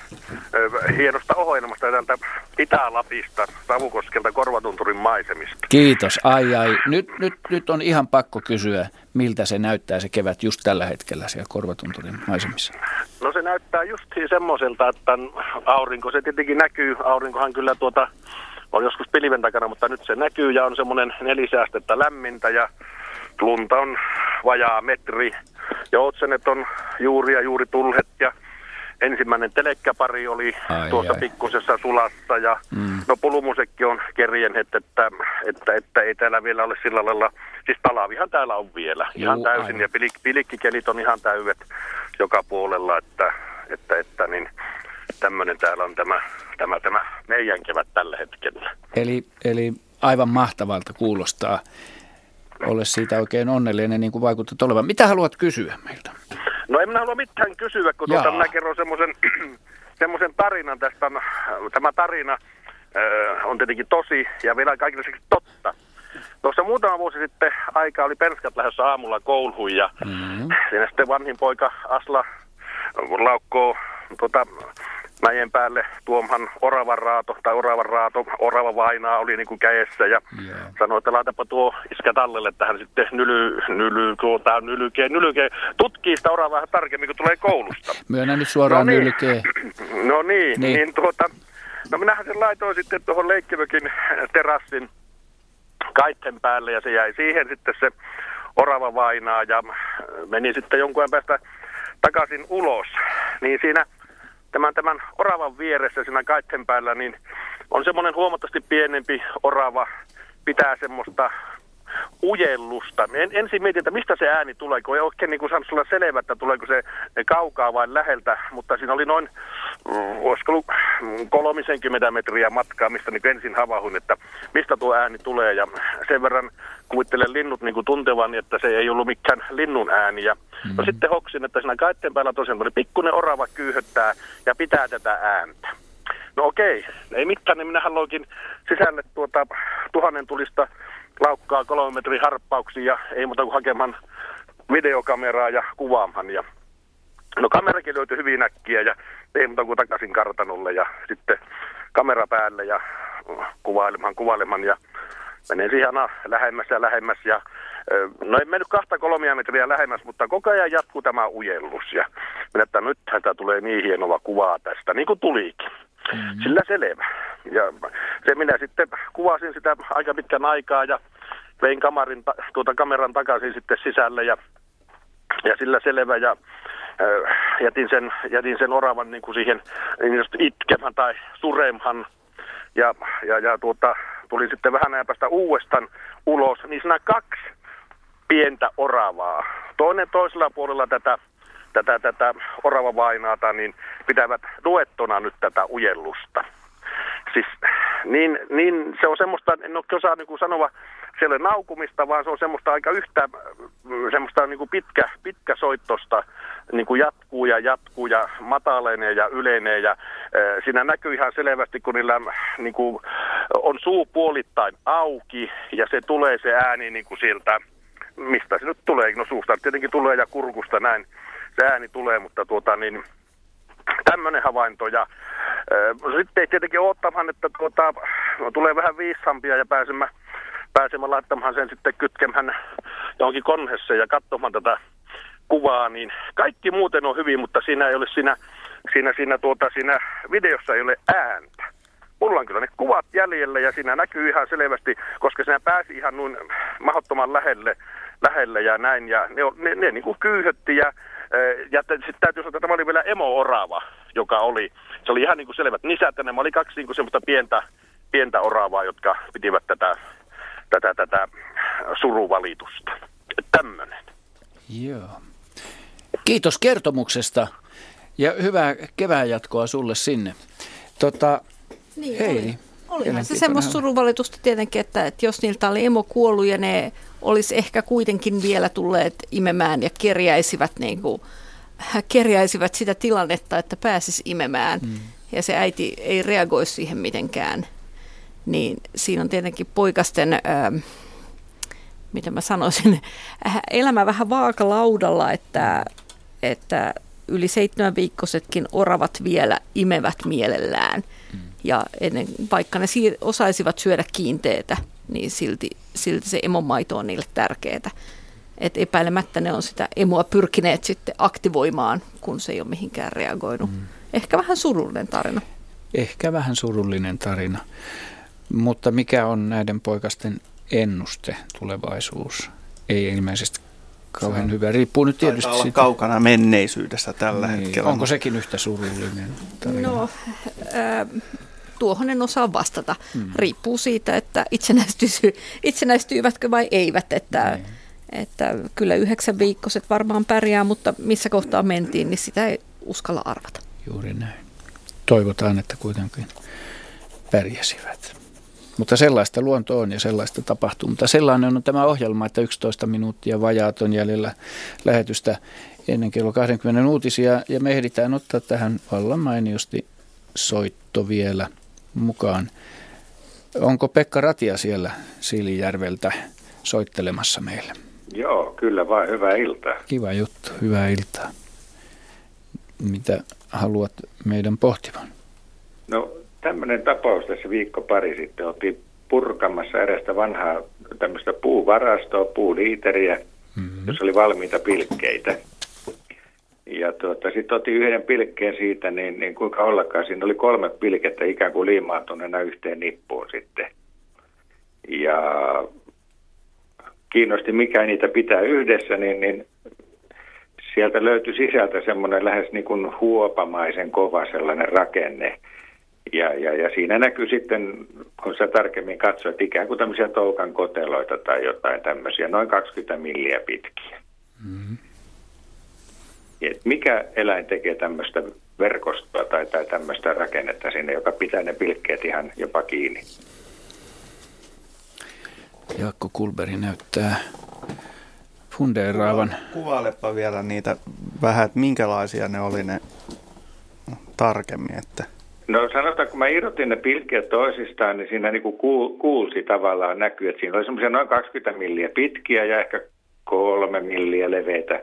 hienosta ohjelmasta täältä Itä-Lapista, Savukoskelta Korvatunturin maisemista. Kiitos. Ai ai. Nyt, nyt, nyt on ihan pakko kysyä, miltä se näyttää se kevät just tällä hetkellä siellä Korvatunturin maisemissa. No se näyttää just semmoiselta, että aurinko, se tietenkin näkyy. Aurinkohan kyllä tuota, on joskus pilven takana, mutta nyt se näkyy ja on semmoinen nelisäästettä lämmintä ja lunta on vajaa metri. Ja otsenet on juuri ja juuri tulhet ja ensimmäinen telekkäpari oli ai, tuossa ai. pikkusessa sulassa ja mm. no pulumusekki on kerjenhet, että, että, että, ei täällä vielä ole sillä lailla, siis talavihan täällä on vielä Juu, ihan täysin aivan. ja pilik, pilikkikelit on ihan täydet joka puolella, että, että, että niin tämmöinen täällä on tämä, tämä, tämä meidän kevät tällä hetkellä. Eli, eli aivan mahtavalta kuulostaa. Ole siitä oikein onnellinen, niin kuin vaikuttaa olevan. Mitä haluat kysyä meiltä? No en minä halua mitään kysyä, kun tuota minä kerron semmoisen semmoisen tarinan tästä. Tämä tarina äh, on tietenkin tosi ja vielä kaikille totta. Tuossa muutama vuosi sitten aika oli penskat lähdössä aamulla kouluun ja mm-hmm. siinä sitten vanhin poika Asla laukkoo tuota, mäjen päälle tuomhan oravan raato tai oravan raato, orava vainaa oli niin kuin kädessä ja yeah. sanoi, että laitapa tuo iskä tallelle, että hän sitten nyly, nyly, tuota, nylykee, nylykee, tutkii sitä oravaa vähän tarkemmin, kun tulee koulusta. Myönnä nyt suoraan no niin. nylkee. No niin, niin, niin tuota, no minähän sen laitoin sitten tuohon leikkimökin terassin kaitten päälle ja se jäi siihen sitten se orava vainaa ja meni sitten jonkun ajan päästä takaisin ulos. Niin siinä tämän, tämän oravan vieressä siinä kaitten päällä, niin on semmoinen huomattavasti pienempi orava, pitää semmoista ujellusta. En, ensin mietin, että mistä se ääni tulee, kun ei oikein niin kuin saanut olla selvä, että tuleeko se kaukaa vai läheltä, mutta siinä oli noin, mm, olisiko ollut 30 metriä matkaa, mistä niin ensin havahuin, että mistä tuo ääni tulee, ja sen verran kuvittelen linnut niin kuin tuntevani, että se ei ollut mikään linnun ääni, ja mm-hmm. no sitten hoksin, että siinä kaitten päällä tosiaan oli pikkuinen orava kyyhöttää ja pitää tätä ääntä. No okei, ei mitään, niin minä haluankin sisälle tuota tuhannen tulista laukkaa kolme metrin harppauksia ja ei muuta kuin hakemaan videokameraa ja kuvaamaan. Ja no kamerakin löytyi hyvin äkkiä ja ei muuta kuin takaisin kartanolle ja sitten kamera päälle ja kuvailemaan, kuvailemaan ja menen siihen lähemmäs ja lähemmäs ja No en mennyt kahta kolmia metriä lähemmäs, mutta koko ajan jatkuu tämä ujellus. Ja minä, että nythän tämä tulee niin hienoa kuvaa tästä, niin kuin tulikin. Mm-hmm. Sillä selvä. Ja se minä sitten kuvasin sitä aika pitkän aikaa ja vein kamarin, tuota kameran takaisin sitten sisälle ja, ja sillä selvä ja äh, jätin, sen, jätin sen oravan niin kuin siihen niin itkemään tai suremhan ja, ja, ja tuota, tuli sitten vähän ajan päästä uudestaan ulos, niin siinä kaksi pientä oravaa. Toinen toisella puolella tätä, tätä, tätä oravavainaata niin pitävät duettona nyt tätä ujellusta. Siis niin, niin se on semmoista, en ole osaa niin sanoa, ole naukumista, vaan se on semmoista aika yhtä, semmoista niin pitkä, pitkä soittosta, niin kuin jatkuu ja jatkuu ja matalenee ja ylenee ja äh, siinä näkyy ihan selvästi, kun niillä niin kuin, on suu puolittain auki ja se tulee se ääni niin kuin sieltä, mistä se nyt tulee, no suusta tietenkin tulee ja kurkusta näin se ääni tulee, mutta tuota niin, tämmöinen havainto. Ja äh, sitten tietenkin odottamaan, että tuota, no, tulee vähän viisampia ja pääsemme, pääsemme laittamaan sen sitten kytkemään johonkin konhessa ja katsomaan tätä kuvaa, niin kaikki muuten on hyvin, mutta siinä ei ole siinä, siinä, siinä, tuota, siinä videossa ei ole ääntä. Mulla on kyllä ne kuvat jäljellä ja siinä näkyy ihan selvästi, koska siinä pääsi ihan noin mahdottoman lähelle, lähelle ja näin. Ja ne, ne, ne niin kuin kyyhötti ja ja sitten täytyy sanoa, että tämä oli vielä emo-orava, joka oli, se oli ihan niin kuin selvät nisät, ja nämä oli kaksi niin kuin semmoista pientä, pientä oravaa, jotka pitivät tätä, tätä, tätä suruvalitusta. Tämmöinen. Joo. Kiitos kertomuksesta ja hyvää kevään jatkoa sulle sinne. Tota, niin, Heidi. Oli. Olihan se semmoista suruvalitusta tietenkin, että, että jos niiltä oli emo kuollut ja ne olisi ehkä kuitenkin vielä tulleet imemään ja kerjäisivät, niin kuin, kerjäisivät sitä tilannetta, että pääsis imemään mm. ja se äiti ei reagoi siihen mitenkään, niin siinä on tietenkin poikasten... Ää, mitä mä sanoisin, elämä vähän vaakalaudalla, että, että yli seitsemän viikkoisetkin oravat vielä imevät mielellään. Mm. Ja ennen, vaikka ne siir- osaisivat syödä kiinteitä, niin silti, silti se emomaito on niille tärkeää. Et epäilemättä ne on sitä emoa pyrkineet sitten aktivoimaan, kun se ei ole mihinkään reagoinut. Mm. Ehkä vähän surullinen tarina. Ehkä vähän surullinen tarina. Mutta mikä on näiden poikasten ennuste, tulevaisuus? Ei ilmeisesti kauhean se hyvä. Riippuu nyt tietysti olla siitä. kaukana menneisyydessä tällä niin. hetkellä. Onko sekin yhtä surullinen tarina? No, äh, tuohon en osaa vastata. Hmm. Riippuu siitä, että itsenäistyyvätkö vai eivät. Että, niin. että kyllä yhdeksän viikkoiset varmaan pärjää, mutta missä kohtaa mentiin, niin sitä ei uskalla arvata. Juuri näin. Toivotaan, että kuitenkin pärjäsivät. Mutta sellaista luonto on ja sellaista tapahtuu. Mutta sellainen on tämä ohjelma, että 11 minuuttia vajaat on jäljellä lähetystä ennen kello 20 uutisia. Ja me ehditään ottaa tähän vallan mainiosti soitto vielä mukaan. Onko Pekka Ratia siellä Siilijärveltä soittelemassa meille? Joo, kyllä vaan. Hyvää iltaa. Kiva juttu, hyvää iltaa. Mitä haluat meidän pohtivan? No tämmöinen tapaus tässä viikko pari sitten. Oltiin purkamassa erästä vanhaa tämmöistä puuvarastoa, puuliiteriä, mm-hmm. jossa oli valmiita pilkkeitä. Ja tuota, sitten otin yhden pilkkeen siitä, niin, niin kuinka ollakaan, siinä oli kolme pilkettä ikään kuin liimaantuneena yhteen nippuun sitten. Ja kiinnosti mikä niitä pitää yhdessä, niin, niin sieltä löytyi sisältä semmoinen lähes niin kuin huopamaisen kova sellainen rakenne. Ja, ja, ja siinä näkyy sitten, kun sä tarkemmin katsoit, ikään kuin tämmöisiä toukan koteloita tai jotain tämmöisiä, noin 20 milliä pitkiä. Mm-hmm. Et mikä eläin tekee tämmöistä verkostoa tai, tai tämmöistä rakennetta sinne, joka pitää ne pilkkeet ihan jopa kiinni? Jaakko Kulberi näyttää fundeeraavan. Kuvailepa vielä niitä vähän, että minkälaisia ne oli ne tarkemmin, että No sanotaan, kun mä irrotin ne pilkkeet toisistaan, niin siinä niin kuin kuulsi tavallaan näkyy, että siinä oli semmoisia noin 20 milliä pitkiä ja ehkä kolme milliä leveitä.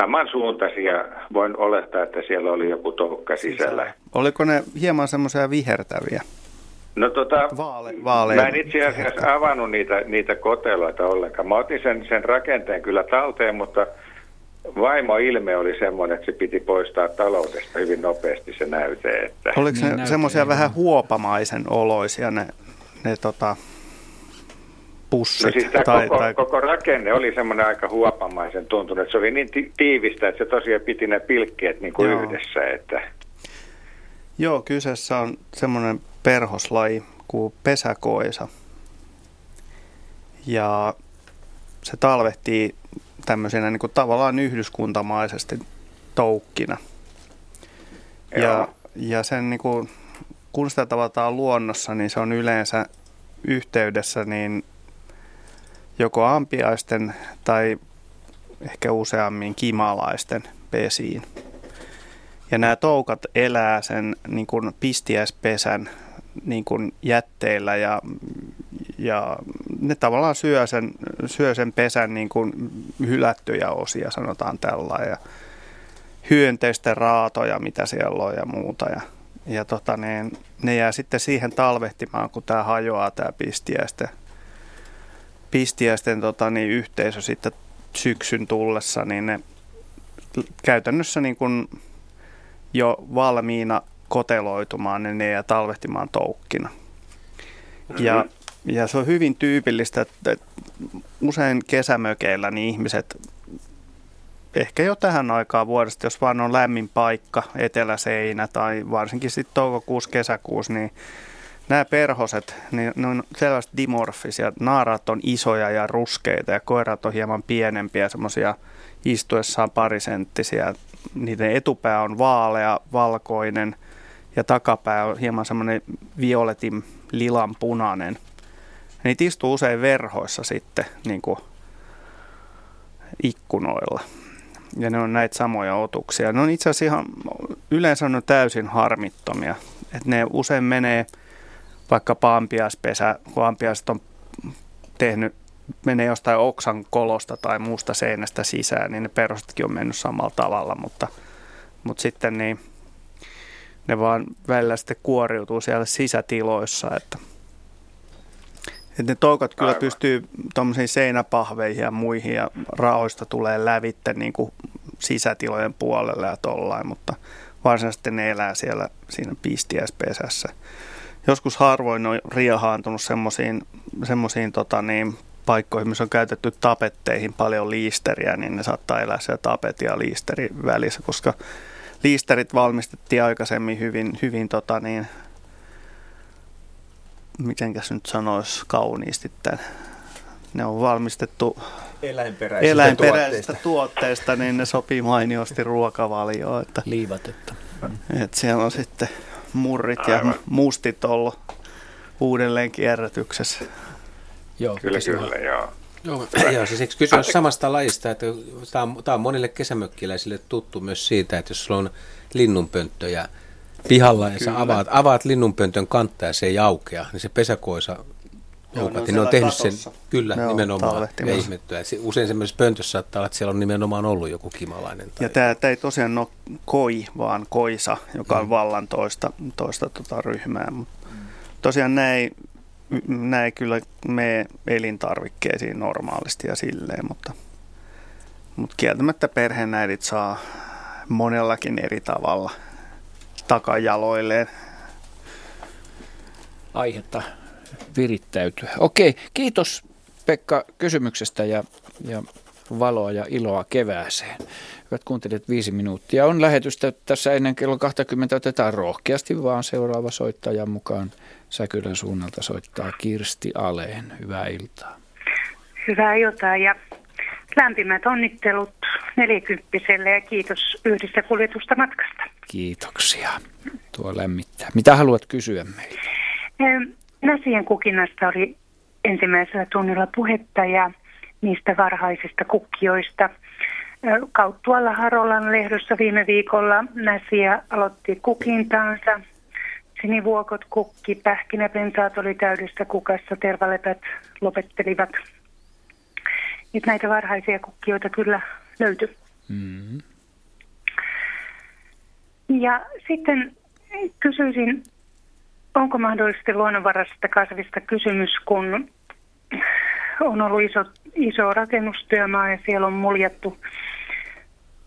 Samansuuntaisia voin olettaa, että siellä oli joku toukka sisällä. Oliko ne hieman semmoisia vihertäviä? No tota, Vaale, vaale. mä en itse asiassa avannut niitä, niitä koteloita ollenkaan. Mä otin sen, sen rakenteen kyllä talteen, mutta vaimo ilme oli semmoinen, että se piti poistaa taloudesta hyvin nopeasti se näyte. Että... Oliko niin, semmoisia vähän huopamaisen oloisia ne, ne tota, pussit? No siis tai, koko, tai... koko rakenne oli semmoinen aika huopamaisen tuntunut, että se oli niin ti- tiivistä, että se tosiaan piti ne pilkkeet niin kuin yhdessä. Että... Joo, kyseessä on semmoinen perhoslaji kuin pesäkoisa. Ja se talvehtii tämmöisenä niin kuin tavallaan yhdyskuntamaisesti toukkina. Ja, ja sen niin kuin, kun sitä tavataan luonnossa, niin se on yleensä yhteydessä niin joko ampiaisten tai ehkä useammin kimalaisten pesiin. Ja nämä toukat elää sen niin kuin pistiäispesän niin kuin jätteillä ja, ja ne tavallaan syö sen, syö sen pesän niin kuin hylättyjä osia, sanotaan tällä ja hyönteisten raatoja, mitä siellä on ja muuta. Ja, ja tota, ne, ne jää sitten siihen talvehtimaan, kun tämä hajoaa tämä pistiäisten, pistiäisten tota, niin yhteisö sitten syksyn tullessa, niin ne käytännössä niin kuin jo valmiina koteloitumaan, niin ne jää talvehtimaan toukkina. Ja, ja se on hyvin tyypillistä, että usein kesämökeillä niin ihmiset ehkä jo tähän aikaan vuodesta, jos vaan on lämmin paikka, eteläseinä tai varsinkin sitten toukokuussa, kesäkuussa, niin nämä perhoset, niin ne on sellaiset dimorfisia. Naaraat on isoja ja ruskeita ja koirat on hieman pienempiä, semmoisia istuessaan parisenttisiä. Niiden etupää on vaalea, valkoinen ja takapää on hieman semmoinen violetin lilan punainen. Niitä istuu usein verhoissa sitten niin kuin ikkunoilla. Ja ne on näitä samoja otuksia. Ne on itse asiassa ihan, yleensä on täysin harmittomia. Et ne usein menee vaikka ampiaspesä, kun ampiaiset on tehnyt, menee jostain oksan kolosta tai muusta seinästä sisään, niin ne perustitkin on mennyt samalla tavalla, mutta, mutta sitten niin ne vaan välillä sitten kuoriutuu siellä sisätiloissa, että, että ne toukat kyllä Aivan. pystyy tuommoisiin seinäpahveihin ja muihin ja raoista tulee lävitte niin kuin sisätilojen puolelle ja tollain, mutta varsinaisesti ne elää siellä siinä pistiäispesässä joskus harvoin on riehaantunut semmoisiin semmosiin, tota niin, paikkoihin, missä on käytetty tapetteihin paljon liisteriä, niin ne saattaa elää siellä tapet ja liisterin välissä, koska liisterit valmistettiin aikaisemmin hyvin, hyvin tota niin, mitenkäs nyt sanoisi kauniisti tämän. Ne on valmistettu eläinperäisistä, eläinperäisistä tuotteista. tuotteista, niin ne sopii mainiosti ruokavalioon. Että, Liivatetta. Että siellä on sitten murrit Aivan. ja mustit ollut uudelleen kierrätyksessä. Joo, kyllä, kyllä, joo. Joo, joo siis eikö kysyä samasta lajista, että tämä on, tämä on monille kesämökkiläisille tuttu myös siitä, että jos sulla on linnunpönttöjä pihalla ja kyllä. sä avaat, avaat linnunpöntön kantta ja se ei aukea, niin se pesäkoisa Joo, ne, ne on tehnyt sen, kyllä, ne nimenomaan, ja ihmettyä. Usein semmoisessa pöntössä saattaa olla, että siellä on nimenomaan ollut joku kimalainen. Tai... Ja tämä, tämä ei tosiaan ole koi, vaan koisa, joka on mm. vallan toista, toista tota ryhmää. Tosiaan näin näin kyllä me elintarvikkeisiin normaalisti ja silleen, mutta, mutta kieltämättä perheenäidit saa monellakin eri tavalla takajaloilleen. Aihetta virittäytyä. Okei, kiitos Pekka kysymyksestä ja, ja valoa ja iloa kevääseen. Hyvät kuuntelijat, viisi minuuttia on lähetystä tässä ennen kello 20. Otetaan rohkeasti vaan seuraava soittaja mukaan. Säkylän suunnalta soittaa Kirsti Aleen. Hyvää iltaa. Hyvää iltaa ja lämpimät onnittelut nelikymppiselle ja kiitos yhdistä kuljetusta matkasta. Kiitoksia. Tuo lämmittää. Mitä haluat kysyä meiltä? Nasien kukinnasta oli ensimmäisellä tunnilla puhetta ja niistä varhaisista kukkijoista. Kauttualla Harolan lehdossa viime viikolla Näsiä aloitti kukintaansa. Sinivuokot kukki, pähkinäpensaat oli täydessä kukassa, tervalepät lopettelivat. Nyt näitä varhaisia kukkijoita kyllä löytyi. Mm-hmm. Ja sitten kysyisin onko mahdollisesti luonnonvaraisesta kasvista kysymys, kun on ollut iso, iso rakennustyömaa ja siellä on muljattu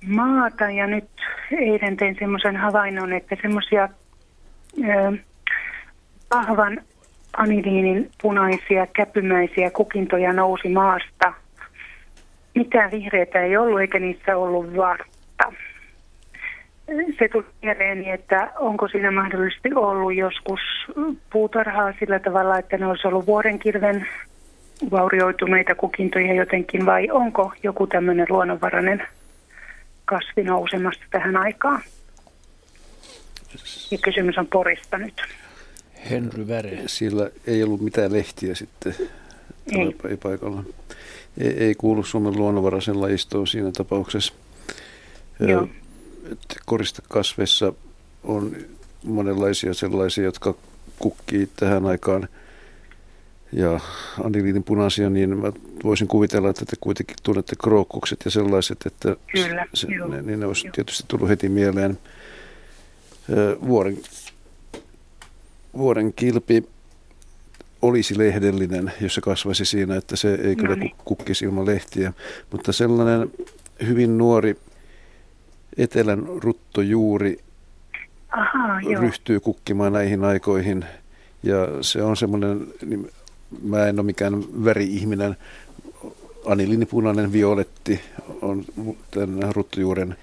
maata ja nyt eilen tein semmoisen havainnon, että semmoisia vahvan aniliinin punaisia käpymäisiä kukintoja nousi maasta. Mitään vihreitä ei ollut eikä niissä ollut vartta se tuli mieleeni, että onko siinä mahdollisesti ollut joskus puutarhaa sillä tavalla, että ne olisi ollut vuorenkirven vaurioituneita kukintoja jotenkin, vai onko joku tämmöinen luonnonvarainen kasvi nousemassa tähän aikaan? Ja kysymys on Porista nyt. Henry Väre. Sillä ei ollut mitään lehtiä sitten ei. ei paikalla. Ei, ei kuulu Suomen luonnonvaraisen lajistoon siinä tapauksessa. Joo että koristekasveissa on monenlaisia sellaisia, jotka kukkii tähän aikaan ja aniliinin punaisia, niin mä voisin kuvitella, että te kuitenkin tunnette krookkukset ja sellaiset, että Kyllä, se, ne, niin ne olisi joo. tietysti tullut heti mieleen. Vuoren, vuoren kilpi olisi lehdellinen, jos se kasvaisi siinä, että se ei kyllä no niin. kukkisi ilman lehtiä, mutta sellainen hyvin nuori etelän ruttojuuri Aha, ryhtyy kukkimaan näihin aikoihin. Ja se on semmoinen, niin mä en ole mikään väri-ihminen, anilinipunainen violetti on tämän ruttujuuren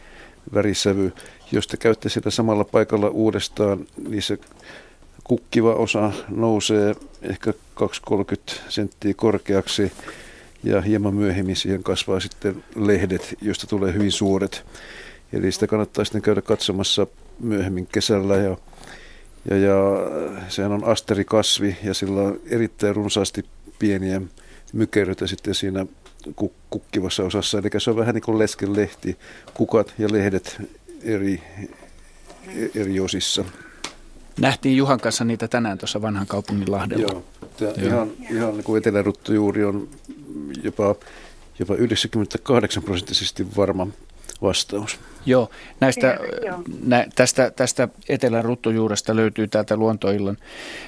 värisävy. Jos te käytte sitä samalla paikalla uudestaan, niin se kukkiva osa nousee ehkä 2-30 senttiä korkeaksi ja hieman myöhemmin siihen kasvaa sitten lehdet, joista tulee hyvin suuret. Eli sitä kannattaa sitten käydä katsomassa myöhemmin kesällä ja, ja, ja sehän on asterikasvi ja sillä on erittäin runsaasti pieniä mykeröitä sitten siinä kukkivassa osassa. Eli se on vähän niin kuin leskenlehti, kukat ja lehdet eri, eri osissa. Nähtiin Juhan kanssa niitä tänään tuossa vanhan kaupungin Lahdella. Joo, Joo. ihan, ihan niin kuin eteläruttu juuri on jopa, jopa 98 prosenttisesti varma vastaus. Joo, näistä, nä, tästä, tästä Etelän ruttojuuresta löytyy täältä Luontoillan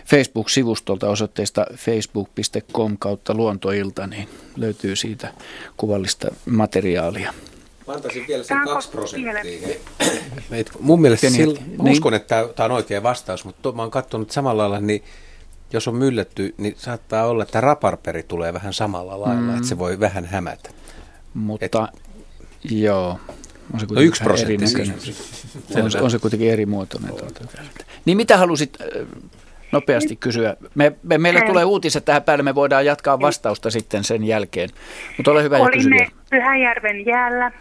Facebook-sivustolta osoitteesta facebook.com kautta luontoilta, niin löytyy siitä kuvallista materiaalia. Mä antaisin vielä sen kaksi prosenttia. Mun mielestä sillä, niin. uskon, että tämä on oikea vastaus, mutta mä oon katsonut samalla lailla, niin jos on mylletty, niin saattaa olla, että raparperi tulee vähän samalla lailla, mm. että se voi vähän hämätä. Mutta Et, joo, on se no yksi prosentti Se on, on se kuitenkin eri muotoinen. Tuota. Niin mitä halusit äh, nopeasti kysyä? Me, me, meille tulee uutiset tähän päälle, me voidaan jatkaa vastausta sitten sen jälkeen. Mutta ole hyvä Olimme ja Pyhäjärven jäällä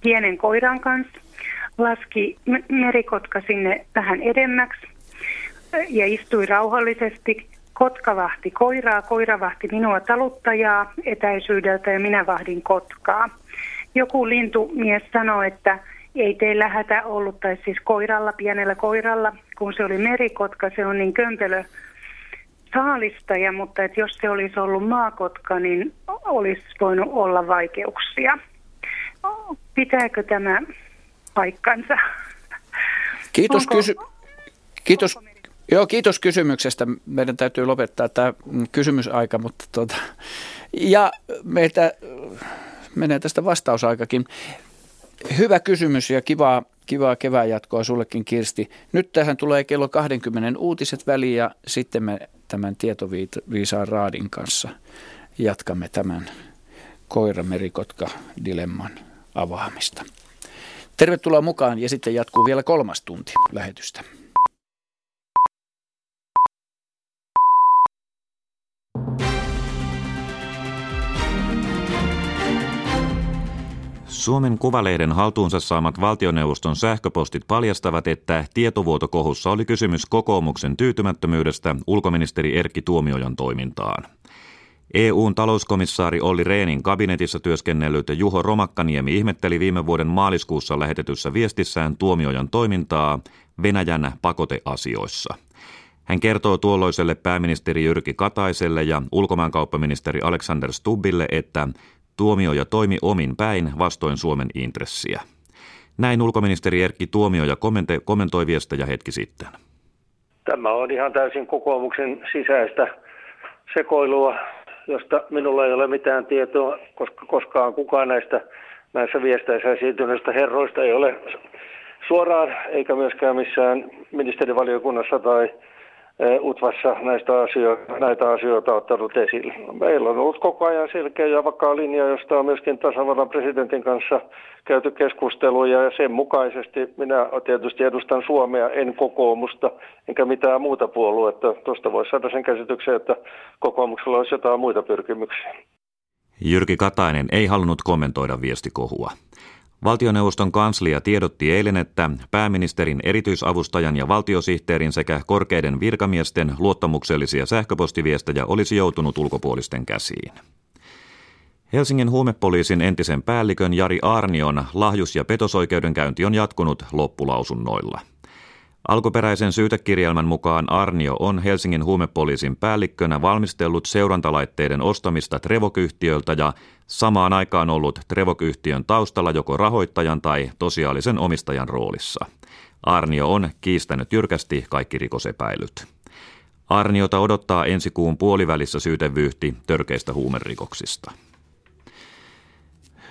pienen koiran kanssa. Laski merikotka sinne vähän edemmäksi ja istui rauhallisesti. Kotka vahti koiraa, koira vahti minua taluttajaa etäisyydeltä ja minä vahdin kotkaa joku lintumies sanoi, että ei teillä hätä ollut, tai siis koiralla, pienellä koiralla, kun se oli merikotka, se on niin kömpelö saalistaja, mutta että jos se olisi ollut maakotka, niin olisi voinut olla vaikeuksia. Pitääkö tämä paikkansa? Kiitos, Onko, kysy- kiitos, joo, kiitos kysymyksestä. Meidän täytyy lopettaa tämä kysymysaika, mutta tuota, ja meitä menee tästä vastausaikakin. Hyvä kysymys ja kivaa, kivaa kevään jatkoa sullekin Kirsti. Nyt tähän tulee kello 20 uutiset väliin ja sitten me tämän tietoviisaan Raadin kanssa jatkamme tämän koiramerikotka-dilemman avaamista. Tervetuloa mukaan ja sitten jatkuu vielä kolmas tunti lähetystä. Suomen Kuvalehden haltuunsa saamat valtioneuvoston sähköpostit paljastavat, että tietovuotokohussa oli kysymys kokoomuksen tyytymättömyydestä ulkoministeri Erkki Tuomiojan toimintaan. EUn talouskomissaari Olli Reenin kabinetissa työskennellyt Juho Romakkaniemi ihmetteli viime vuoden maaliskuussa lähetetyssä viestissään Tuomiojan toimintaa Venäjän pakoteasioissa. Hän kertoo tuolloiselle pääministeri Jyrki Kataiselle ja ulkomaankauppaministeri Alexander Stubbille, että Tuomioja toimi omin päin vastoin Suomen intressiä. Näin ulkoministeri Erkki Tuomioja kommentoi viestejä hetki sitten. Tämä on ihan täysin kokoomuksen sisäistä sekoilua, josta minulla ei ole mitään tietoa, koska koskaan kukaan näistä näissä viesteissä esiintyneistä herroista ei ole suoraan eikä myöskään missään ministerivaliokunnassa tai UTVassa näistä asioita, näitä asioita ottanut esille. Meillä on ollut koko ajan selkeä ja vakaa linja, josta on myöskin tasavallan presidentin kanssa käyty keskusteluja ja sen mukaisesti minä tietysti edustan Suomea, en kokoomusta, enkä mitään muuta puoluetta. Tuosta voisi saada sen käsityksen, että kokoomuksella olisi jotain muita pyrkimyksiä. Jyrki Katainen ei halunnut kommentoida viestikohua. Valtioneuvoston kanslia tiedotti eilen, että pääministerin erityisavustajan ja valtiosihteerin sekä korkeiden virkamiesten luottamuksellisia sähköpostiviestejä olisi joutunut ulkopuolisten käsiin. Helsingin huumepoliisin entisen päällikön Jari Arnion lahjus- ja petosoikeudenkäynti on jatkunut loppulausunnoilla – Alkuperäisen syytekirjelmän mukaan Arnio on Helsingin huumepoliisin päällikkönä valmistellut seurantalaitteiden ostamista Trevokyhtiöltä ja samaan aikaan ollut Trevokyhtiön taustalla joko rahoittajan tai tosiaalisen omistajan roolissa. Arnio on kiistänyt jyrkästi kaikki rikosepäilyt. Arniota odottaa ensi kuun puolivälissä syytevyyhti törkeistä huumerikoksista.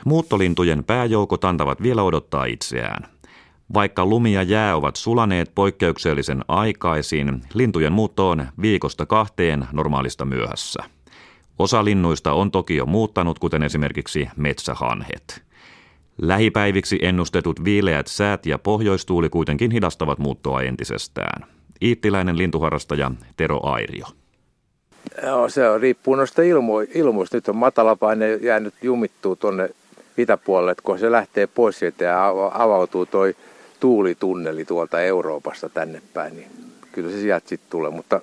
Muuttolintujen pääjoukot antavat vielä odottaa itseään – Vaikka lumi ja jää ovat sulaneet poikkeuksellisen aikaisin, lintujen muutto on viikosta kahteen normaalista myöhässä. Osa linnuista on toki jo muuttanut, kuten esimerkiksi metsähanhet. Lähipäiviksi ennustetut viileät säät ja pohjoistuuli kuitenkin hidastavat muuttoa entisestään. Iittiläinen lintuharrastaja Tero Airio. Joo, se on, riippuu noista ilmo, ilmoista. Nyt on matalapaine jäänyt jumittuu tuonne itäpuolelle, että kun se lähtee pois sieltä ja avautuu toi tuulitunneli tuolta Euroopasta tänne päin, niin kyllä se sieltä sitten tulee, mutta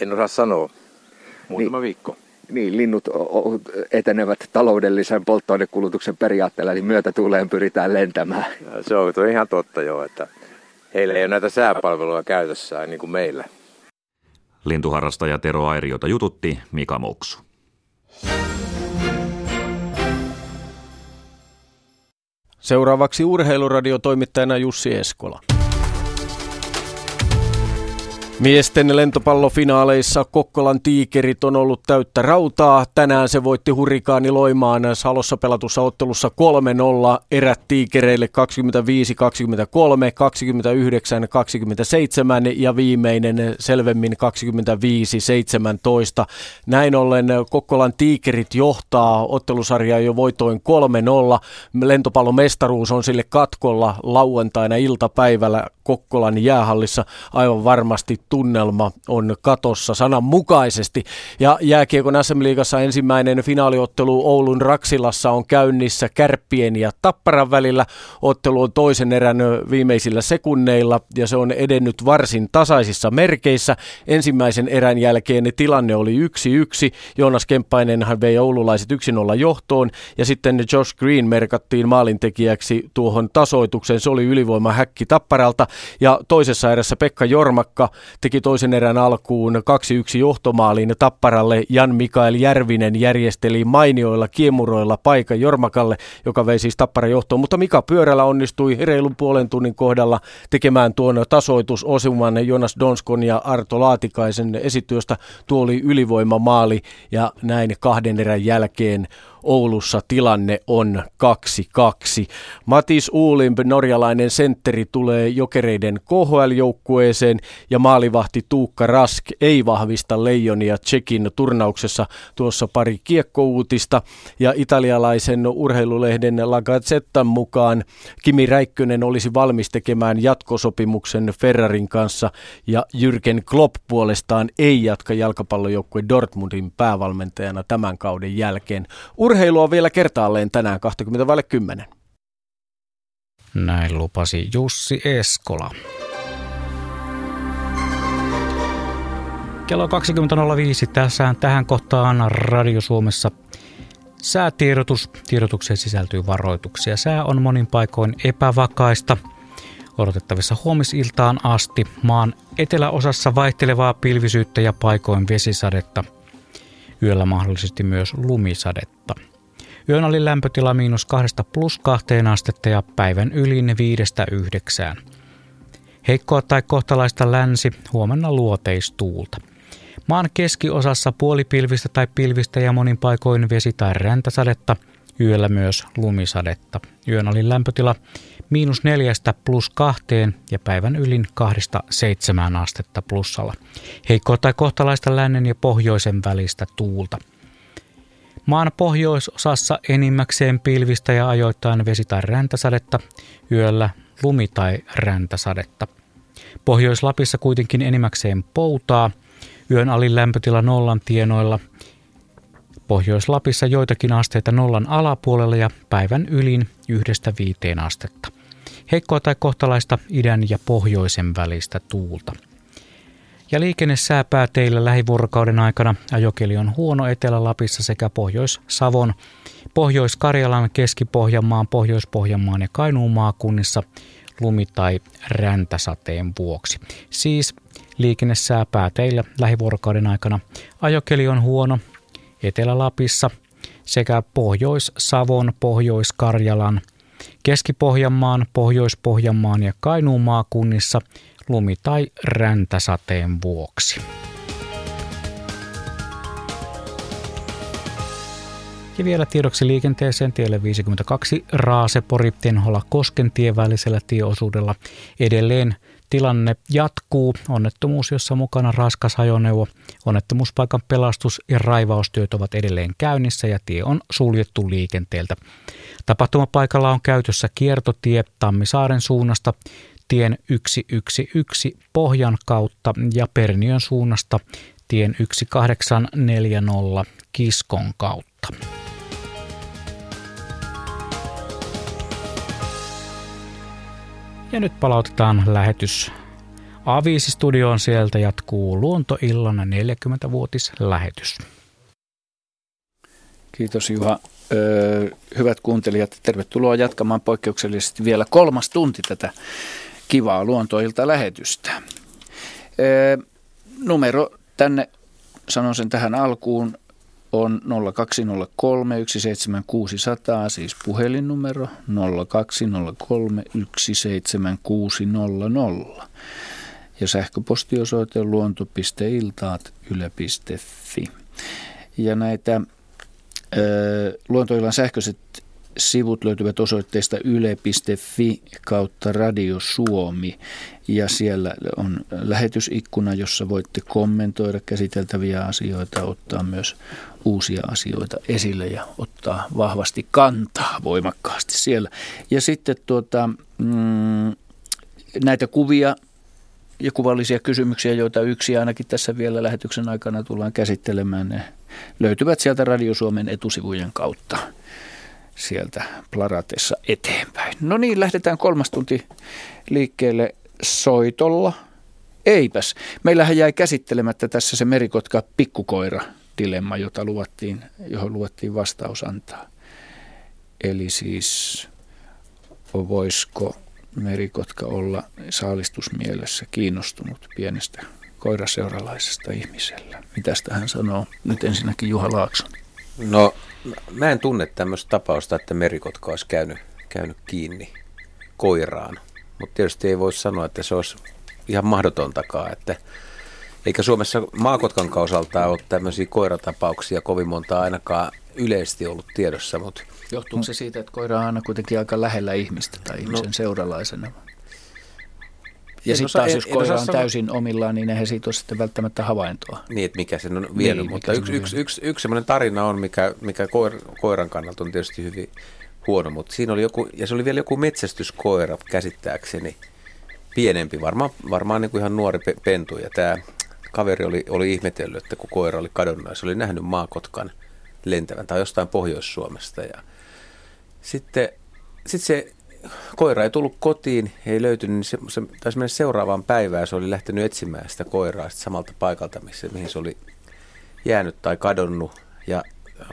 en osaa sanoa. Muutama niin, viikko. Niin, linnut etenevät taloudellisen polttoainekulutuksen periaatteella, niin myötätuuleen pyritään lentämään. Ja se on ihan totta jo, että heillä ei ole näitä sääpalveluja käytössään niin kuin meillä. Lintuharrastaja Tero Airiota jututti Mika Moksu. Seuraavaksi urheiluradiotoimittajana Jussi Eskola. Miesten lentopallofinaaleissa Kokkolan tiikerit on ollut täyttä rautaa. Tänään se voitti hurrikaani Loimaan Salossa pelatussa ottelussa 3-0 erät tiikereille 25-23, 29-27 ja viimeinen selvemmin 25-17. Näin ollen Kokkolan tiikerit johtaa ottelusarjaa jo voitoin 3-0. Lentopallomestaruus on sille katkolla lauantaina iltapäivällä Kokkolan jäähallissa aivan varmasti tunnelma on katossa sananmukaisesti. Ja jääkiekon SM-liigassa ensimmäinen finaaliottelu Oulun Raksilassa on käynnissä Kärppien ja Tapparan välillä. Ottelu on toisen erän viimeisillä sekunneilla ja se on edennyt varsin tasaisissa merkeissä. Ensimmäisen erän jälkeen tilanne oli 1-1. Joonas Kemppainenhan vei oululaiset 1-0 johtoon ja sitten Josh Green merkattiin maalintekijäksi tuohon tasoitukseen. Se oli ylivoima häkki Tapparalta ja toisessa erässä Pekka Jormakka teki toisen erän alkuun 2-1 johtomaalin Tapparalle. Jan Mikael Järvinen järjesteli mainioilla kiemuroilla paikan Jormakalle, joka vei siis Tappara johtoon. Mutta Mika Pyörällä onnistui reilun puolen tunnin kohdalla tekemään tuon tasoitusosuman Jonas Donskon ja Arto Laatikaisen esityöstä. Tuo oli ylivoimamaali ja näin kahden erän jälkeen Oulussa tilanne on 2-2. Matis Uulimp, norjalainen sentteri, tulee jokereiden KHL-joukkueeseen ja maalivahti Tuukka Rask ei vahvista leijonia Tsekin turnauksessa. Tuossa pari kiekkouutista ja italialaisen urheilulehden La Gazzettan mukaan Kimi Räikkönen olisi valmis tekemään jatkosopimuksen Ferrarin kanssa ja Jürgen Klopp puolestaan ei jatka jalkapallojoukkue Dortmundin päävalmentajana tämän kauden jälkeen. Urheilua vielä kertaalleen tänään 20.10. Näin lupasi Jussi Eskola. Kello 20.05 tässä tähän kohtaan Radio Suomessa säätiedotus. Tiedotukseen sisältyy varoituksia. Sää on monin paikoin epävakaista. Odotettavissa huomisiltaan asti maan eteläosassa vaihtelevaa pilvisyyttä ja paikoin vesisadetta. Yöllä mahdollisesti myös lumisadetta. Yön oli lämpötila miinus kahdesta plus kahteen astetta ja päivän ylin viidestä yhdeksään. Heikkoa tai kohtalaista länsi, huomenna luoteistuulta. Maan keskiosassa puolipilvistä tai pilvistä ja monin paikoin vesi- tai räntäsadetta, yöllä myös lumisadetta. Yön oli lämpötila miinus neljästä plus kahteen ja päivän ylin kahdesta seitsemään astetta plussalla. Heikkoa tai kohtalaista lännen ja pohjoisen välistä tuulta – Maan pohjoisosassa enimmäkseen pilvistä ja ajoittain vesi- tai räntäsadetta, yöllä lumi- tai räntäsadetta. Pohjois-Lapissa kuitenkin enimmäkseen poutaa, yön alin lämpötila nollan tienoilla, Pohjois-Lapissa joitakin asteita nollan alapuolella ja päivän ylin yhdestä viiteen astetta. Heikkoa tai kohtalaista idän ja pohjoisen välistä tuulta. Ja liikennesääpää teillä lähivuorokauden aikana ajokeli on huono Etelä-Lapissa sekä Pohjois-Savon, Pohjois-Karjalan, Keski-Pohjanmaan, Pohjois-Pohjanmaan ja Kainuun maakunnissa lumi- tai räntäsateen vuoksi. Siis liikennesääpää teillä lähivuorokauden aikana ajokeli on huono Etelä-Lapissa sekä Pohjois-Savon, Pohjois-Karjalan, Keski-Pohjanmaan, Pohjois-Pohjanmaan ja Kainuun maakunnissa – lumi- tai räntäsateen vuoksi. Ja vielä tiedoksi liikenteeseen tielle 52 Raasepori Tenhola Koskentie välisellä tieosuudella edelleen tilanne jatkuu. Onnettomuus, jossa mukana raskas ajoneuvo. Onnettomuuspaikan pelastus- ja raivaustyöt ovat edelleen käynnissä ja tie on suljettu liikenteeltä. Tapahtumapaikalla on käytössä kiertotie Tammisaaren suunnasta tien 111 Pohjan kautta ja Perniön suunnasta tien 1840 Kiskon kautta. Ja nyt palautetaan lähetys A5-studioon. Sieltä jatkuu Luontoillan 40-vuotislähetys. Kiitos Juha. Öö, hyvät kuuntelijat, tervetuloa jatkamaan poikkeuksellisesti vielä kolmas tunti tätä kivaa luontoilta lähetystä. Öö, numero tänne, sanon sen tähän alkuun, on 0203 17600, siis puhelinnumero 0203 17600. Ja sähköpostiosoite luonto.iltaat yle.fi. Ja näitä ö, luontoillan sähköiset sivut löytyvät osoitteesta yle.fi kautta Radio Suomi ja siellä on lähetysikkuna, jossa voitte kommentoida käsiteltäviä asioita, ottaa myös uusia asioita esille ja ottaa vahvasti kantaa voimakkaasti siellä. Ja sitten tuota, mm, näitä kuvia ja kuvallisia kysymyksiä, joita yksi ainakin tässä vielä lähetyksen aikana tullaan käsittelemään, ne löytyvät sieltä Radio Suomen etusivujen kautta sieltä Plaratessa eteenpäin. No niin, lähdetään kolmas tunti liikkeelle soitolla. Eipäs, meillähän jäi käsittelemättä tässä se merikotka pikkukoira dilemma, jota luvattiin, johon luvattiin vastaus antaa. Eli siis voisiko merikotka olla saalistusmielessä kiinnostunut pienestä koiraseuralaisesta ihmisellä. Mitäs hän sanoo? Nyt ensinnäkin Juha Laakson. No Mä en tunne tämmöistä tapausta, että merikotka olisi käynyt, käynyt kiinni koiraan. Mutta tietysti ei voi sanoa, että se olisi ihan mahdotontakaan. Että, eikä Suomessa maakotkan kausalta ole tämmöisiä koiratapauksia kovin monta ainakaan yleisesti ollut tiedossa. Mutta Johtuuko se siitä, että koira on aina kuitenkin aika lähellä ihmistä tai ihmisen no, seuralaisena? Ja sitten taas, jos koira on täysin omillaan, niin eihän siitä ole sitten välttämättä havaintoa. Niin, että mikä sen on vienyt. Niin, mutta yksi, yksi, yksi, yksi sellainen tarina on, mikä, mikä koir, koiran kannalta on tietysti hyvin huono, mutta siinä oli joku, ja se oli vielä joku metsästyskoira käsittääkseni, pienempi, varmaan, varmaan niin kuin ihan nuori pe- pentu. Ja tämä kaveri oli, oli ihmetellyt, että kun koira oli kadonnut ja se oli nähnyt maakotkan lentävän tai jostain Pohjois-Suomesta. Ja sitten, sitten se koira ei tullut kotiin, ei löytynyt, niin se, se taisi mennä seuraavaan päivään. Se oli lähtenyt etsimään sitä koiraa sit samalta paikalta, missä, mihin se oli jäänyt tai kadonnut. Ja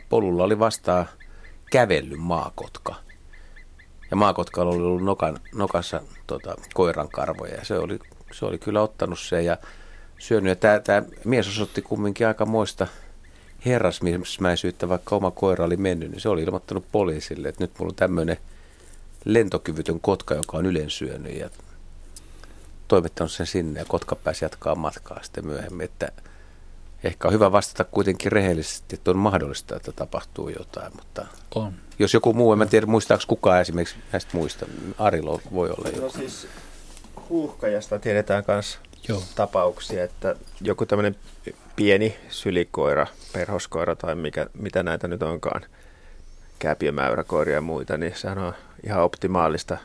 polulla oli vastaan kävellyt maakotka. Ja maakotka oli ollut nokan, nokassa tota, koiran karvoja ja se oli, se oli kyllä ottanut sen ja syönyt. Ja tämä mies osoitti kumminkin aika moista herrasmiesmäisyyttä, vaikka oma koira oli mennyt, niin se oli ilmoittanut poliisille, että nyt mulla on tämmöinen – lentokyvytön kotka, joka on ylensyönyt ja toimittanut sen sinne ja kotka pääsi jatkaa matkaa sitten myöhemmin, että ehkä on hyvä vastata kuitenkin rehellisesti, että on mahdollista, että tapahtuu jotain, mutta on. jos joku muu, en tiedä muistaako kukaan esimerkiksi näistä muista, Arilo voi olla joku. No siis huuhkajasta tiedetään myös tapauksia, että joku tämmöinen pieni sylikoira, perhoskoira tai mikä, mitä näitä nyt onkaan, kääpiömäyräkoiria ja muita, niin sehän on ihan optimaalista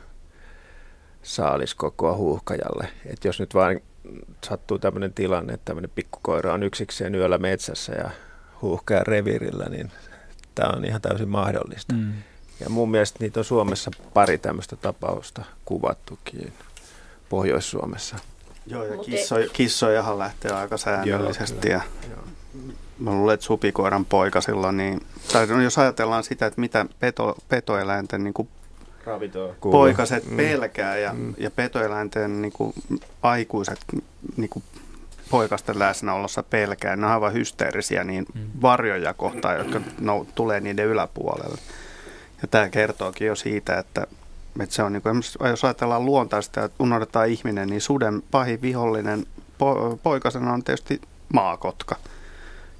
saaliskokoa huuhkajalle. Et jos nyt vain sattuu tämmöinen tilanne, että tämmöinen pikkukoira on yksikseen yöllä metsässä ja huuhkaja revirillä, niin tämä on ihan täysin mahdollista. Mm. Ja mun mielestä niitä on Suomessa pari tämmöistä tapausta kuvattukin Pohjois-Suomessa. Joo, ja kisso, kissojahan lähtee aika säännöllisesti. Joo, ja joo. Mä luulen, että supikoiran poika silloin, niin, tai no, jos ajatellaan sitä, että mitä peto, petoeläinten niin kuin poikaset mm. pelkää ja, mm. ja petoeläinten niin kuin, aikuiset niin kuin, poikasten läsnäolossa pelkää. Ne on aivan hysteerisiä niin mm. varjoja kohtaan, jotka no, tulee niiden yläpuolelle. Ja tämä kertookin jo siitä, että, että se on, niin kuin, jos ajatellaan luontaista ja unohdetaan ihminen, niin suden pahin vihollinen po, poikasena on tietysti maakotka.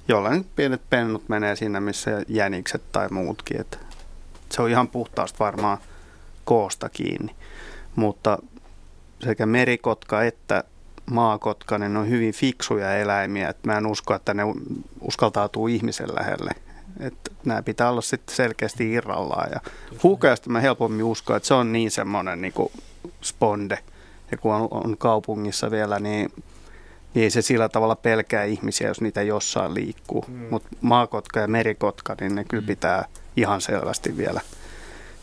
Jollain pienet pennut menee sinne, missä jänikset tai muutkin. Että se on ihan puhtaasti varmaan koosta kiinni. Mutta sekä merikotka että maakotka, niin ne on hyvin fiksuja eläimiä. Että mä en usko, että ne uskaltautuu ihmisen lähelle. Nämä pitää olla sitten selkeästi irrallaan. Ja huukeasta mä helpommin uskon, että se on niin semmoinen niin sponde. Ja kun on, on kaupungissa vielä, niin niin ei se sillä tavalla pelkää ihmisiä, jos niitä jossain liikkuu. Mm. Mutta maakotka ja merikotka, niin ne kyllä mm. pitää ihan selvästi vielä,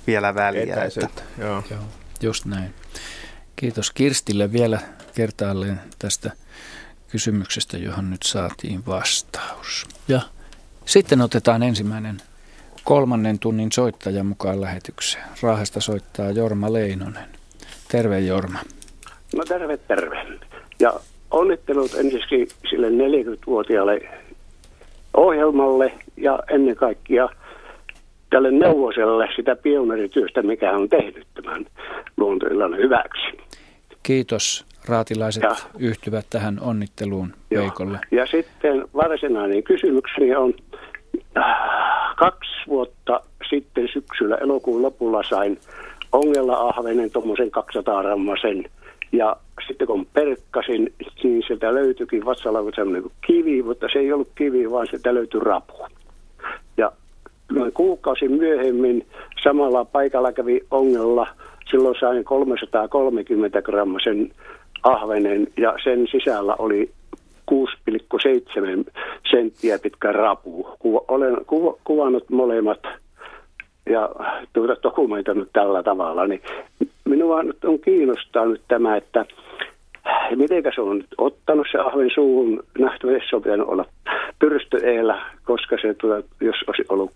vielä väliä. Että. Joo. Joo, just näin. Kiitos Kirstille vielä kertaalleen tästä kysymyksestä, johon nyt saatiin vastaus. Ja sitten otetaan ensimmäinen kolmannen tunnin soittaja mukaan lähetykseen. Raahesta soittaa Jorma Leinonen. Terve Jorma. No terve, terve. Ja onnittelut ensiksi sille 40-vuotiaalle ohjelmalle ja ennen kaikkea tälle neuvoselle sitä pioneerityöstä, mikä on tehnyt tämän luontoillan hyväksi. Kiitos. Raatilaiset ja, yhtyvät tähän onnitteluun joo. Veikolle. Ja sitten varsinainen kysymykseni on, äh, kaksi vuotta sitten syksyllä elokuun lopulla sain ongella-ahvenen tuommoisen 200 rammasen ja sitten kun perkkasin, niin sieltä löytyikin vatsalla semmoinen kivi, mutta se ei ollut kivi, vaan sieltä löytyi rapu. Ja noin kuukausi myöhemmin samalla paikalla kävi ongella, silloin sain 330 grammasen ahvenen ja sen sisällä oli 6,7 senttiä pitkä rapu. Olen ku, kuvannut molemmat ja tuota dokumentoinut tällä tavalla, niin minua on kiinnostaa nyt tämä, että miten se on nyt ottanut se ahven suuhun. Nähtävästi se on pitänyt olla pyrstöeellä, koska se tuota, jos olisi ollut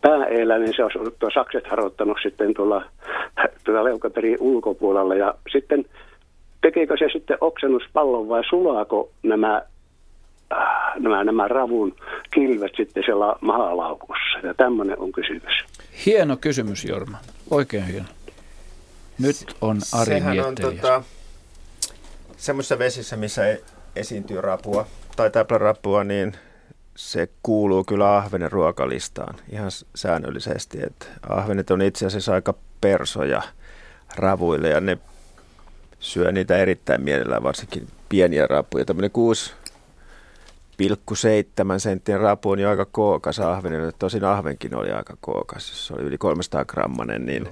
pääeellä, niin se olisi ollut tuo sakset harottanut sitten tuolla, tuolla leukaperin ulkopuolella. Ja sitten tekeekö se sitten oksennuspallon vai sulaako nämä äh, nämä, nämä ravun kilvet sitten siellä mahalaukussa? Ja tämmöinen on kysymys. Hieno kysymys, Jorma. Oikein hieno. Nyt on Ari Sehän on tota, semmoisissa vesissä, missä e- esiintyy rapua tai täplärapua, niin se kuuluu kyllä ahvenen ruokalistaan ihan säännöllisesti. Että ahvenet on itse asiassa aika persoja ravuille ja ne syö niitä erittäin mielellään, varsinkin pieniä rapuja. Tämmöinen 6,7 senttien rapu on jo aika kookas ahvenen. Tosin ahvenkin oli aika kookas, se oli yli 300 grammanen, niin,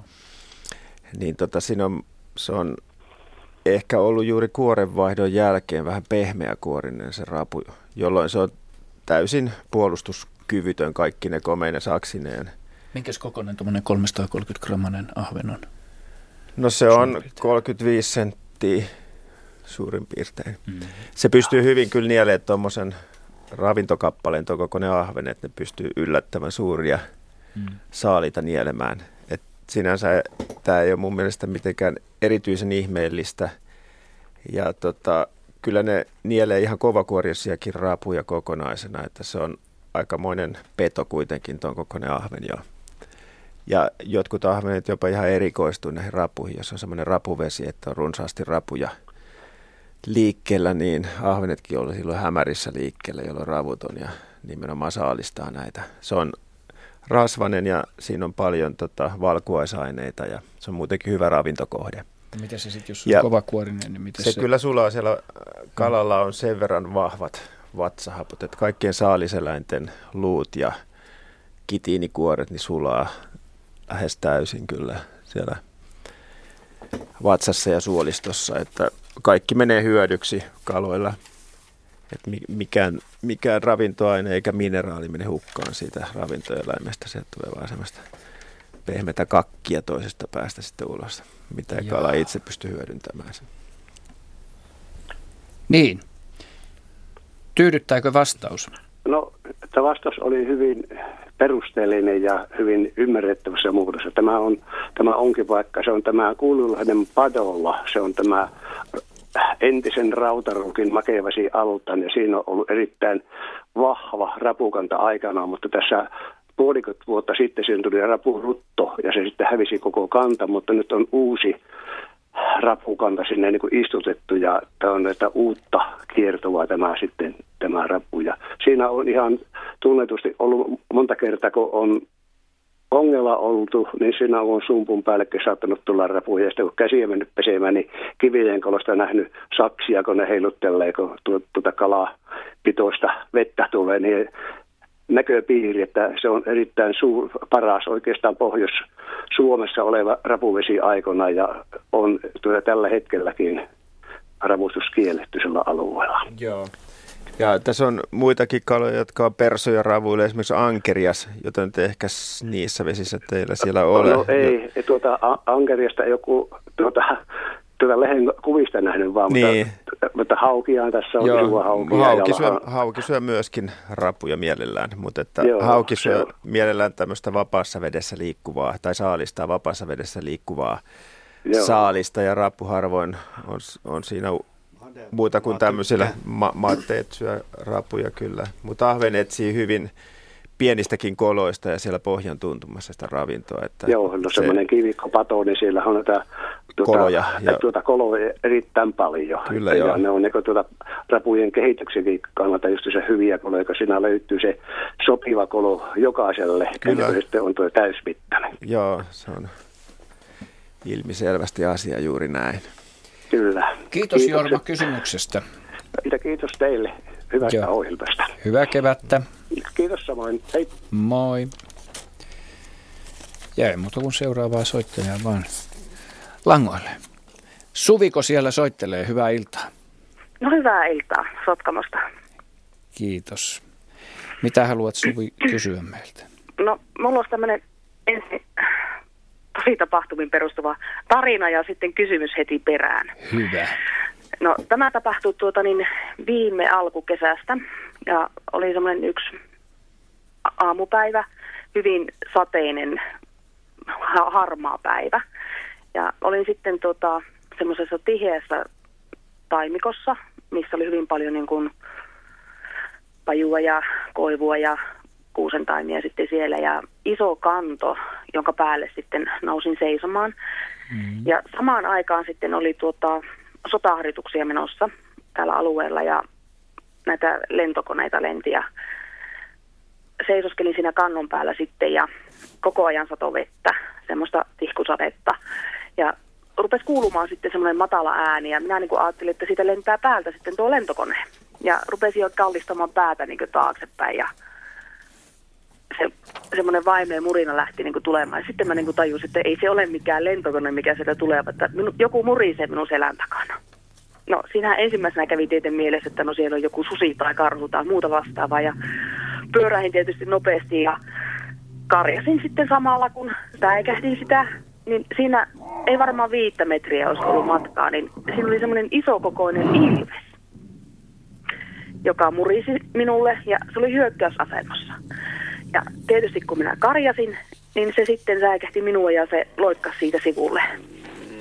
niin tota, siinä on, se on ehkä ollut juuri kuorenvaihdon jälkeen vähän pehmeäkuorinen se rapu, jolloin se on täysin puolustuskyvytön kaikki ne komeine saksineen. Minkäs kokoinen tuommoinen 330 grammanen ahven on? No se on 35 senttiä suurin piirtein. Mm-hmm. Se pystyy hyvin kyllä nielemään tuommoisen ravintokappaleen tuo kokoinen ahven, että ne pystyy yllättävän suuria mm. saalita nielemään. Et sinänsä tämä ei ole mun mielestä mitenkään erityisen ihmeellistä. Ja tota, kyllä ne nielee ihan kovakuorisiakin rapuja kokonaisena, että se on aikamoinen peto kuitenkin tuon kokoinen ahven jo. Ja jotkut ahvenet jopa ihan erikoistuu näihin rapuihin, jos on semmoinen rapuvesi, että on runsaasti rapuja liikkeellä, niin ahvenetkin on silloin hämärissä liikkeellä, jolloin ravuton ja nimenomaan saalistaa näitä. Se on rasvanen ja siinä on paljon tota, valkuaisaineita ja se on muutenkin hyvä ravintokohde. Miten se sitten, jos on ja kovakuorinen, niin miten se, se... kyllä sulaa siellä, äh, kalalla on sen verran vahvat vatsahapot, että kaikkien saaliseläinten luut ja kitiinikuoret niin sulaa lähes täysin kyllä siellä vatsassa ja suolistossa, että kaikki menee hyödyksi kaloilla. Että mikään, mikään ravintoaine eikä mineraali mene hukkaan siitä ravintoeläimestä. Sieltä tulee vaan semmoista pehmeitä kakkia toisesta päästä sitten ulos, mitä Jaa. kala itse pystyy hyödyntämään. Niin. Tyydyttääkö vastaus? No, tämä vastaus oli hyvin perusteellinen ja hyvin ymmärrettävässä muodossa. Tämä, on, tämä onkin vaikka, se on tämä kuululainen padolla, se on tämä entisen rautaruukin makevasi altaan ja siinä on ollut erittäin vahva rapukanta aikana, mutta tässä puolikot vuotta sitten siihen tuli rapurutto ja se sitten hävisi koko kanta, mutta nyt on uusi rapukanta sinne niin kuin istutettu ja tämä on näitä uutta kiertoa tämä sitten tämä rapu. Ja siinä on ihan tunnetusti ollut monta kertaa, kun on ongella oltu, niin siinä on sumpun päällekin saattanut tulla rapuja. Ja sitten kun käsiä mennyt pesemään, niin kivien kolosta nähnyt saksia, kun ne heiluttelee, kun tuota kalaa pitoista vettä tulee, niin näköpiiri, että se on erittäin suur, paras oikeastaan Pohjois-Suomessa oleva rapuvesi aikana ja on tuota tällä hetkelläkin ravustus kielletty sillä alueella. Joo. Ja tässä on muitakin kaloja, jotka on persoja ravuille, esimerkiksi ankerias, joten te ehkä niissä vesissä teillä siellä no, ole. No ei, jo. tuota, ankeriasta joku tuota, tuota lehen kuvista nähnyt vaan, niin. mutta, mutta haukiaan tässä on Joo, haukia. Hauki syö, hauki syö myöskin rapuja mielellään, mutta että Joo, hauki syö on. mielellään tämmöistä vapaassa vedessä liikkuvaa tai saalistaa vapaassa vedessä liikkuvaa Joo. saalista ja rappu harvoin on, on siinä muuta kuin tämmöisillä ma- matteet syö rapuja kyllä. Mutta ahven etsii hyvin pienistäkin koloista ja siellä pohjan tuntumassa sitä ravintoa. Että Joo, no semmoinen kivikkopato, niin siellä on näitä tuota, koloja, ja... tuota, koloja erittäin paljon. Kyllä, ja joo. ne on niin tuota, rapujen kehityksenkin kannalta just se hyviä koloja, kun siinä löytyy se sopiva kolo jokaiselle, Kyllä. ja sitten on tuo täysmittainen. Joo, se on ilmiselvästi asia juuri näin. Kyllä. Kiitos Kiitokset. Jorma kysymyksestä. Mitä kiitos teille hyvästä Joo. ohjelmasta. Hyvää kevättä. Kiitos samoin. Hei. Moi. Jäi muuta kuin seuraavaa soittajaa vaan langoille. Suviko siellä soittelee? Hyvää iltaa. No hyvää iltaa Sotkamosta. Kiitos. Mitä haluat Suvi kysyä meiltä? No mulla olisi tämmöinen ensin tosi tapahtumiin perustuva tarina ja sitten kysymys heti perään. Hyvä. No tämä tapahtui tuota niin viime alkukesästä ja oli semmoinen yksi aamupäivä, hyvin sateinen, harmaa päivä. Ja olin sitten tuota, semmoisessa tiheässä taimikossa, missä oli hyvin paljon niin kuin pajua ja koivua ja kuusentaimia sitten siellä ja iso kanto, jonka päälle sitten nousin seisomaan. Mm. Ja samaan aikaan sitten oli tuota, sotaharjoituksia menossa täällä alueella ja näitä lentokoneita lenti ja seisoskelin siinä kannon päällä sitten ja koko ajan sato vettä, semmoista tihkusadetta. Ja rupesi kuulumaan sitten semmoinen matala ääni ja minä niin kuin ajattelin, että siitä lentää päältä sitten tuo lentokone. Ja rupesin jo kallistamaan päätä niin kuin taaksepäin ja se semmoinen vaimeen murina lähti niin kuin tulemaan. Sitten mä niin kuin tajusin, että ei se ole mikään lentokone, mikä sieltä tulee, että minu, joku murisee minun selän takana. No siinä ensimmäisenä kävi tieteen mielessä, että no siellä on joku susi tai karhu tai muuta vastaavaa. Ja pyörähin tietysti nopeasti ja karjasin sitten samalla, kun säikähdin sitä. Niin siinä ei varmaan viittä metriä olisi ollut matkaa, niin siinä oli semmoinen isokokoinen ilves, joka murisi minulle ja se oli hyökkäysasemassa. Ja tietysti kun minä karjasin, niin se sitten säikähti minua ja se loikkasi siitä sivulle.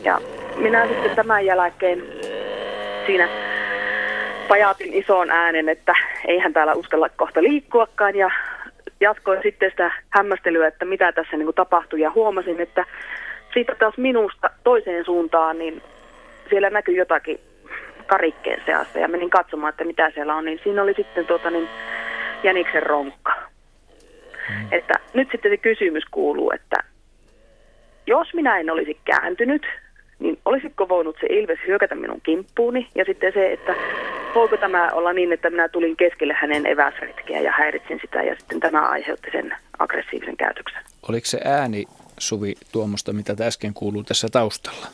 Ja minä sitten tämän jälkeen siinä pajatin ison äänen, että eihän täällä uskalla kohta liikkuakaan ja jatkoin sitten sitä hämmästelyä, että mitä tässä niin kuin tapahtui ja huomasin, että siitä taas minusta toiseen suuntaan, niin siellä näkyi jotakin karikkeen seassa ja menin katsomaan, että mitä siellä on, niin siinä oli sitten tuota, niin jäniksen ronkka. Mm. Että nyt sitten se kysymys kuuluu, että jos minä en olisi kääntynyt, niin olisiko voinut se ilves hyökätä minun kimppuuni? Ja sitten se, että voiko tämä olla niin, että minä tulin keskelle hänen eväsretkeä ja häiritsin sitä ja sitten tämä aiheutti sen aggressiivisen käytöksen. Oliko se ääni, Suvi, tuommoista, mitä äsken kuuluu tässä taustalla?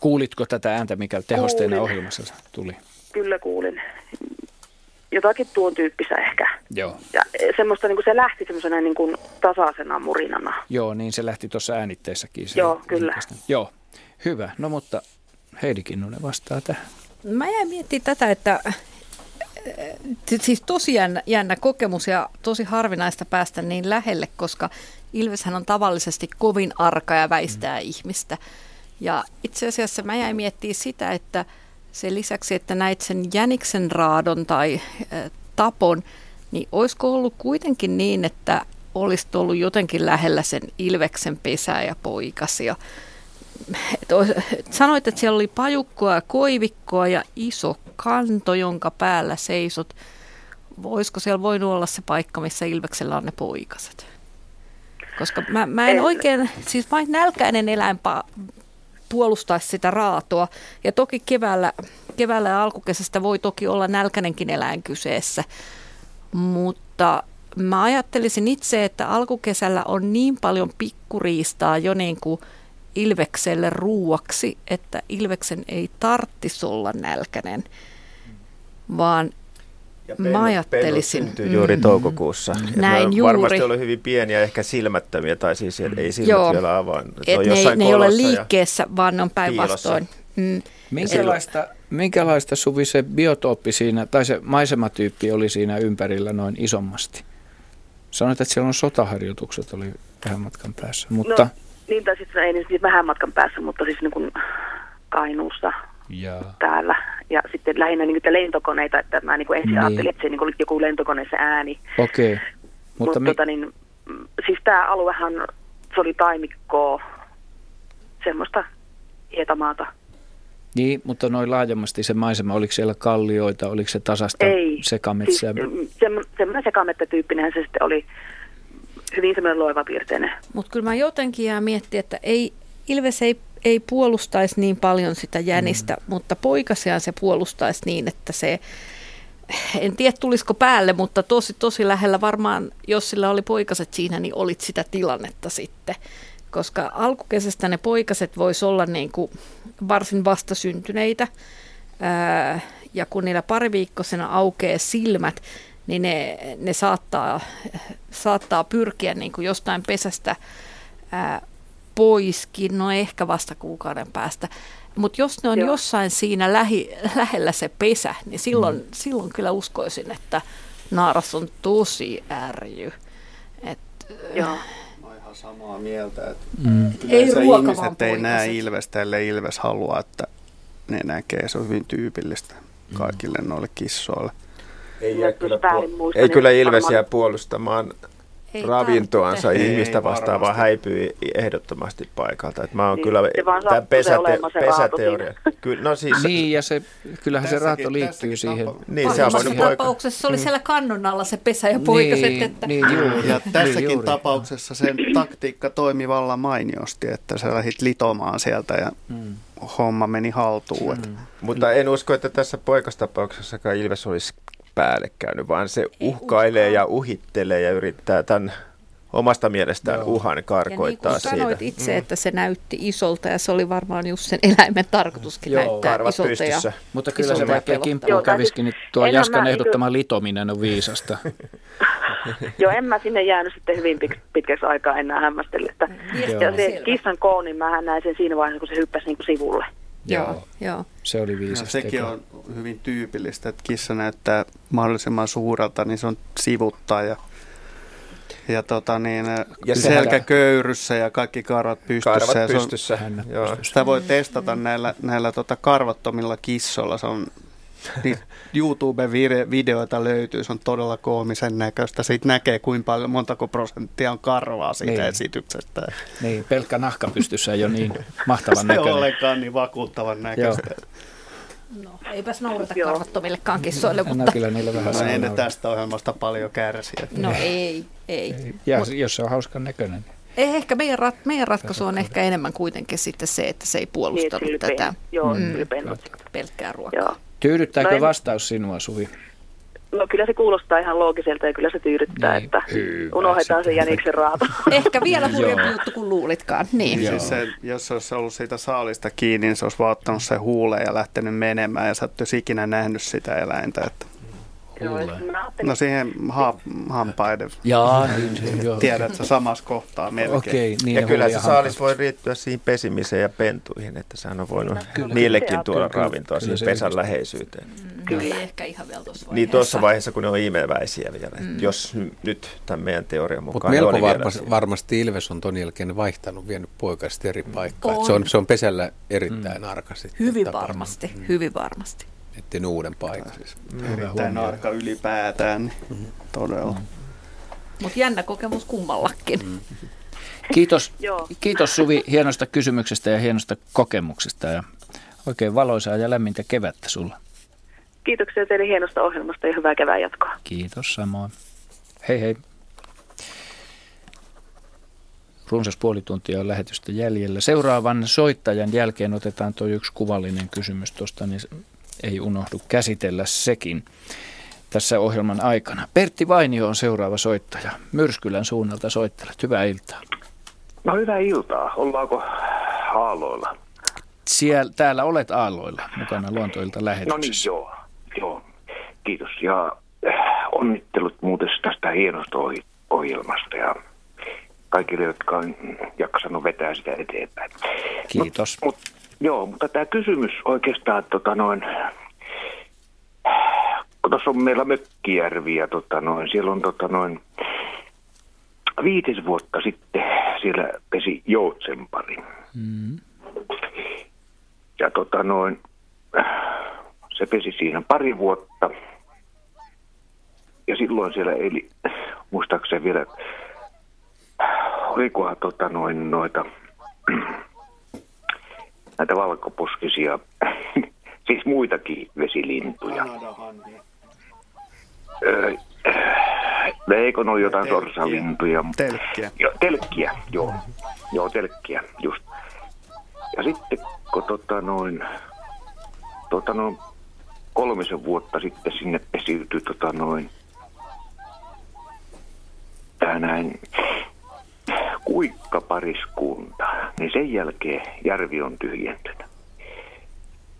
Kuulitko tätä ääntä, mikä tehosteena Kuulin. ohjelmassa tuli? Kyllä kuulin jotakin tuon tyyppistä ehkä. Joo. Ja semmoista, niin kuin se lähti semmoisena niin kuin tasaisena murinana. Joo, niin se lähti tuossa äänitteessäkin. Se Joo, kyllä. Joo, hyvä. No mutta Heidi Kinnunen vastaa tähän. Mä jäin miettimään tätä, että äh, siis tosi jännä, jännä kokemus ja tosi harvinaista päästä niin lähelle, koska Ilveshän on tavallisesti kovin arka ja väistää mm. ihmistä. Ja itse asiassa mä jäin miettimään sitä, että – sen lisäksi, että näit sen jäniksen raadon tai tapon, niin olisiko ollut kuitenkin niin, että olisit ollut jotenkin lähellä sen ilveksen pesää ja poikasia? Sanoit, että siellä oli pajukkoa ja koivikkoa ja iso kanto, jonka päällä seisot. voisiko siellä voinut olla se paikka, missä Ilveksellä on ne poikaset. Koska mä, mä en oikein, siis vain nälkäinen eläin puolustaisi sitä raatoa. Ja toki keväällä, keväällä ja alkukesästä voi toki olla nälkänenkin eläin kyseessä. Mutta mä ajattelisin itse, että alkukesällä on niin paljon pikkuriistaa jo niin kuin Ilvekselle ruuaksi, että Ilveksen ei tarttisi olla nälkäinen, vaan ja pennut, mä ajattelisin. syntyy mm. juuri toukokuussa. Mm. Näin juuri. Varmasti ollut hyvin pieniä, ehkä silmättömiä, tai siis ei silmät Joo. vielä avaa. Et ne, ei, ne ei ole liikkeessä, vaan ne on päinvastoin. Mm. Minkälaista, minkälaista Suvi se biotooppi siinä, tai se maisematyyppi oli siinä ympärillä noin isommasti? Sanoit, että siellä on sotaharjoitukset oli vähän matkan päässä, mutta... No, niin, tai siis ei niin siis vähän matkan päässä, mutta siis niin kuin Kainuussa ja. täällä. Ja sitten lähinnä niin kuin lentokoneita, että mä niin kuin ensin niin. ajattelin, että se niin kuin joku lentokoneessa ääni. Okei. Okay. Mutta, mutta mi- tota, niin, siis tämä aluehan, se oli taimikkoa, semmoista hietamaata. Niin, mutta noin laajemmasti se maisema, oliko siellä kallioita, oliko se tasasta Ei, sekametsää? Siis, semmoinen sekamettätyyppinen se sitten oli hyvin semmoinen loivapiirteinen. Mutta kyllä mä jotenkin jää miettiä, että ei, Ilves ei, ei puolustaisi niin paljon sitä jänistä, mm. mutta poikasiaan se puolustaisi niin, että se, en tiedä tulisiko päälle, mutta tosi tosi lähellä varmaan, jos sillä oli poikaset siinä, niin olit sitä tilannetta sitten. Koska alkukesästä ne poikaset vois olla niin kuin varsin vastasyntyneitä, ää, ja kun niillä pariviikkoisena aukeaa silmät, niin ne, ne saattaa, saattaa pyrkiä niin kuin jostain pesästä ää, poiskin, no ehkä vasta kuukauden päästä. Mutta jos ne on Joo. jossain siinä lähi, lähellä se pesä, niin silloin, mm. silloin kyllä uskoisin, että naaras on tosi ärjy. Et, Joo. Mä ihan samaa mieltä, että mm. ei ruoka, ihmiset ei näe Ilvestä, ellei Ilves halua, että ne näkee. Se on hyvin tyypillistä kaikille mm. noille kissoille. Ei, jää kyllä, puol- ei kyllä Ilvesiä puolustamaan ei ravintoansa tarvitse. ihmistä vastaan, vaan häipyy ehdottomasti paikalta. Et mä oon niin, kyllä tämä pesäte, pesäteoria. Kyllä, no siis, niin, ja se, kyllähän tässäkin, se raato liittyy siihen. Tapa. Niin, se on tapauksessa se oli mm. siellä kannon alla se pesä ja poikaset. Niin, että... niin, juuri. Ja tässäkin niin, tapauksessa sen taktiikka toimi vallan mainiosti, että sä lähdit litomaan sieltä ja mm. homma meni haltuun. Mm. Mutta en usko, että tässä poikastapauksessakaan Ilves olisi päälle käynyt, vaan se uhkailee ja uhittelee ja yrittää tämän omasta mielestään Joo. uhan karkoittaa ja niin kuin sanoit siitä. itse, mm. että se näytti isolta ja se oli varmaan just sen eläimen tarkoituskin Joo, näyttää isolta. Pystyssä. Ja Mutta kyllä se vaikka kimppuun käviskin, niin tuo en Jaskan ehdottama kyllä... litominen on viisasta. Joo, en mä sinne jäänyt sitten hyvin pit- pitkäksi aikaa enää hämmästellä. Ja se kissan koon, niin mähän näin sen siinä vaiheessa, kun se hyppäsi niin kuin sivulle. Joo, joo. Se oli viisas. No, sekin on hyvin tyypillistä, että kissa näyttää mahdollisimman suurelta, niin se on sivuttaa ja, ja, tota niin, ja selkä köyryssä ja kaikki karvat pystyssä. Karvat ja pystyssä. On, joo. Sitä voi testata näillä, näillä tota karvattomilla kissoilla. Se on niin YouTube-videoita löytyy, se on todella koomisen näköistä. Siitä näkee, kuinka paljon, montako prosenttia on karvaa siitä niin. esityksestä. Niin, pelkkä nahka pystyssä jo niin mahtavan näköinen. Se on ollenkaan niin vakuuttavan näköistä. No, eipäs naurata karvattomillekaan kissoille, mutta... No, kyllä niille vähän no, ei ne tästä ohjelmasta paljon kärsiä. No ei, ei. ei. Ja Mut, jos se on hauskan näköinen. Ei, ehkä meidän, rat, meidän ratkaisu on ehkä enemmän kuitenkin sitten se, että se ei puolustanut niin, tätä joo, mm, pelkkää ruokaa. Joo. Tyydyttääkö en... vastaus sinua, Suvi? No kyllä se kuulostaa ihan loogiselta ja kyllä se tyydyttää, niin, että hyvä, unohdetaan se jäniksen raato. Ehkä vielä hurjempi juttu kuin luulitkaan. Niin. Siis se, jos olisi ollut siitä saalista kiinni, niin se olisi vaan ottanut se huuleen ja lähtenyt menemään ja sä et ikinä nähnyt sitä eläintä. Että No siihen ha- hampaiden. Jaa, niin, joo. Tiedät, että samassa kohtaa melkein. Okei, niin ja kyllä se saalis voi riittyä siihen pesimiseen ja pentuihin, että sehän on voinut kyllä, niillekin tuoda kyllä, ravintoa kyllä, siihen pesän läheisyyteen. Mm, kyllä. Ei ehkä ihan vielä tuossa vaiheessa. Niin tuossa vaiheessa, kun ne on imeväisiä vielä. Mm. Jos nyt tämän meidän teorian mukaan Mutta melko varmasti, varmasti Ilves on ton jälkeen vaihtanut, vienyt poikasta eri paikkaan. Se on, se on pesällä erittäin mm. arka sitten. Hyvin varmasti, mm. hyvin varmasti etsin uuden paikan. Siis erittäin arka ylipäätään, niin mm-hmm. todella. Mm-hmm. Mutta jännä kokemus kummallakin. Mm-hmm. Kiitos, kiitos Suvi hienosta kysymyksestä ja hienosta kokemuksesta ja oikein valoisaa ja lämmintä kevättä sulla. Kiitoksia teille hienosta ohjelmasta ja hyvää kevään jatkoa. Kiitos samoin. Hei hei. Runsas puoli tuntia on lähetystä jäljellä. Seuraavan soittajan jälkeen otetaan tuo yksi kuvallinen kysymys tuosta, niin ei unohdu käsitellä sekin tässä ohjelman aikana. Pertti Vainio on seuraava soittaja. Myrskylän suunnalta soittelet. Hyvää iltaa. No hyvää iltaa. Ollaanko aalloilla? Siellä, täällä olet aalloilla mukana luontoilta lähetyksessä. No niin, joo. joo. Kiitos. Ja äh, onnittelut muuten tästä hienosta ohjelmasta ja kaikille, jotka on jaksanut vetää sitä eteenpäin. Kiitos. Mut, mut, joo, mutta tämä kysymys oikeastaan, tota noin, kun tuossa on meillä Mökkijärvi ja tota noin, siellä on tota noin, viitis vuotta sitten siellä pesi joutsenpari. Mm. Ja tota noin, se pesi siinä pari vuotta. Ja silloin siellä eli, muistaakseni vielä, olikohan tota noin noita, näitä valkoposkisia, siis muitakin vesilintuja. Öö, eikö ole jotain sorsalintuja? Telkkiä. Jo, telkkiä, joo. Joo, telkkiä, just. Ja sitten kun tota noin, tota noin kolmisen vuotta sitten sinne pesiytyi tota noin, tää näin kuikkapariskunta, niin sen jälkeen järvi on tyhjentynyt.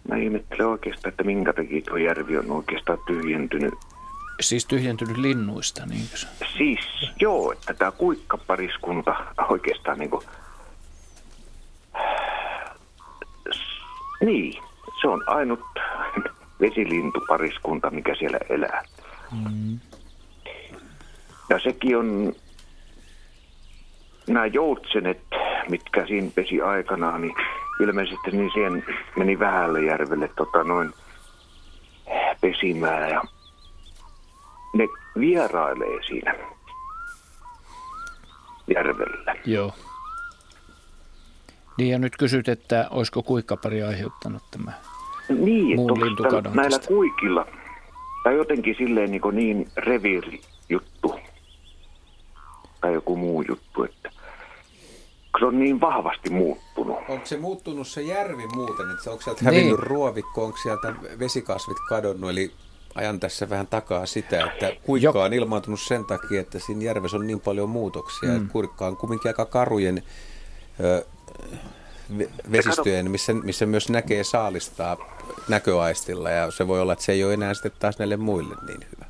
Mä ihmettelen oikeastaan, että minkä takia tuo järvi on oikeastaan tyhjentynyt. Siis tyhjentynyt linnuista, niin se? Siis joo, että tämä kuikkapariskunta oikeastaan niin kuin, niin, se on ainut vesilintupariskunta, mikä siellä elää. Mm. Ja sekin on nämä joutsenet, mitkä siinä pesi aikanaan, niin ilmeisesti niin siihen meni vähälle järvelle tota noin pesimään ja ne vierailee siinä järvellä. Joo. Niin ja nyt kysyt, että olisiko kuikkapari aiheuttanut tämä niin, muun lintukadon näillä tästä. kuikilla, tai jotenkin silleen niin, niin reviirijuttu, tai joku muu juttu, että se on niin vahvasti muuttunut. Onko se muuttunut se järvi muuten, että onko sieltä hävinnyt niin. ruovikko, onko sieltä vesikasvit kadonnut, eli ajan tässä vähän takaa sitä, että kuikka on ilmaantunut sen takia, että siinä järvessä on niin paljon muutoksia, mm. että kuikka on kuitenkin aika karujen ö, vesistöjen, missä, missä myös näkee saalistaa näköaistilla ja se voi olla, että se ei ole enää sitten taas näille muille niin hyvä.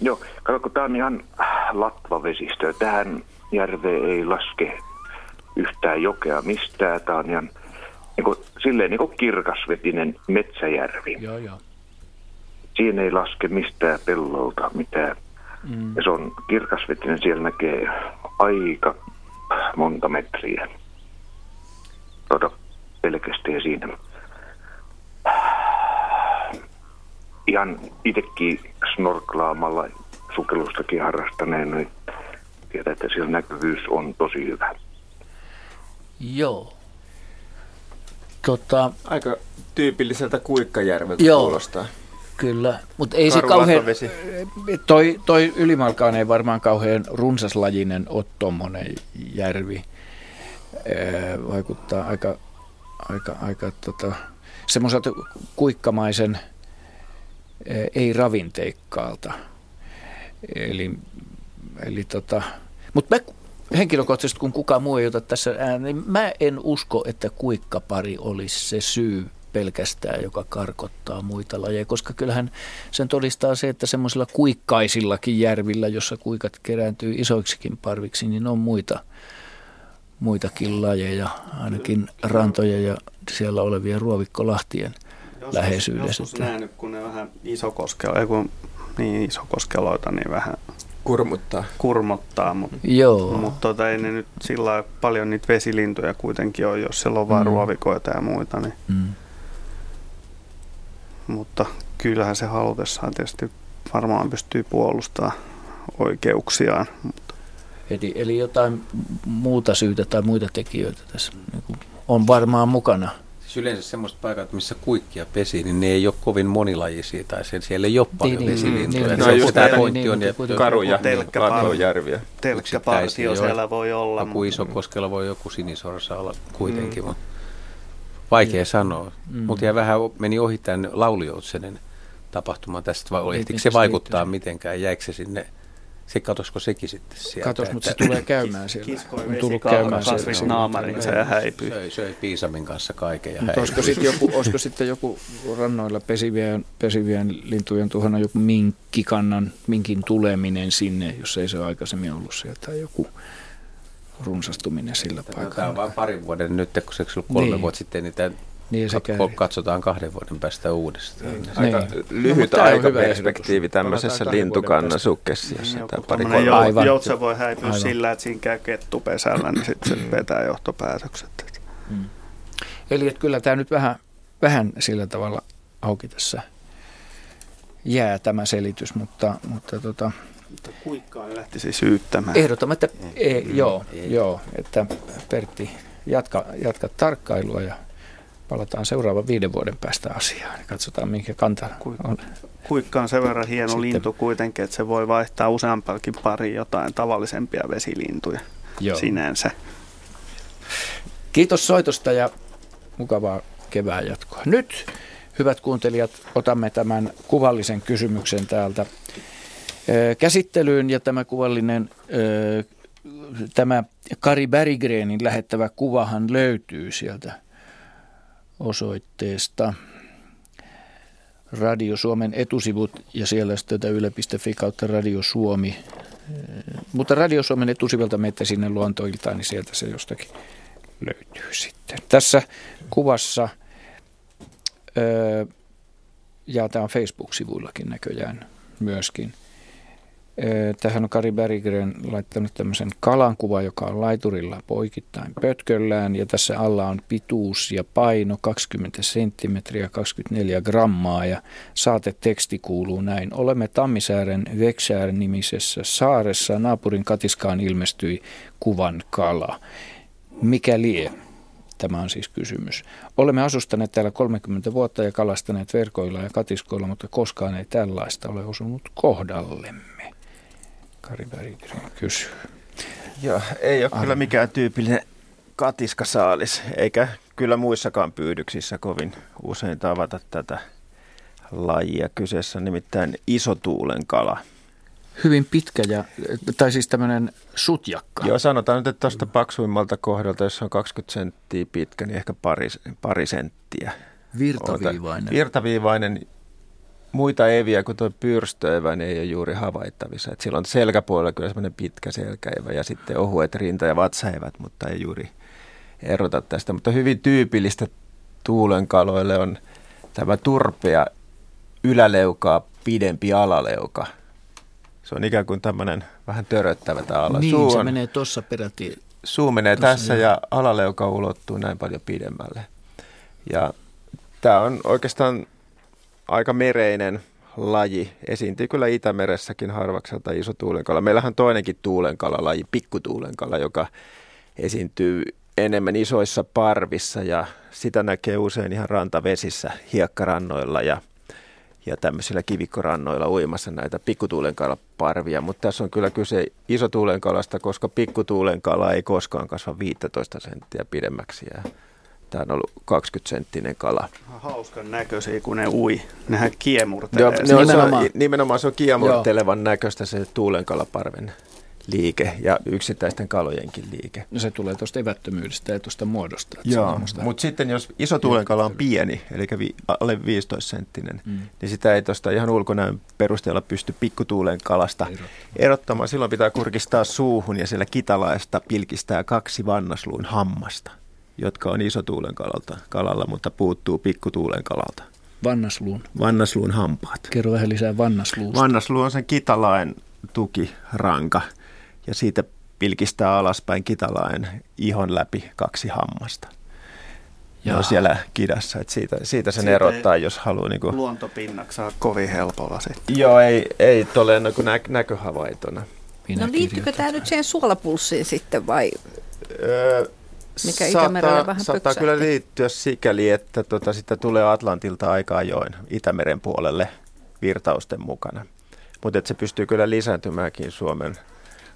Joo, kato, kun tämä on ihan latva vesistö. Tähän järveen ei laske yhtään jokea mistään. Tämä on ihan niin kuin, silleen niin kuin kirkasvetinen metsäjärvi. Joo, joo. Siinä ei laske mistään pellolta mitään. Mm. Ja se on kirkasvetinen, siellä näkee aika monta metriä. Tota, pelkästään siinä. Ihan itsekin snorklaamalla sukellustakin harrastaneena, niin tiedän, että siellä näkyvyys on tosi hyvä. Joo. Tota, Aika tyypilliseltä Kuikkajärveltä joo, kuulostaa. Kyllä, mutta ei se kauhean, toi, toi Ylimalkaan ei varmaan kauhean runsaslajinen ole tuommoinen järvi. vaikuttaa aika, aika, aika tota, semmoiselta kuikkamaisen ei ravinteikkaalta. Eli, eli tota, mutta mä henkilökohtaisesti, kun kukaan muu ei ota tässä äänen, niin mä en usko, että kuikkapari olisi se syy pelkästään, joka karkottaa muita lajeja, koska kyllähän sen todistaa se, että semmoisilla kuikkaisillakin järvillä, jossa kuikat kerääntyy isoiksikin parviksi, niin on muita, muitakin lajeja, ainakin rantoja ja siellä olevia ruovikkolahtien joskus, läheisyydessä. Joskus nähnyt, kun ne vähän isokoskella, kun niin isokoskeloita, niin vähän Kurmuttaa. Kurmottaa, mutta, Joo. mutta tota, ei ne nyt sillä paljon niitä vesilintuja kuitenkin on, jos siellä on vain mm. ruovikoita ja muita. Niin. Mm. Mutta kyllähän se halutessaan tietysti varmaan pystyy puolustamaan oikeuksiaan. Mutta. Eli, eli jotain muuta syytä tai muita tekijöitä tässä niin on varmaan mukana. Siis yleensä semmoiset paikat, missä kuikkia pesi, niin ne ei ole kovin monilajisia tai sen, siellä ei ole paljon niin, vesilintuja. Niin, no, se just tämä pointti on, että karuja, telkkäparvia. Telkkäpartio siellä voi olla. Joku koskella voi joku sinisorsa olla kuitenkin, mm. mutta vaikea mm. sanoa. Mm. Mutta ja vähän meni ohi tämän Laulioutsenen tapahtuma tästä, vai oli, se vaikuttaa mitenkään, jäikö se sinne se katosko sekin sitten sieltä. Katos, mutta se tulee käymään siellä. on tullut käymään siellä. naamarinsa ja häipyy. Söi, söi Piisamin kanssa kaiken ja mutta olisiko sitten joku, olisiko sitten joku rannoilla pesivien, pesivien lintujen tuhana joku minkkikannan, minkin tuleminen sinne, jos ei se ole aikaisemmin ollut sieltä, tai joku runsastuminen sillä paikalla. Tämä on vain parin vuoden nyt, kun se kolme niin. vuotta sitten, niin tämä niin se käy. katsotaan kahden vuoden päästä uudestaan. Niin. Aika niin. lyhyt no, aikaperspektiivi tämmöisessä lintukannan sukkessiossa. Niin, pari kolme. Jo, joutsa voi häipyä Aivan. sillä, että siinä käy kettupesällä, niin sitten se vetää johtopäätökset. Hmm. Eli että kyllä tämä nyt vähän, vähän sillä tavalla auki tässä jää tämä selitys, mutta, mutta tota, mutta kuikkaan lähtisi syyttämään. Ehdottoman, että e, joo, joo, että Pertti jatka, jatka tarkkailua ja palataan seuraavan viiden vuoden päästä asiaan ja katsotaan, minkä kanta on. Kuikka on sen verran hieno Sitten. lintu kuitenkin, että se voi vaihtaa useampakin pari jotain tavallisempia vesilintuja Joo. sinänsä. Kiitos soitosta ja mukavaa kevään jatkoa. Nyt, hyvät kuuntelijat, otamme tämän kuvallisen kysymyksen täältä käsittelyyn ja tämä kuvallinen tämä Kari Berggrenin lähettävä kuvahan löytyy sieltä osoitteesta Radio Suomen etusivut ja siellä sitten yle.fi kautta Radio Suomi. Mutta Radio Suomen etusivelta menette sinne luontoiltaan, niin sieltä se jostakin löytyy sitten. Tässä kuvassa, ja tämä on Facebook-sivuillakin näköjään myöskin, Tähän on Kari Berggren laittanut tämmöisen kalankuva, joka on laiturilla poikittain pötköllään ja tässä alla on pituus ja paino 20 senttimetriä 24 grammaa ja saateteksti kuuluu näin. Olemme Tammisaaren Veksäär nimisessä saaressa. Naapurin katiskaan ilmestyi kuvan kala. Mikä lie? Tämä on siis kysymys. Olemme asustaneet täällä 30 vuotta ja kalastaneet verkoilla ja katiskoilla, mutta koskaan ei tällaista ole osunut kohdallemme. Kari Berggren kysyy. Joo, ei ole Arne. kyllä mikään tyypillinen katiskasaalis, eikä kyllä muissakaan pyydyksissä kovin usein tavata tätä lajia. Kyseessä on nimittäin isotuulen kala. Hyvin pitkä, ja, tai siis tämmöinen sutjakka. Joo, sanotaan nyt, että tuosta paksuimmalta kohdalta, jos on 20 senttiä pitkä, niin ehkä pari, pari senttiä. Virtaviivainen. Virtaviivainen, muita eviä kuin tuo pyrstöevä niin ei ole juuri havaittavissa. Et sillä on selkäpuolella kyllä semmoinen pitkä selkäevä ja sitten ohuet rinta- ja vatsaevät, mutta ei juuri erota tästä. Mutta hyvin tyypillistä tuulenkaloille on tämä turpea yläleukaa pidempi alaleuka. Se on ikään kuin tämmöinen vähän töröttävä tämä ala. Niin, suu on, se menee tuossa peräti. Suu menee tossa, tässä ja alaleuka ulottuu näin paljon pidemmälle. Ja tämä on oikeastaan aika mereinen laji. Esiintyy kyllä Itämeressäkin harvakselta iso tuulenkala. Meillähän on toinenkin tuulenkalalaji, pikkutuulenkala, joka esiintyy enemmän isoissa parvissa ja sitä näkee usein ihan rantavesissä, hiekkarannoilla ja, ja tämmöisillä kivikkorannoilla uimassa näitä pikkutuulenkalaparvia. Mutta tässä on kyllä kyse isotuulenkalasta, koska pikkutuulenkala ei koskaan kasva 15 senttiä pidemmäksi ja Tämä on ollut 20-senttinen kala. Hauskan näköisiä, kun ne ui. Nehän kiemurtelee. Joo, ne on, nimenomaan. Se on, nimenomaan se on kiemurtelevan Joo. näköistä se tuulenkalaparven liike ja yksittäisten kalojenkin liike. No se tulee tuosta evättömyydestä ja tuosta muodosta. Joo, mutta sitten jos iso tuulenkala on pieni, eli vi, alle 15 senttinen, mm. niin sitä ei tuosta ihan ulkonäön perusteella pysty pikkutuulenkalasta erottamaan. erottamaan. Silloin pitää kurkistaa suuhun ja siellä kitalaista pilkistää kaksi vannasluun hammasta jotka on isotuulen kalalta, kalalla, mutta puuttuu pikkutuulen kalalta. Vannasluun. Vannasluun hampaat. Kerro vähän lisää vannasluusta. Vannasluu on sen kitalaen tukiranka ja siitä pilkistää alaspäin kitalaen ihon läpi kaksi hammasta. Ja on siellä kidassa, että siitä, siitä sen siitä erottaa, jos haluaa. Niin kuin... Luontopinnaksi saa kovin helpolla sitten. Joo, ei, ei tole niin nä- näköhavaitona. Minä no liittyykö tämä nyt siihen suolapulssiin sitten vai? Öö, mikä Itämerelle vähän Saattaa kyllä liittyä sikäli, että tota, sitä tulee Atlantilta aika ajoin Itämeren puolelle virtausten mukana. Mutta se pystyy kyllä lisääntymäänkin Suomen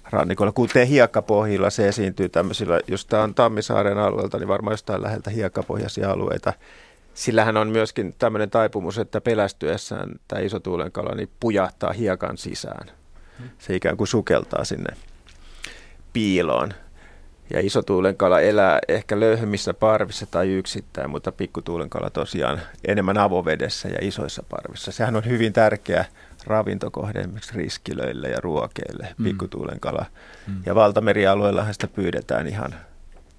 rannikolla. Kuten hiekkapohjilla se esiintyy tämmöisillä, jos tämä on Tammisaaren alueelta, niin varmaan jostain läheltä hiekkapohjaisia alueita. Sillähän on myöskin tämmöinen taipumus, että pelästyessään tämä iso tuulenkala niin pujahtaa hiekan sisään. Se ikään kuin sukeltaa sinne piiloon. Ja iso tuulenkala elää ehkä löyhemmissä parvissa tai yksittäin, mutta pikkutuulenkala tosiaan enemmän avovedessä ja isoissa parvissa. Sehän on hyvin tärkeä ravintokohde esimerkiksi riskilöille ja ruokeille, mm. pikkutuulenkala. Mm. Ja valtamerialueellahan sitä pyydetään ihan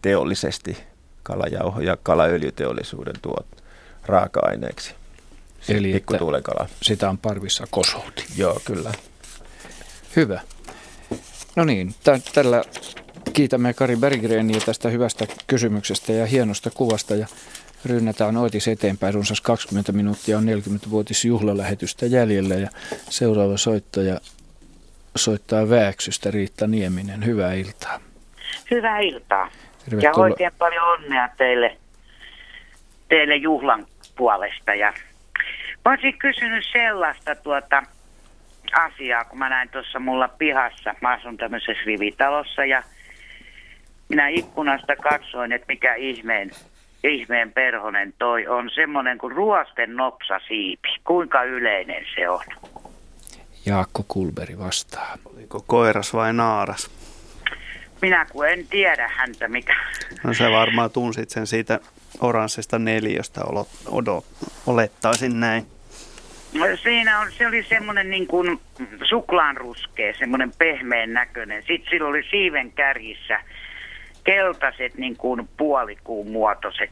teollisesti kalajauho- ja kalaöljyteollisuuden tuot raaka-aineeksi. Eli pikkutuulenkala. sitä on parvissa kosouti. Joo, kyllä. Hyvä. No niin, t- tällä kiitämme Kari Berggreenia tästä hyvästä kysymyksestä ja hienosta kuvasta ja rynnätään Oitis eteenpäin. Runsas 20 minuuttia on 40-vuotis juhlalähetystä jäljellä ja seuraava soittaja soittaa Vääksystä Riitta Nieminen. Hyvää iltaa. Hyvää iltaa. Tervetuloa. Ja oikein paljon onnea teille, teille juhlan puolesta. Ja mä olisin kysynyt sellaista tuota asiaa, kun mä näin tuossa mulla pihassa. Mä asun tämmöisessä rivitalossa ja minä ikkunasta katsoin, että mikä ihmeen, ihmeen perhonen toi on. Semmoinen kuin ruosten nopsasiipi. Kuinka yleinen se on? Jaakko Kulberi vastaa. Oliko koiras vai naaras? Minä kun en tiedä häntä mikä. No se varmaan tunsit sen siitä oranssista neljöstä, odo, olettaisin näin. No, siinä on, se oli semmoinen niin kuin suklaanruskea, semmoinen pehmeän näköinen. Sitten sillä oli siiven kärjissä keltaiset niin kuin puolikuun muotoiset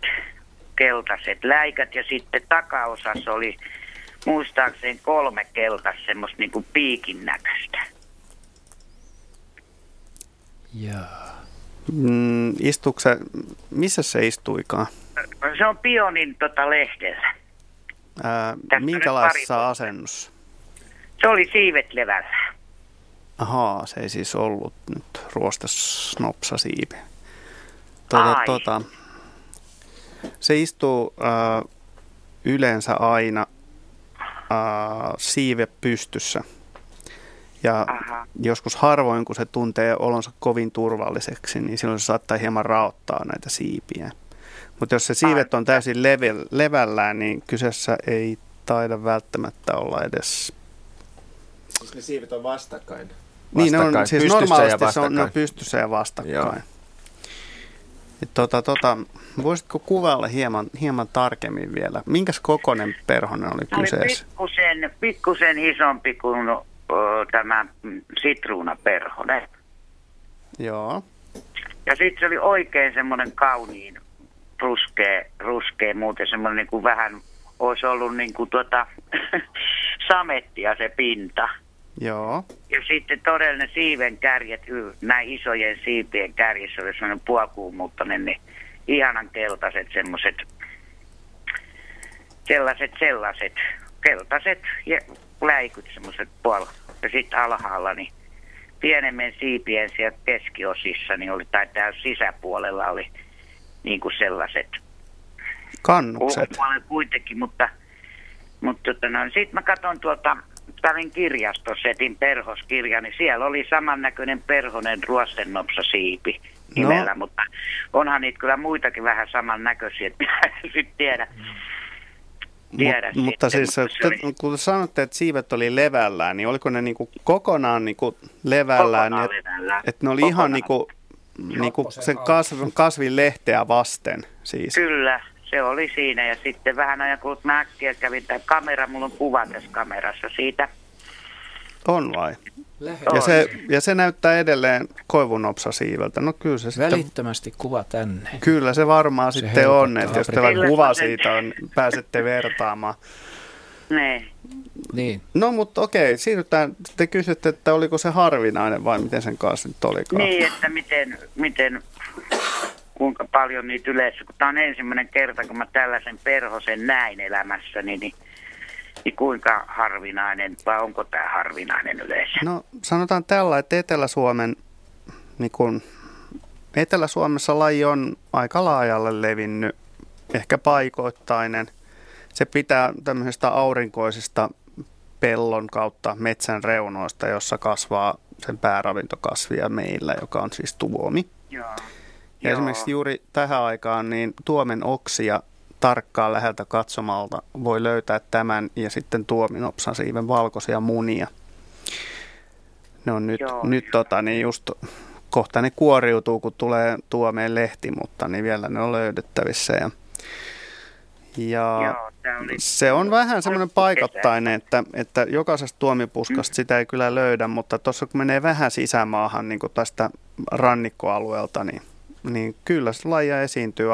keltaiset läikät ja sitten takaosassa oli muistaakseni kolme keltaista semmoista niin kuin piikin näköistä. Jaa. Mm, se, missä se istuikaan? Se on Pionin tota lehdellä. Ää, minkälaisessa asennossa? Se oli siivet levällä. Ahaa, se ei siis ollut nyt ruostas nopsa siipi. Tuota, tuota, se istuu äh, yleensä aina äh, siive pystyssä. Ja Aha. joskus harvoin, kun se tuntee olonsa kovin turvalliseksi, niin silloin se saattaa hieman raottaa näitä siipiä. Mutta jos se siivet on täysin level, levällään, niin kyseessä ei taida välttämättä olla edes... Siis ne siivet on vastakkain? vastakkain. Niin, ne on, siis normaalisti se on, ne on pystyssä ja vastakkain. Joo. Tota, tota, voisitko kuvailla hieman, hieman tarkemmin vielä? Minkäs kokoinen perhonen oli kyseessä? Pikkusen, pikkusen isompi kuin o, tämä sitruunaperhonen. Joo. Ja sitten se oli oikein semmoinen kauniin ruskea, ruskea muuten semmoinen niin kuin vähän, olisi ollut niin kuin tuota, samettia se pinta. Joo. Ja sitten todellinen siiven kärjet, näin isojen siipien kärjissä oli sellainen puolikuumuuttainen, niin ihanan keltaiset semmoiset, sellaiset, sellaiset, keltaiset ja läikyt semmoiset puol. Ja sitten alhaalla, niin pienemmän siipien siellä keskiosissa, niin oli, tai täällä sisäpuolella oli niin kuin sellaiset kannukset. kuitenkin, mutta, mutta tota, no, sitten mä katson tuolta kävin kirjastossa, etin perhoskirja, niin siellä oli samannäköinen perhonen ruostennopsa siipi nimellä, no. mutta onhan niitä kyllä muitakin vähän samannäköisiä, että sitten tiedä. tiedä Mut, mutta siis mutta te, kun sanotte, että siivet oli levällään, niin oliko ne niinku kokonaan niinku levällään, kokonaan niin, levällään. että ne oli kokonaan. ihan niinku, niinku sen kasvin, kasvin lehteä vasten siis? Kyllä, se oli siinä ja sitten vähän ajan kun mä äkkiä kävin tämä kamera, mulla on kuva tässä kamerassa siitä. On vai? Ja se, ja se näyttää edelleen siiveltä. No kyllä se Välittömästi sitten, kuva tänne. Kyllä se varmaan se sitten on, että jos teillä kuva siitä on, pääsette vertaamaan. Ne. Niin. No mutta okei, siirrytään. Te kysytte, että oliko se harvinainen vai miten sen kanssa nyt olikaan? Niin, että miten, miten kuinka paljon niitä yleensä, kun tämä on ensimmäinen kerta, kun mä tällaisen perhosen näin elämässäni, niin, niin kuinka harvinainen, vai onko tämä harvinainen yleensä? No sanotaan tällä, että Etelä-Suomen niin kun, Etelä-Suomessa laji on aika laajalle levinnyt, ehkä paikoittainen. Se pitää tämmöisestä aurinkoisesta pellon kautta metsän reunoista, jossa kasvaa sen pääravintokasvia meillä, joka on siis tuomi. Joo. Ja Joo. esimerkiksi juuri tähän aikaan niin tuomen oksia tarkkaan läheltä katsomalta voi löytää tämän ja sitten tuominopsan siiven valkoisia munia. Ne on nyt, nyt tota, niin just kohta ne kuoriutuu, kun tulee tuomeen lehti, mutta niin vielä ne on löydettävissä. Ja, ja Joo, se on vähän semmoinen paikottainen, että, että jokaisesta tuomipuskasta mm. sitä ei kyllä löydä, mutta tuossa kun menee vähän sisämaahan niin kuin tästä rannikkoalueelta, niin, niin kyllä se lajia esiintyy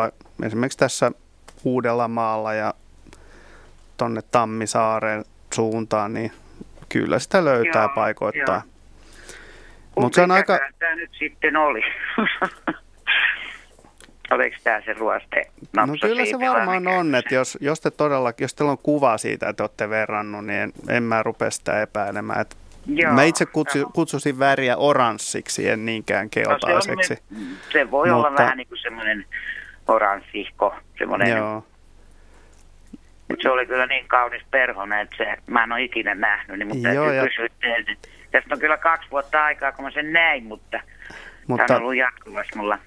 esimerkiksi tässä Uudellamaalla ja tonne Tammisaaren suuntaan, niin kyllä sitä löytää joo, paikoittain. Mutta se on aika... tämä nyt sitten oli? Oliko tämä se ruoste? No kyllä se varmaan on, että jos, jos, te todella, jos teillä on kuva siitä, että olette verrannut, niin en, en mä rupea sitä epäilemään. Että Joo, mä itse kutsu, kutsusin väriä oranssiksi, en niinkään keltaiseksi. No se, se voi Mutta... olla vähän niin kuin semmoinen oranssihko, semmoinen. Joo. Se oli kyllä niin kaunis perhonen, että se, mä en ole ikinä nähnyt, niin mutta Joo, ja... kysyä teiltä. Tästä on kyllä kaksi vuotta aikaa, kun mä sen näin, mutta, mutta tämä on ollut jatkuvasti mulla.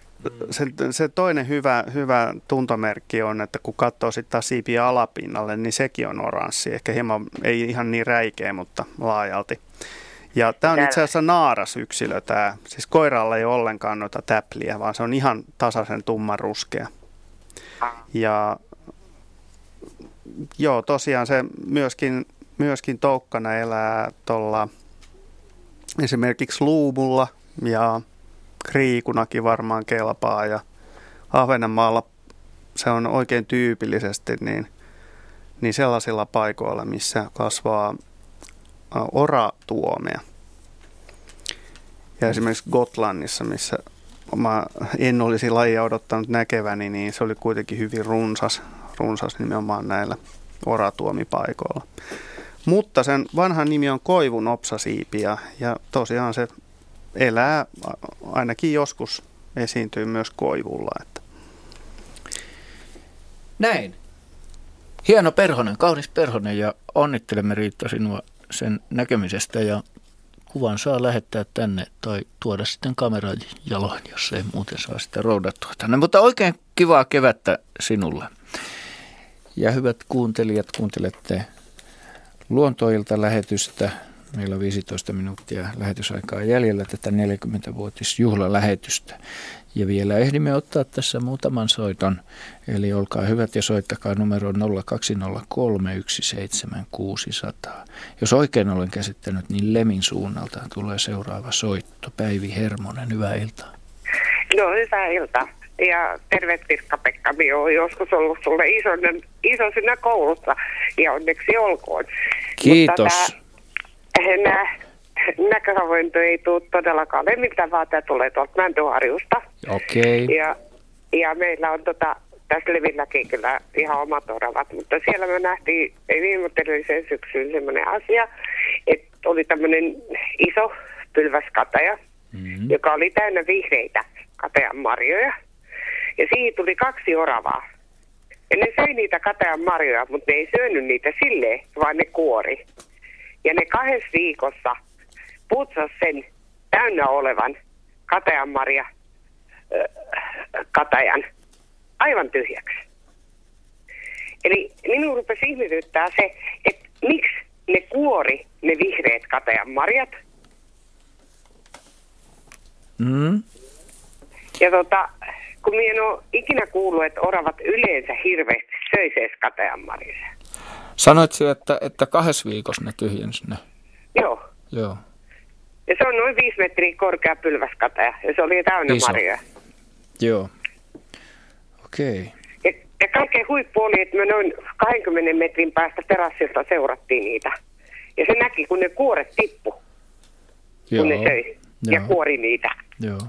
Se, se toinen hyvä, hyvä tuntomerkki on, että kun katsoo sitten taas siipiä alapinnalle, niin sekin on oranssi. Ehkä hieman, ei ihan niin räikeä, mutta laajalti. Ja tämä on itse asiassa naaras yksilö tämä. Siis koiralla ei ole ollenkaan noita täpliä, vaan se on ihan tasaisen tumman ruskea. Ja joo, tosiaan se myöskin, myöskin toukkana elää tuolla esimerkiksi luumulla ja kriikunakin varmaan kelpaa ja Ahvenanmaalla se on oikein tyypillisesti niin, niin sellaisilla paikoilla, missä kasvaa oratuomea. Ja esimerkiksi Gotlannissa, missä mä en olisi lajia odottanut näkeväni, niin se oli kuitenkin hyvin runsas, runsas nimenomaan näillä oratuomipaikoilla. Mutta sen vanhan nimi on koivun opsasiipi ja, ja tosiaan se elää, ainakin joskus esiintyy myös koivulla. Että. Näin. Hieno perhonen, kaunis perhonen ja onnittelemme Riitta sinua sen näkemisestä ja kuvan saa lähettää tänne tai tuoda sitten kameran jaloin, jos ei muuten saa sitä roudattua tänne. Mutta oikein kivaa kevättä sinulle. Ja hyvät kuuntelijat, kuuntelette luontoilta lähetystä. Meillä on 15 minuuttia lähetysaikaa jäljellä tätä 40-vuotisjuhlalähetystä. Ja vielä ehdimme ottaa tässä muutaman soiton, eli olkaa hyvät ja soittakaa numero 0203 17600. Jos oikein olen käsittänyt, niin Lemin suunnalta tulee seuraava soitto. Päivi Hermonen, hyvää iltaa. No, hyvää iltaa. Ja terve Pirkka-Pekka, minä olen joskus ollut sulle iso siinä koulussa ja onneksi olkoon. Kiitos. Mutta nämä näköhavainto ei tule todellakaan lemmiltä, vaan tämä tulee tuolta Mäntyharjusta. Okei. Okay. Ja, ja meillä on tota, tässä Levilläkin kyllä ihan omat oravat, mutta siellä me nähtiin viimeisellä syksyyn semmoinen asia, että oli tämmöinen iso pylväskataja, mm-hmm. joka oli täynnä vihreitä katean marjoja. Ja siihen tuli kaksi oravaa. Ja ne söi niitä katean marjoja, mutta ne ei syönyt niitä silleen, vaan ne kuori. Ja ne kahdessa viikossa putsas sen täynnä olevan kateanmarja katajan aivan tyhjäksi. Eli minun rupesi ihmetyttää se, että miksi ne kuori ne vihreät kateanmarjat. Mm. Ja tota, kun minä en ole ikinä kuullut, että oravat yleensä hirveästi söisees kateanmarjassa. Sanoit että, että kahdessa viikossa ne tyhjensi ne? Joo. Joo. Ja se on noin viisi metriä korkea pylväskatea ja se oli täynnä Iso. marjoja. Joo. Okei. Okay. Ja, ja kaikkein huippu oli, että me noin 20 metrin päästä terassilta seurattiin niitä. Ja se näki, kun ne kuoret tippu, Joo. kun ne söi Joo. ja kuori niitä. Joo.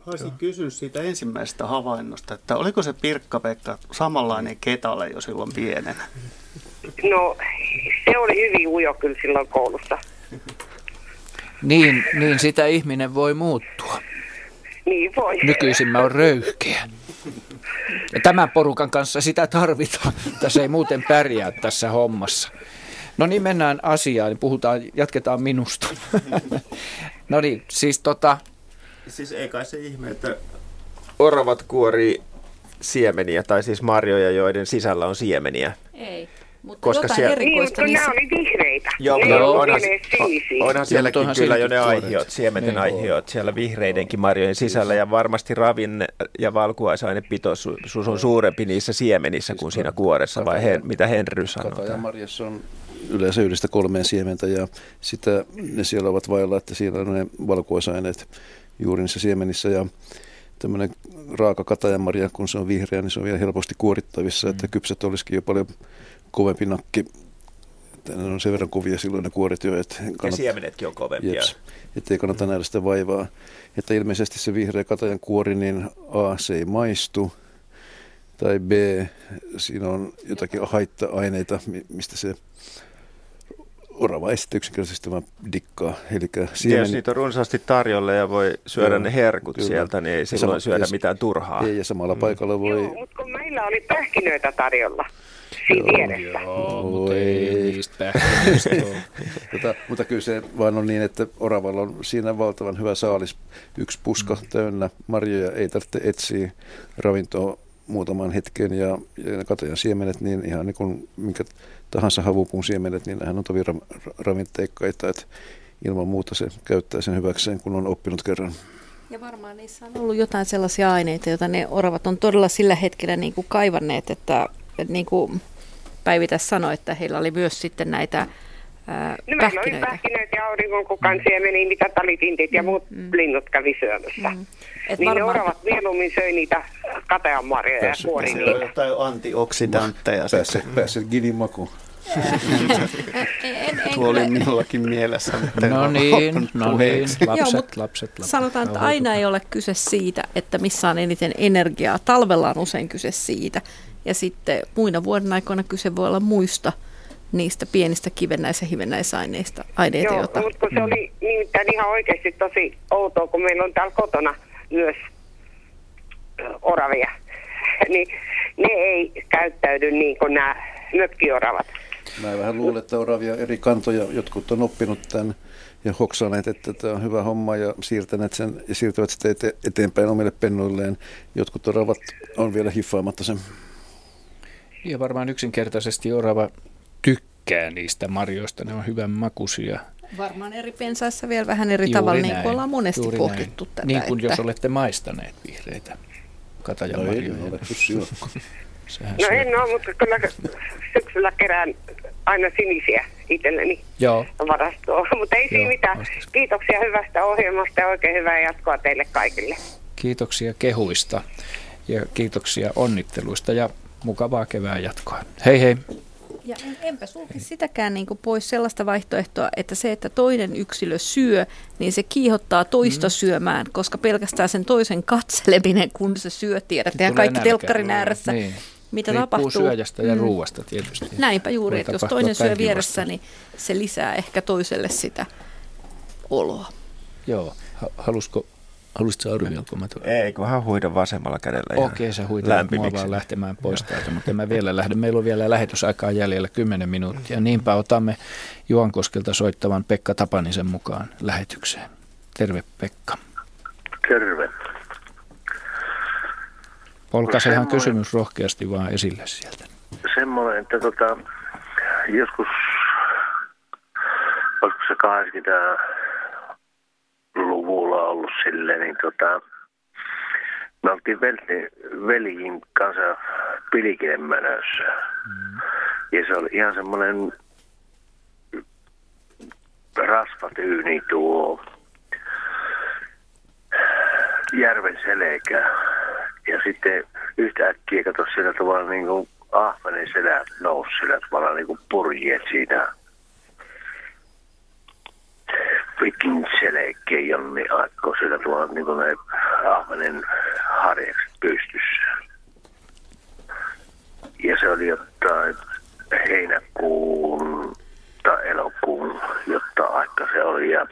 Haluaisin kysyä siitä ensimmäisestä havainnosta, että oliko se Pirkka-Pekka samanlainen ketale jo silloin pienenä? No, se oli hyvin ujo kyllä silloin koulussa. Niin, niin sitä ihminen voi muuttua. Niin voi. Nykyisin mä oon röyhkeä. Ja tämän porukan kanssa sitä tarvitaan. Tässä ei muuten pärjää tässä hommassa. No niin, mennään asiaan. Puhutaan, jatketaan minusta. no niin, siis tota... Siis ei kai se ihme, että oravat kuori siemeniä, tai siis marjoja, joiden sisällä on siemeniä. Ei. Mutta Koska jotain siellä- erikoista Niin, mutta niissä... nämä oli vihreitä. Joo, ne ollut onhan, sinisiä. onhan sielläkin onhan kyllä jo ne aihiot, siementen Niin. aihiot siellä vihreidenkin marjojen sisällä ja varmasti ravinne ja valkuaisainepitoisuus on suurempi niissä siemenissä kuin siinä kuoressa, vai he, mitä Henry sanoo? Katajamarjassa on yleensä yhdestä kolmeen siementä ja sitä ne siellä ovat vailla, että siellä on ne valkuaisaineet juuri niissä siemenissä ja tämmöinen raaka katajamarja, kun se on vihreä, niin se on vielä helposti kuorittavissa, että kypsät olisikin jo paljon kovempi nakki. Että ne on sen verran kovia silloin ne kuoret jo, että Ja siemenetkin on kovempia. Jeps, ettei kannata nähdä sitä vaivaa. Että ilmeisesti se vihreä katajan kuori, niin A, se ei maistu, tai B, siinä on jotakin haitta-aineita, mi- mistä se orava ei sitten yksinkertaisesti vaan dikkaa. Eli Siemen... Jos niitä on runsaasti tarjolla ja voi syödä Joo, ne herkut kyllä. sieltä, niin ei silloin sama- syödä ja mitään turhaa. Ei, ja samalla paikalla voi... Joo, mutta kun meillä oli pähkinöitä tarjolla siinä vieressä. mutta ei tota, mutta kyllä se vaan on niin, että oravalla on siinä valtavan hyvä saalis. Yksi puska Mm. täynnä marjoja, ei tarvitse etsiä ravintoa muutaman hetken ja, ja katajan siemenet, niin ihan niin kuin minkä tahansa havupuun siemenet, niin nehän on tovi ra- ravinteikkaita, että ilman muuta se käyttää sen hyväkseen, kun on oppinut kerran. Ja varmaan niissä on ollut jotain sellaisia aineita, joita ne oravat on todella sillä hetkellä niin kuin kaivanneet, että, että niin kuin Päivi tässä sanoi, että heillä oli myös sitten näitä ää, No meillä oli pähkinöitä. pähkinöitä ja auringonkukan siemeniä, mitä talitintit ja muut linnut kävi syömässä. Et Niin ne varmaan- oravat mieluummin söi niitä kateamarjoja ja kuori niitä. jotain antioksidantteja. Päässyt, päässyt ginin makuun. Tuo oli minullakin mielessä. mutta en No ole niin, no niin, lapset, Joo, lapset, lapset. Sanotaan, että aina ei ole kyse siitä, että missä on eniten energiaa. Talvella on usein kyse siitä. Ja sitten muina vuoden aikoina kyse voi olla muista niistä pienistä kivennäis- ja hivennäisaineista, aineita, Joo, joita... mutta kun se oli nimittäin ihan oikeasti tosi outoa, kun meillä on täällä kotona myös oravia, niin ne ei käyttäydy niin kuin nämä mökkioravat. Mä vähän luulen, että oravia eri kantoja, jotkut on oppinut tämän ja hoksaneet, että tämä on hyvä homma ja siirtäneet sen ja siirtyvät sitten ete- eteenpäin omille pennuilleen. Jotkut oravat on vielä hiffaamatta sen. Ja varmaan yksinkertaisesti orava tykkää niistä marjoista, ne on hyvän makuisia. Varmaan eri pensaissa vielä vähän eri Juuri tavalla, niin näin, kuin ollaan monesti juuri pohdittu näin. tätä. Niin kuin että... jos olette maistaneet vihreitä katajamarjoja. No No en ole, mutta kyllä syksyllä kerään aina sinisiä itselleni Joo, varastoon. Mutta ei siinä mitään. Kiitoksia hyvästä ohjelmasta ja oikein hyvää jatkoa teille kaikille. kiitoksia kehuista ja kiitoksia onnitteluista ja mukavaa kevään jatkoa. Hei hei. Ja en, enpä sulki sitäkään niin kuin pois sellaista vaihtoehtoa, että se, että toinen yksilö syö, niin se kiihottaa toista mm. syömään, koska pelkästään sen toisen katseleminen, kun se syö, Tulee kaikki telkkarin ääressä, Niin. mitä Riippuu tapahtuu. syöjästä ja ruuasta tietysti. Näinpä juuri, Voi että jos toinen syö vieressä, niin se lisää ehkä toiselle sitä oloa. Joo, ha- halusko, halusitko arvioida, kun mä tulen? Ei, kunhan huida vasemmalla kädellä Okei, sä huitelet mua vaan lähtemään pois täältä, mutta mä vielä lähde. Meillä on vielä lähetysaikaa jäljellä 10 minuuttia. Niinpä otamme Juankoskelta soittavan Pekka Tapanisen mukaan lähetykseen. Terve Pekka. Terve. Polkaisehan semmoinen- kysymys rohkeasti vaan esille sieltä. Semmoinen, että tota, joskus, olisiko se 80-luvulla ollut silleen, niin tota, me oltiin veli, veljin kanssa pilkilemänössä. Ja se oli ihan semmoinen rasvatyyni tuo järven selkä. Ja sitten yhtäkkiä kato sillä tavalla niin kuin ahvenen selät nousi sillä tavalla niin kuin purjeet siinä pitkin selkeä Jonni Aikko sillä tavalla niin kuin ne pystyssä. Ja se oli jotain heinäkuun tai elokuun, jotta aika se oli. Ja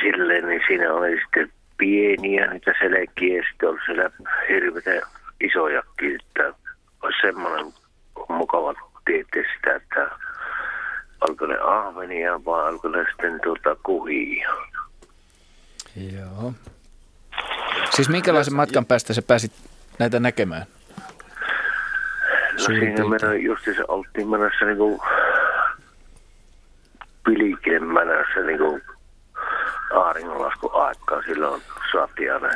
silleen, niin siinä oli sitten pieniä niitä selkeä, sitten oli siellä hirveitä isojakin, että olisi semmoinen mukava tietää sitä, että onko ne ahvenia vai onko ne sitten tuota kuhia. Joo. Siis minkälaisen matkan päästä sä pääsit näitä näkemään? No siinä me justiinsa oltiin menossa niinku pilikeen menossa niinku auringonlasku aikaa. Silloin saatiin aina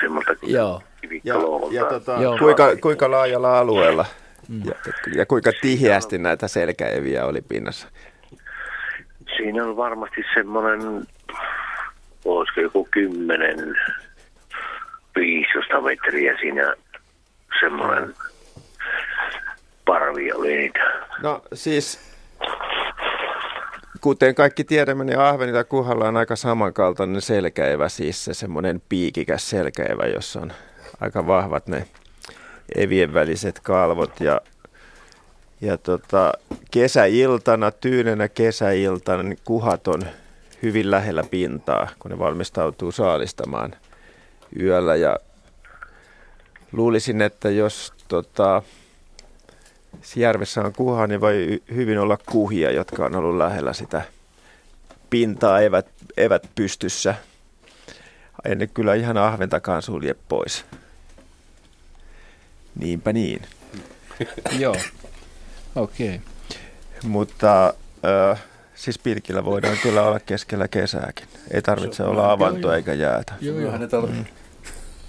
semmoista Joo. Ja, ja tota, Joo. Kuinka, kuinka laajalla alueella mm. ja, ja kuinka tiheästi näitä selkäeviä oli pinnassa? Siinä on varmasti semmoinen, olisiko joku 10 15 metriä siinä semmoinen parvi oli niitä. No siis, kuten kaikki tiedämme, niin ahvenilla kuhalla on aika samankaltainen selkäevä, siis se semmoinen piikikäs selkäevä, jossa on aika vahvat ne evien väliset kalvot ja ja tota, kesäiltana, tyynenä kesäiltana, niin kuhat on hyvin lähellä pintaa, kun ne valmistautuu saalistamaan yöllä. Ja luulisin, että jos tota, järvessä on kuha, niin voi hyvin olla kuhia, jotka on ollut lähellä sitä pintaa, evät, evät pystyssä. En kyllä ihan ahventakaan sulje pois. Niinpä niin. Joo, okei. Okay. Mutta äh, siis pilkillä voidaan kyllä olla keskellä kesääkin. Ei tarvitse olla avantoa eikä jäätä. Joo, joo. Mm.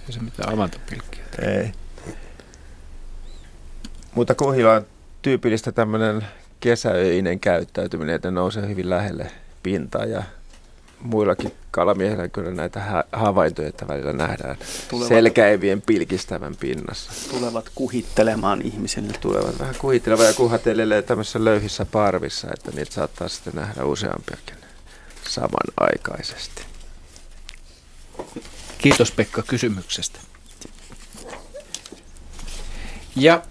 Ei se mitään avantopilkkiä. Ei. Mutta kuhilla on tyypillistä tämmöinen kesäöinen käyttäytyminen, että nousee hyvin lähelle pintaa ja muillakin kalamiehillä kyllä näitä havaintoja, että välillä nähdään tulevat, selkäevien pilkistävän pinnassa. Tulevat kuhittelemaan ihmisille. Tulevat vähän kuhittelemaan ja kuhatelelee tämmöisissä löyhissä parvissa, että niitä saattaa sitten nähdä useampiakin samanaikaisesti. Kiitos Pekka kysymyksestä. Ja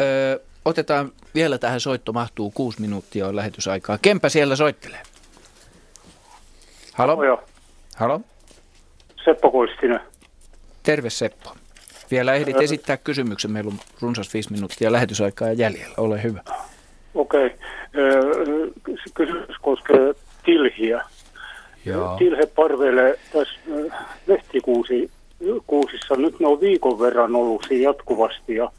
ö, otetaan vielä tähän soitto mahtuu kuusi minuuttia on lähetysaikaa. Kempä siellä soittelee? Halo? Joo. Halo? Seppo Kuistinen. Terve Seppo. Vielä ehdit esittää kysymyksen. Meillä on runsas viisi minuuttia lähetysaikaa jäljellä. Ole hyvä. Okei. Okay. Kysymys koskee tilhiä. Joo. Tilhe parveilee tässä lehtikuusi kuusissa. Nyt ne on viikon verran ollut siinä jatkuvasti. Ja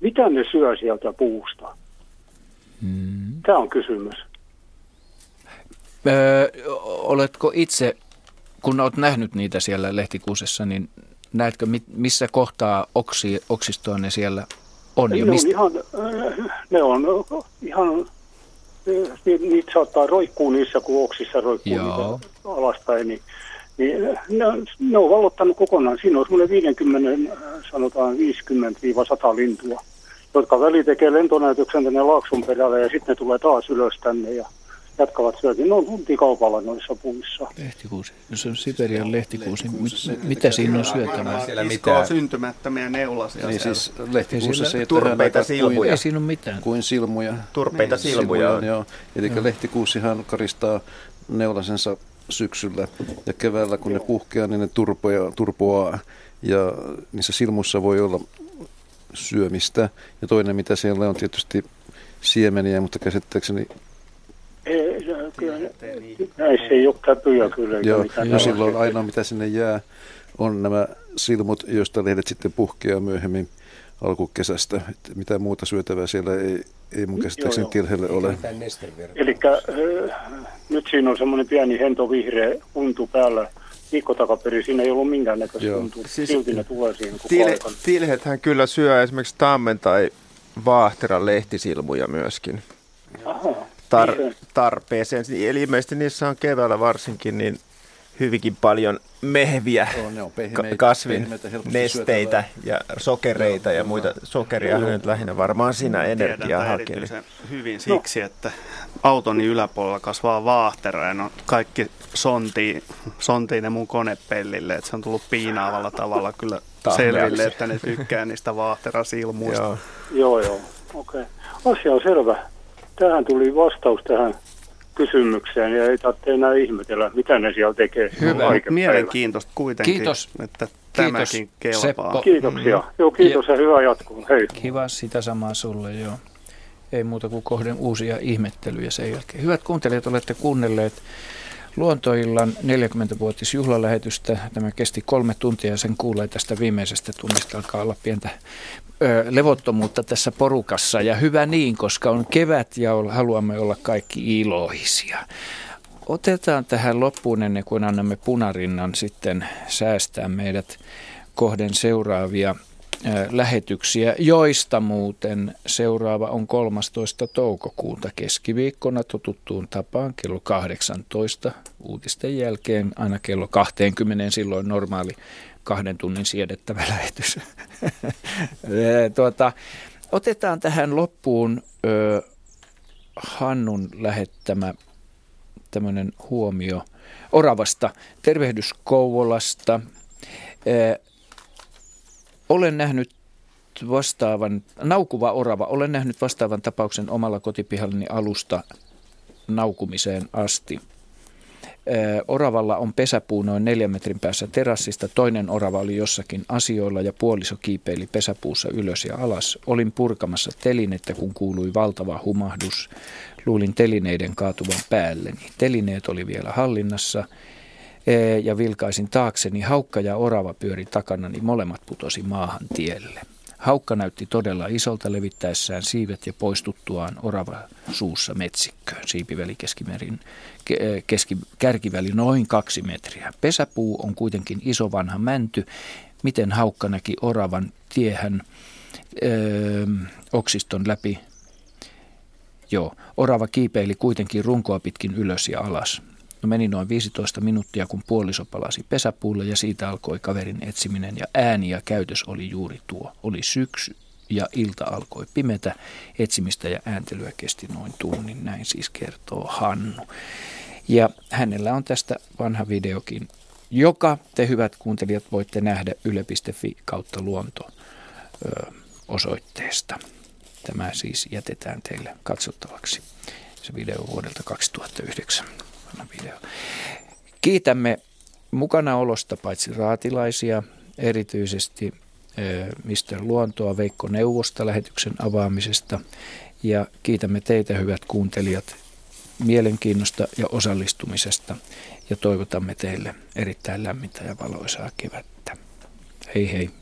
mitä ne syö sieltä puusta? Hmm. Tämä on kysymys. Öö, oletko itse, kun olet nähnyt niitä siellä lehtikuusessa, niin näetkö missä kohtaa oksi, oksistoa ne siellä on? Ne, ja mistä? on ihan, ne on ihan, niitä saattaa roikkuu niissä, kun oksissa roikkuu Joo. niitä alaspäin, niin, niin ne, ne on vallottanut kokonaan. Siinä on semmoinen 50, sanotaan 50-100 lintua, jotka väli tekee lentonäytöksen tänne Laakson perälle ja sitten ne tulee taas ylös tänne ja jatkavat syötiin. Ne on tuntikaupalla noissa puissa. Lehtikuusi. No se on Siberian lehtikuusi. Mit, mitä siinä on syötävää? Siellä mitään. syntymättömiä neulasia. Niin siis lehtikuusessa ei turpeita silmuja. Ei siinä ole mitään. Kuin silmuja. Turpeita niin. silmuja on. Joo. Eli joo. lehtikuusihan karistaa neulasensa syksyllä ja keväällä kun ne puhkeaa, niin ne turpoa, turpoaa ja niissä silmussa voi olla syömistä. Ja toinen mitä siellä on tietysti siemeniä, mutta käsittääkseni ei, kyllä, näissä ei ole käpyjä kyllä. Joo, ja silloin ainoa mitä sinne jää on nämä silmut, joista lehdet sitten puhkeaa myöhemmin alkukesästä. Että mitä muuta syötävää siellä ei, ei mun käsittääkseni tilhelle ole. Eli äh, nyt siinä on semmoinen pieni hentovihreä untu päällä viikko takaperi, siinä ei ollut minkäännäköistä untua. Siis Silti ne tulee siihen til, Tilhethän kyllä syö esimerkiksi tammen tai vaahteran lehtisilmuja myöskin. Aha tar- tarpeeseen. Eli ilmeisesti niissä on keväällä varsinkin niin hyvinkin paljon mehviä Joo, ne on pehmeitä, kasvin nesteitä ja sokereita Joo, ja muita. Sokeria nyt lähinnä varmaan siinä energiaa hakee. hyvin siksi, no. että autoni yläpuolella kasvaa vaahtera ja no kaikki sontii, sontii ne mun konepellille. Että se on tullut piinaavalla tavalla kyllä selville, että ne tykkää niistä vaahterasilmuista. Joo, joo, joo. okei. Okay. Asia on selvä tähän tuli vastaus tähän kysymykseen ja ei tarvitse enää ihmetellä, mitä ne siellä tekee. Hyvä, mielenkiintoista kuitenkin, kiitos. että kiitos, tämäkin kelpaa. Seppo. Kiitoksia. Mm. Joo, kiitos ja, ja hyvää jatkoa. Hei. Kiva, sitä samaa sulle, joo. Ei muuta kuin kohden uusia ihmettelyjä sen jälkeen. Hyvät kuuntelijat, olette kuunnelleet Luontoillan 40-vuotis juhlalähetystä. Tämä kesti kolme tuntia ja sen kuulee tästä viimeisestä tunnista. Alkaa olla pientä levottomuutta tässä porukassa ja hyvä niin, koska on kevät ja haluamme olla kaikki iloisia. Otetaan tähän loppuun ennen kuin annamme punarinnan sitten säästää meidät kohden seuraavia lähetyksiä, joista muuten seuraava on 13. toukokuuta keskiviikkona totuttuun tapaan kello 18 uutisten jälkeen aina kello 20 silloin normaali kahden tunnin siedettävä lähetys. tuota, otetaan tähän loppuun ö, Hannun lähettämä tämmöinen huomio Oravasta, tervehdys Kouvolasta. Olen nähnyt vastaavan, naukuva orava, olen nähnyt vastaavan tapauksen omalla kotipihallani alusta naukumiseen asti. Oravalla on pesäpuu noin neljän metrin päässä terassista. Toinen orava oli jossakin asioilla ja puoliso kiipeili pesäpuussa ylös ja alas. Olin purkamassa telinettä, kun kuului valtava humahdus. Luulin telineiden kaatuvan päälleni. Telineet oli vielä hallinnassa ja vilkaisin taakseni. Haukka ja orava pyöri takanani, molemmat putosi maahan tielle. Haukka näytti todella isolta levittäessään siivet ja poistuttuaan orava suussa metsikköön. Siipiväli keskimerin keski, kärkiväli noin kaksi metriä. Pesäpuu on kuitenkin iso vanha mänty. Miten haukka näki oravan tiehän öö, oksiston läpi? Joo, orava kiipeili kuitenkin runkoa pitkin ylös ja alas. No meni noin 15 minuuttia, kun puoliso palasi pesäpuulle ja siitä alkoi kaverin etsiminen ja ääni ja käytös oli juuri tuo. Oli syksy ja ilta alkoi pimetä. Etsimistä ja ääntelyä kesti noin tunnin, näin siis kertoo Hannu. Ja hänellä on tästä vanha videokin, joka te hyvät kuuntelijat voitte nähdä yle.fi kautta luonto osoitteesta. Tämä siis jätetään teille katsottavaksi. Se video vuodelta 2009 video. Kiitämme mukanaolosta paitsi raatilaisia, erityisesti Mr. Luontoa Veikko Neuvosta lähetyksen avaamisesta ja kiitämme teitä hyvät kuuntelijat mielenkiinnosta ja osallistumisesta ja toivotamme teille erittäin lämmintä ja valoisaa kevättä. Hei hei.